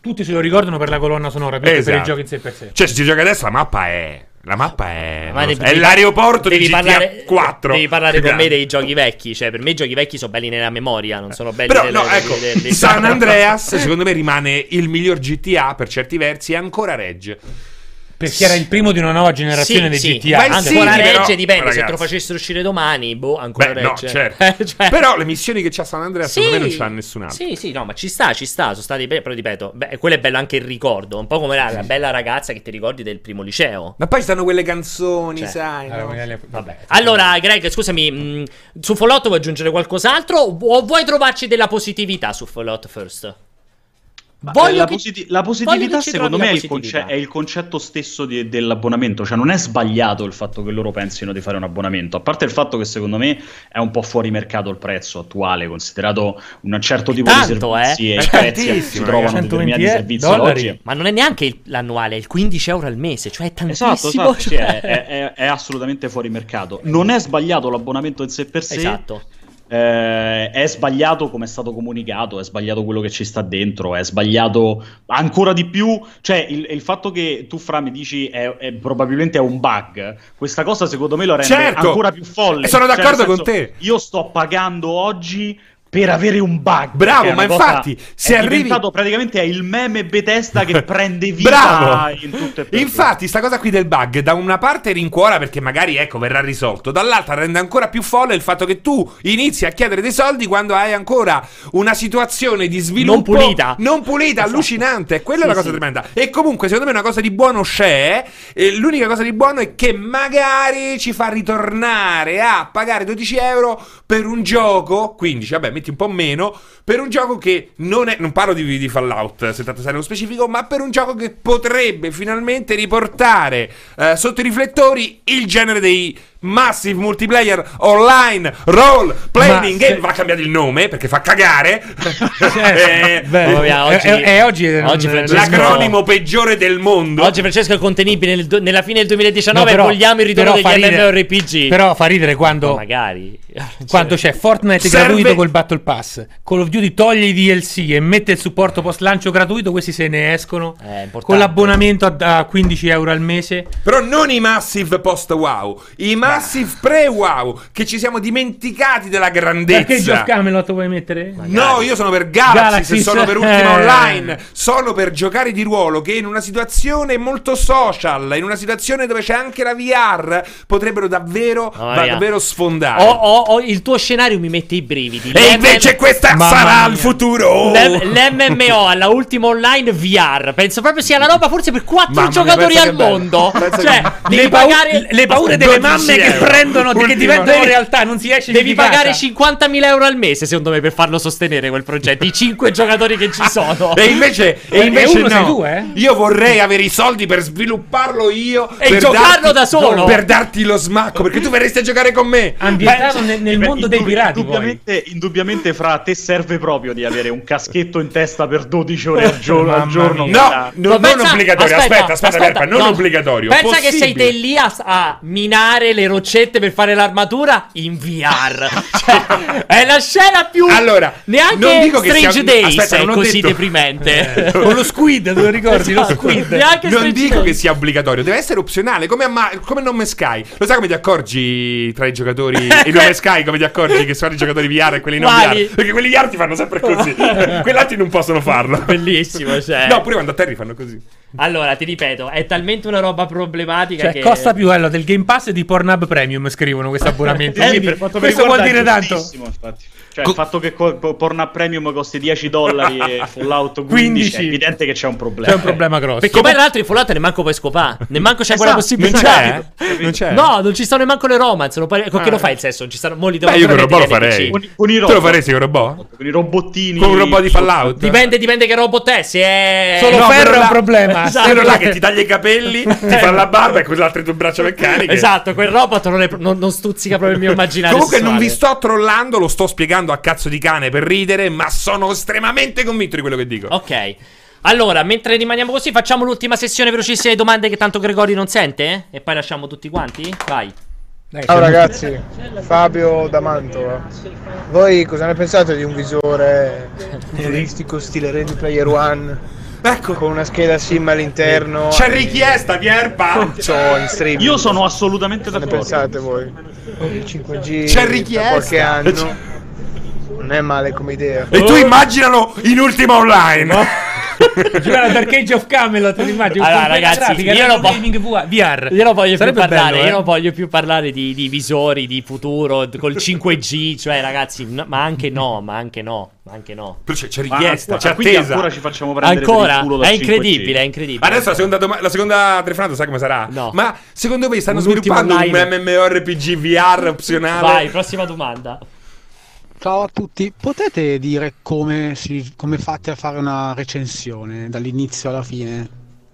tutti se lo ricordano per la colonna sonora, più esatto. per i esatto. giochi in sé per sé. Cioè, se si gioca adesso, la mappa è. La mappa è. Ma devi, è l'aeroporto devi di parlare, 4. Devi parlare con me dei giochi vecchi. Cioè, per me i giochi vecchi sono belli nella memoria, non sono belli Però, nelle, no, ecco, delle, delle, San Andreas, secondo me, rimane il miglior GTA per certi versi. E ancora regge. Perché era il primo di una nuova generazione sì, dei sì. GTA. Ancora sì, regge, però, dipende. Ragazzi. Se te lo facessero uscire domani, boh, ancora Beh, regge. No, certo. cioè... Però le missioni che c'ha San Andreas, sì, secondo me, non c'ha nessun altro. Sì, sì, no, ma ci sta, ci sta. Sono stati, però ripeto, beh, quello è bello anche il ricordo. Un po' come la, la bella ragazza che ti ricordi del primo liceo. Ma poi stanno quelle canzoni, cioè, sai. No? Vabbè. Allora, Greg, scusami, mh, su Fallout vuoi aggiungere qualcos'altro? O vuoi trovarci della positività su Fallout First? Voglio la, che, positi- la positività, secondo me, è il, conce- è il, concetto stesso di- dell'abbonamento. Cioè, non è sbagliato il fatto che loro pensino di fare un abbonamento. A parte il fatto che, secondo me, è un po' fuori mercato il prezzo attuale, considerato un certo tipo Tanto, di servizi eh? e prezzi si trovano determinati servizi oggi. Ma non è neanche il, l'annuale, è il 15 euro al mese. Cioè, è tantissimo. Esatto, esatto cioè... sì, è, è, è, assolutamente fuori mercato. Non è sbagliato l'abbonamento in sé per sé. Esatto eh, è sbagliato come è stato comunicato, è sbagliato quello che ci sta dentro, è sbagliato ancora di più. Cioè, il, il fatto che tu, Fra, mi dici è, è, probabilmente è un bug, questa cosa secondo me lo rende certo. ancora più folle. Sono cioè, d'accordo senso, con te. Io sto pagando oggi per avere un bug. Bravo, ma infatti, se è arrivi... diventato praticamente è il meme Bethesda che prende vita Bravo. in tutte e Infatti, sta cosa qui del bug da una parte rincuora perché magari ecco verrà risolto, dall'altra rende ancora più folle il fatto che tu inizi a chiedere dei soldi quando hai ancora una situazione di sviluppo non pulita, non pulita esatto. allucinante. Quella sì, è la cosa sì. tremenda. E comunque, secondo me una cosa di buono c'è, l'unica cosa di buono è che magari ci fa ritornare a pagare 12 euro per un gioco, 15, vabbè, metti un po' meno, per un gioco che non è, non parlo di, di Fallout 76 nello specifico, ma per un gioco che potrebbe finalmente riportare eh, sotto i riflettori il genere dei Massive Multiplayer Online Role Playing Game. Se... Va cambiato il nome perché fa cagare. eh, Beh, oggi, è, è, oggi, oggi l'acronimo peggiore del mondo. Oggi Francesco è contenibile nel, nella fine del 2019 no, però, e vogliamo il ritorno degli MMORPG. Però fa ridere quando. Ma magari. Quando c'è Fortnite Serve... gratuito col Battle Pass, Call of Duty toglie i DLC e mette il supporto post lancio gratuito, questi se ne escono. con l'abbonamento a, a 15 euro al mese. Però non i Massive post wow, i Massive Massive pre-wow, che ci siamo dimenticati della grandezza. Perché Geoff Camelot vuoi mettere? Magari. No, io sono per Galaxy, Galaxy sono per Ultima eh. Online, sono per giocare di ruolo che in una situazione molto social, in una situazione dove c'è anche la VR, potrebbero davvero, oh, davvero sfondare. Oh, oh, oh, il tuo scenario mi mette i brividi. E invece questa Mamma sarà mia. il futuro. L'MMO alla Ultima Online VR, penso proprio sia la roba forse per quattro giocatori al mondo. Che... Cioè, le, pagare... le paure delle mamme cose che prendono, Ultima. che diventano realtà, non si esce Devi pagare 50.000 euro al mese, secondo me, per farlo sostenere quel progetto. I 5 giocatori che ci sono. e invece, e invece no. Tu, eh? Io vorrei avere i soldi per svilupparlo io e giocarlo da solo. Per darti lo smacco, perché tu verresti a giocare con me. Ambientato nel, nel beh, mondo dei pirati. Indubbiamente, indubbiamente, fra te serve proprio di avere un caschetto in testa per 12 ore al giorno. al giorno no, non, pensa, obbligatorio. Aspetta, aspetta, aspetta, non no. obbligatorio. Pensa Possibile. che sei te lì a, a, minare le roccette per fare l'armatura in VR. cioè, è la scena più. Allora, neanche non dico che Strange sia... Days aspetta, è così detto... deprimente. Eh. Con lo squid, te lo ricordi? Esatto. Lo squid. Neanche non dico Days. che sia obbligatorio, deve essere opzionale. Come, ma- come nome Sky. Lo sai come ti accorgi tra i giocatori? il nome Sky, come ti accorgi che sono i giocatori VR e quelli non Quali? VR? Perché quelli VR ti fanno sempre così. Quelli altri non possono farlo. Bellissimo, cioè. No, pure quando a terra fanno così. Allora, ti ripeto, è talmente una roba problematica cioè, che... costa più quello del Game Pass e di Pornhub Premium, scrivono questo abbonamento. eh, Quindi, questo vuol dire tanto. Infatti. Cioè, Co- il fatto che Pornhub Premium costi 10 dollari e Fallout 15, 15, è evidente che c'è un problema. C'è un problema grosso. Perché poi, tra l'altro, in Fallout ne manco puoi scopare. Nemmeno c'è esatto, quella possibilità. Non c'è? non c'è? No, non ci stanno nemmeno le romance. Lo pare... Con ah. che lo fai il sesso? Non ci stanno... Mo li devo Beh, io con il robot lo farei. Con, con i robot. Tu lo faresti con il robot? Con i robottini. Con un robot di Fallout? Dipende, dipende che robot è. Se è... Solo no, ferro è un problema. Esatto. Quello là che ti taglia i capelli, ti fa la barba e con le altre due braccia meccaniche. Esatto, quel robot non, è... non, non stuzzica proprio il mio immaginario. Comunque non vi sto trollando, lo sto spiegando a cazzo di cane per ridere ma sono estremamente convinto di quello che dico. Ok. Allora, mentre rimaniamo così, facciamo l'ultima sessione velocissima di domande che tanto Gregori non sente? E poi lasciamo tutti quanti? Vai. Ciao ragazzi, Fabio da Mantova. Voi cosa ne pensate di un visore futuristico stile Ready Player One? Ecco. Con una scheda SIM all'interno. C'è richiesta, Pierpa. in stream. Io sono assolutamente d'accordo. Cosa ne pensate voi? Il 5G. C'è richiesta. qualche anno. Non è male come idea. E tu immaginalo in ultima online. Giocare ad Arcade of Camelot immagino allora ragazzi io non, vo- VR. io non voglio Sarebbe più parlare bello, eh? io non voglio più parlare di, di, visori di futuro col 5G cioè ragazzi no, ma anche no ma anche no ma anche no. Però c'è, c'è richiesta ma, c'è attesa. ancora ci facciamo prendere ancora? è incredibile 5G. è incredibile. Adesso la seconda, doma- la seconda telefonata sai come sarà? No. Ma secondo voi stanno un sviluppando un MMORPG VR opzionale? Vai prossima domanda Ciao a tutti, potete dire come, si, come fate a fare una recensione dall'inizio alla fine?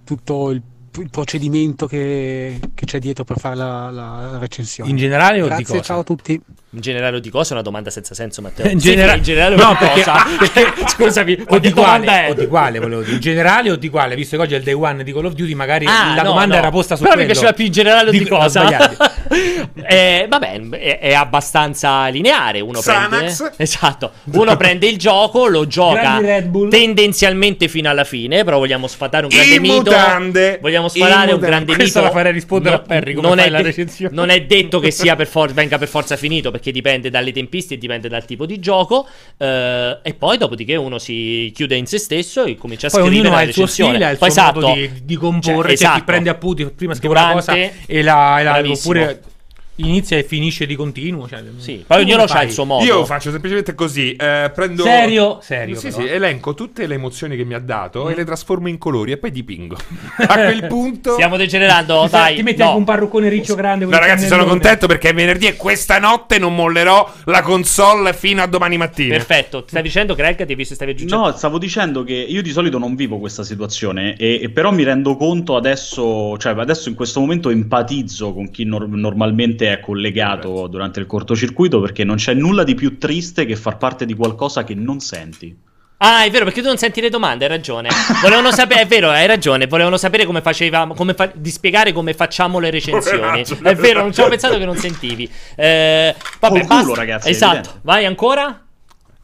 Tutto il il procedimento che, che, c'è dietro per fare la, la recensione. In generale o Grazie, di cosa? ciao a tutti. In generale o di cosa? È una domanda senza senso, Matteo. In, genera- sì, in generale no, perché, perché, scusami, o di, quale, o di quale volevo dire? In generale o di quale? Visto che oggi è il day one di Call of Duty, magari ah, la no, domanda no. era posta su Però quello. mi piaceva più in generale o di, di cosa? eh, vabbè, è, è, abbastanza lineare. Uno Sanax. prende, esatto. Uno prende il gioco, lo gioca tendenzialmente fino alla fine. Però vogliamo sfatare un grande In mito. Mutande. Vogliamo sfatare un grande mito. Questa la farei rispondere no, a Perry come non è, de- non è detto che sia per for- venga per forza finito perché dipende dalle tempistiche e dipende dal tipo di gioco. Uh, e poi, dopodiché, uno si chiude in se stesso e comincia a poi scrivere la il suo stile, ha il suo esatto. di, di comporre. Cioè, esatto. chi prende appunti prima scrive una cosa e la, e la oppure inizia e finisce di continuo. Cioè, sì, poi ognuno ha il suo modo. Io faccio semplicemente così: eh, prendo. Serio? Serio. Sì, però. sì, elenco tutte le emozioni che mi ha dato mm. e le trasformo in colori e poi dipingo. A quel punto. Stiamo degenerando. dai, ti metti no. anche un parruccone riccio grande. No, ragazzi, sono contento perché è venerdì e questa notte non mollerò la console fino a domani mattina. Perfetto. Stai dicendo, Greg? Ti hai visto stavi aggiungendo? No, stavo dicendo che io di solito non vivo questa situazione, e, e però mi rendo conto adesso, cioè adesso in questo momento empatizzo con chi nor- normalmente è collegato durante il cortocircuito perché non c'è nulla di più triste che far parte di qualcosa che non senti. Ah, è vero, perché tu non senti le domande, hai ragione. Volevano sapere, è vero, hai ragione. Volevano sapere come facevamo, come fa- di spiegare come facciamo le recensioni. È vero, non ci avevo pensato che non sentivi. Eh, vabbè, Col culo, ragazzi. Esatto, vai ancora.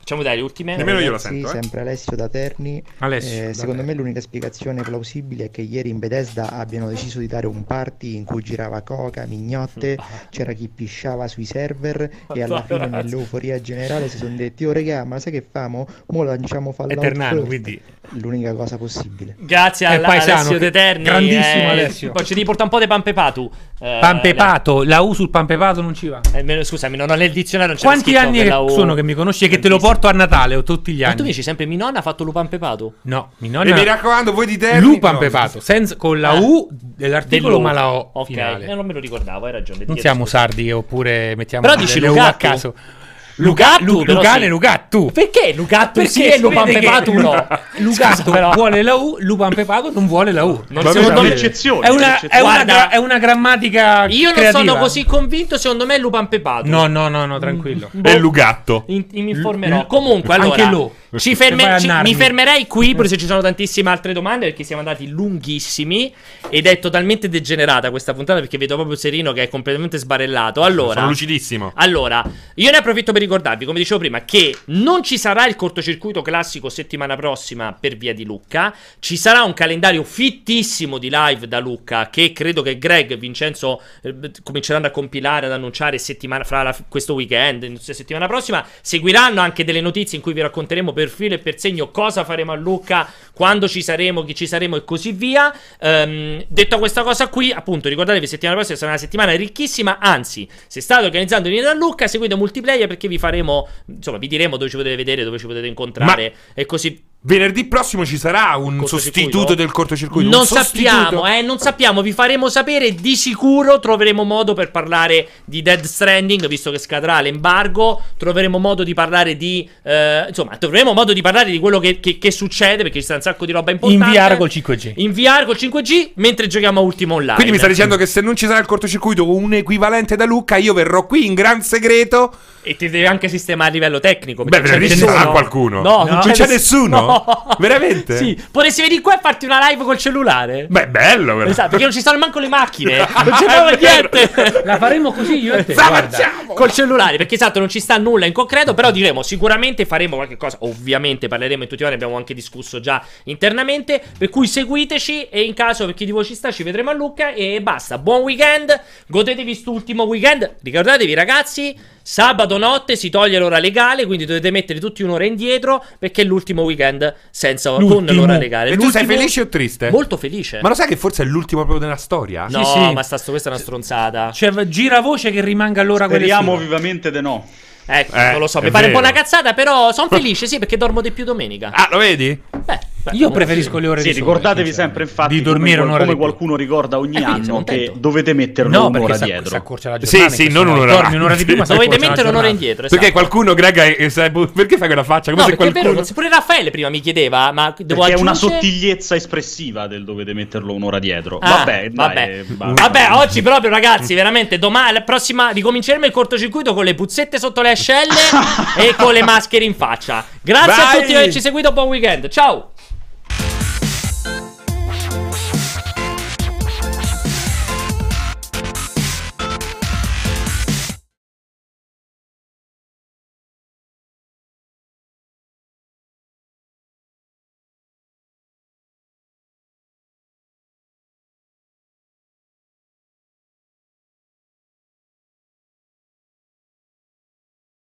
Facciamo dai le ultime. Nemmeno io lo sento. Sì, eh. sempre Alessio da Terni. Alessio, eh, secondo me l'unica spiegazione plausibile è che ieri in Bethesda abbiano deciso di dare un party in cui girava coca, mignotte, ah. c'era chi pisciava sui server e alla fine nell'euforia generale si sono detti "Oh regà, ma sai che famo? Mo lanciamo Fallout Eternano, first. quindi l'unica cosa possibile. Grazie a Alessio D'Eterni. Grandissimo eh, Alessio. Poi ci devi portare un po' di pampepatu. Eh, pampepato, la U sul pampepato non ci va. Eh, scusami, non ho nel dizionario. Non Quanti anni che sono che mi conosci e che te lo porto a Natale o tutti gli anni? Ma tu dici sempre mia nonna ha fatto l'upampepato? No, mia nonna. E mi raccomando, voi di te. L'upampepato, senza con la U dell'articolo, ma la O. Ok, finale. non me lo ricordavo, hai ragione. Non siamo sardi oppure mettiamo Però dici le U a caso. Lugattu, Lu- Lugane, sì. Lugattu. Perché Lugattu sì e Lupampepato no? Lugattu vuole la U, Lupampepato non vuole la U. Non secondo me l'eccezione. È una, è, una gra- è una grammatica Io non creativa. sono così convinto, secondo me è Lupampepato. No, no, no, no, tranquillo. È il Lugatto. In- mi informerò. Comunque, allora, Anche lo. Ci ferme- ci- mi fermerei qui, pure se ci sono tantissime altre domande, perché siamo andati lunghissimi ed è totalmente degenerata questa puntata, perché vedo proprio Serino che è completamente sbarellato. Allora, Sono lucidissimo. allora, io ne approfitto per ricordarvi, come dicevo prima, che non ci sarà il cortocircuito classico settimana prossima per via di Lucca. Ci sarà un calendario fittissimo di live da Lucca che credo che Greg e Vincenzo eh, cominceranno a compilare, ad annunciare settimana, fra la- questo weekend, settimana prossima. Seguiranno anche delle notizie in cui vi racconteremo per filo e per segno cosa faremo a Lucca, quando ci saremo, chi ci saremo e così via. Ehm, detto questa cosa qui, appunto, ricordatevi, settimana prossima sarà una settimana ricchissima. Anzi, se state organizzando venire da Lucca, seguite multiplayer perché vi faremo, insomma, vi diremo dove ci potete vedere, dove ci potete incontrare e così Venerdì prossimo ci sarà un sostituto del cortocircuito. Non sappiamo, eh, non sappiamo, vi faremo sapere. Di sicuro troveremo modo per parlare di Dead Stranding, visto che scadrà l'embargo. Troveremo modo di parlare di. eh, insomma, troveremo modo di parlare di quello che, che- che succede, perché ci sta un sacco di roba In importante. VR col 5G. In VR col 5G, mentre giochiamo a Ultimo Online. Quindi mi sta dicendo che se non ci sarà il cortocircuito un equivalente da Lucca, io verrò qui in gran segreto. E ti deve anche sistemare a livello tecnico. Beh, c'è sarà nessuno. qualcuno. No, non c'è, nessuno. No. Veramente? Sì, potresti venire qua e farti una live col cellulare. Beh, bello, però. Esatto, perché non ci stanno manco le macchine. non c'è proprio niente. La faremo così io e te. Col cellulare, perché esatto, non ci sta nulla in concreto, però diremo sicuramente faremo qualche cosa. Ovviamente parleremo in tutti i modi, abbiamo anche discusso già internamente. Per cui seguiteci e in caso per chi di voi ci sta ci vedremo a Lucca e basta. Buon weekend, godetevi st'ultimo weekend. Ricordatevi ragazzi, sabato notte si toglie l'ora legale, quindi dovete mettere tutti un'ora indietro perché è l'ultimo weekend senza con L'ultimo. l'ora legale. E tu sei L'ultimo- felice o triste? Molto felice. Ma lo sai che forse è l'ultimo proprio della storia? no, Sì, sì. ma sta, questa è una stronzata. Cioè, gira voce che rimanga all'ora Speriamo quella vivamente di no. Ecco, Eh, non lo so, mi pare un po' vero. una cazzata, però sono felice, sì, perché dormo di più domenica. Ah, lo vedi? Beh, beh, Io preferisco le ore Sì, di sole, ricordatevi sempre, infatti, di dormire come, un'ora come di più. qualcuno ricorda ogni Eh, anno, che dovete metterlo No, un'ora perché si dietro. accorcia la Sì, giornata. sì, in non un'ora Dormi un'ora di più, ma si Dovete mettere un'ora indietro. Esatto. Perché qualcuno, Greg, eh, sai- perché fai quella faccia? Come No, se perché è qualcuno... vero, pure Raffaele prima mi chiedeva, ma devo Perché è una aggiungere- sottigliezza espressiva del dovete metterlo un'ora dietro. Ah, vabbè, vabbè. dai, basta. Vabbè, oggi proprio ragazzi, veramente domani la prossima ricominceremo il cortocircuito con le puzzette sotto le ascelle e con le maschere in faccia. Grazie a tutti per averci seguito, buon weekend. Ciao.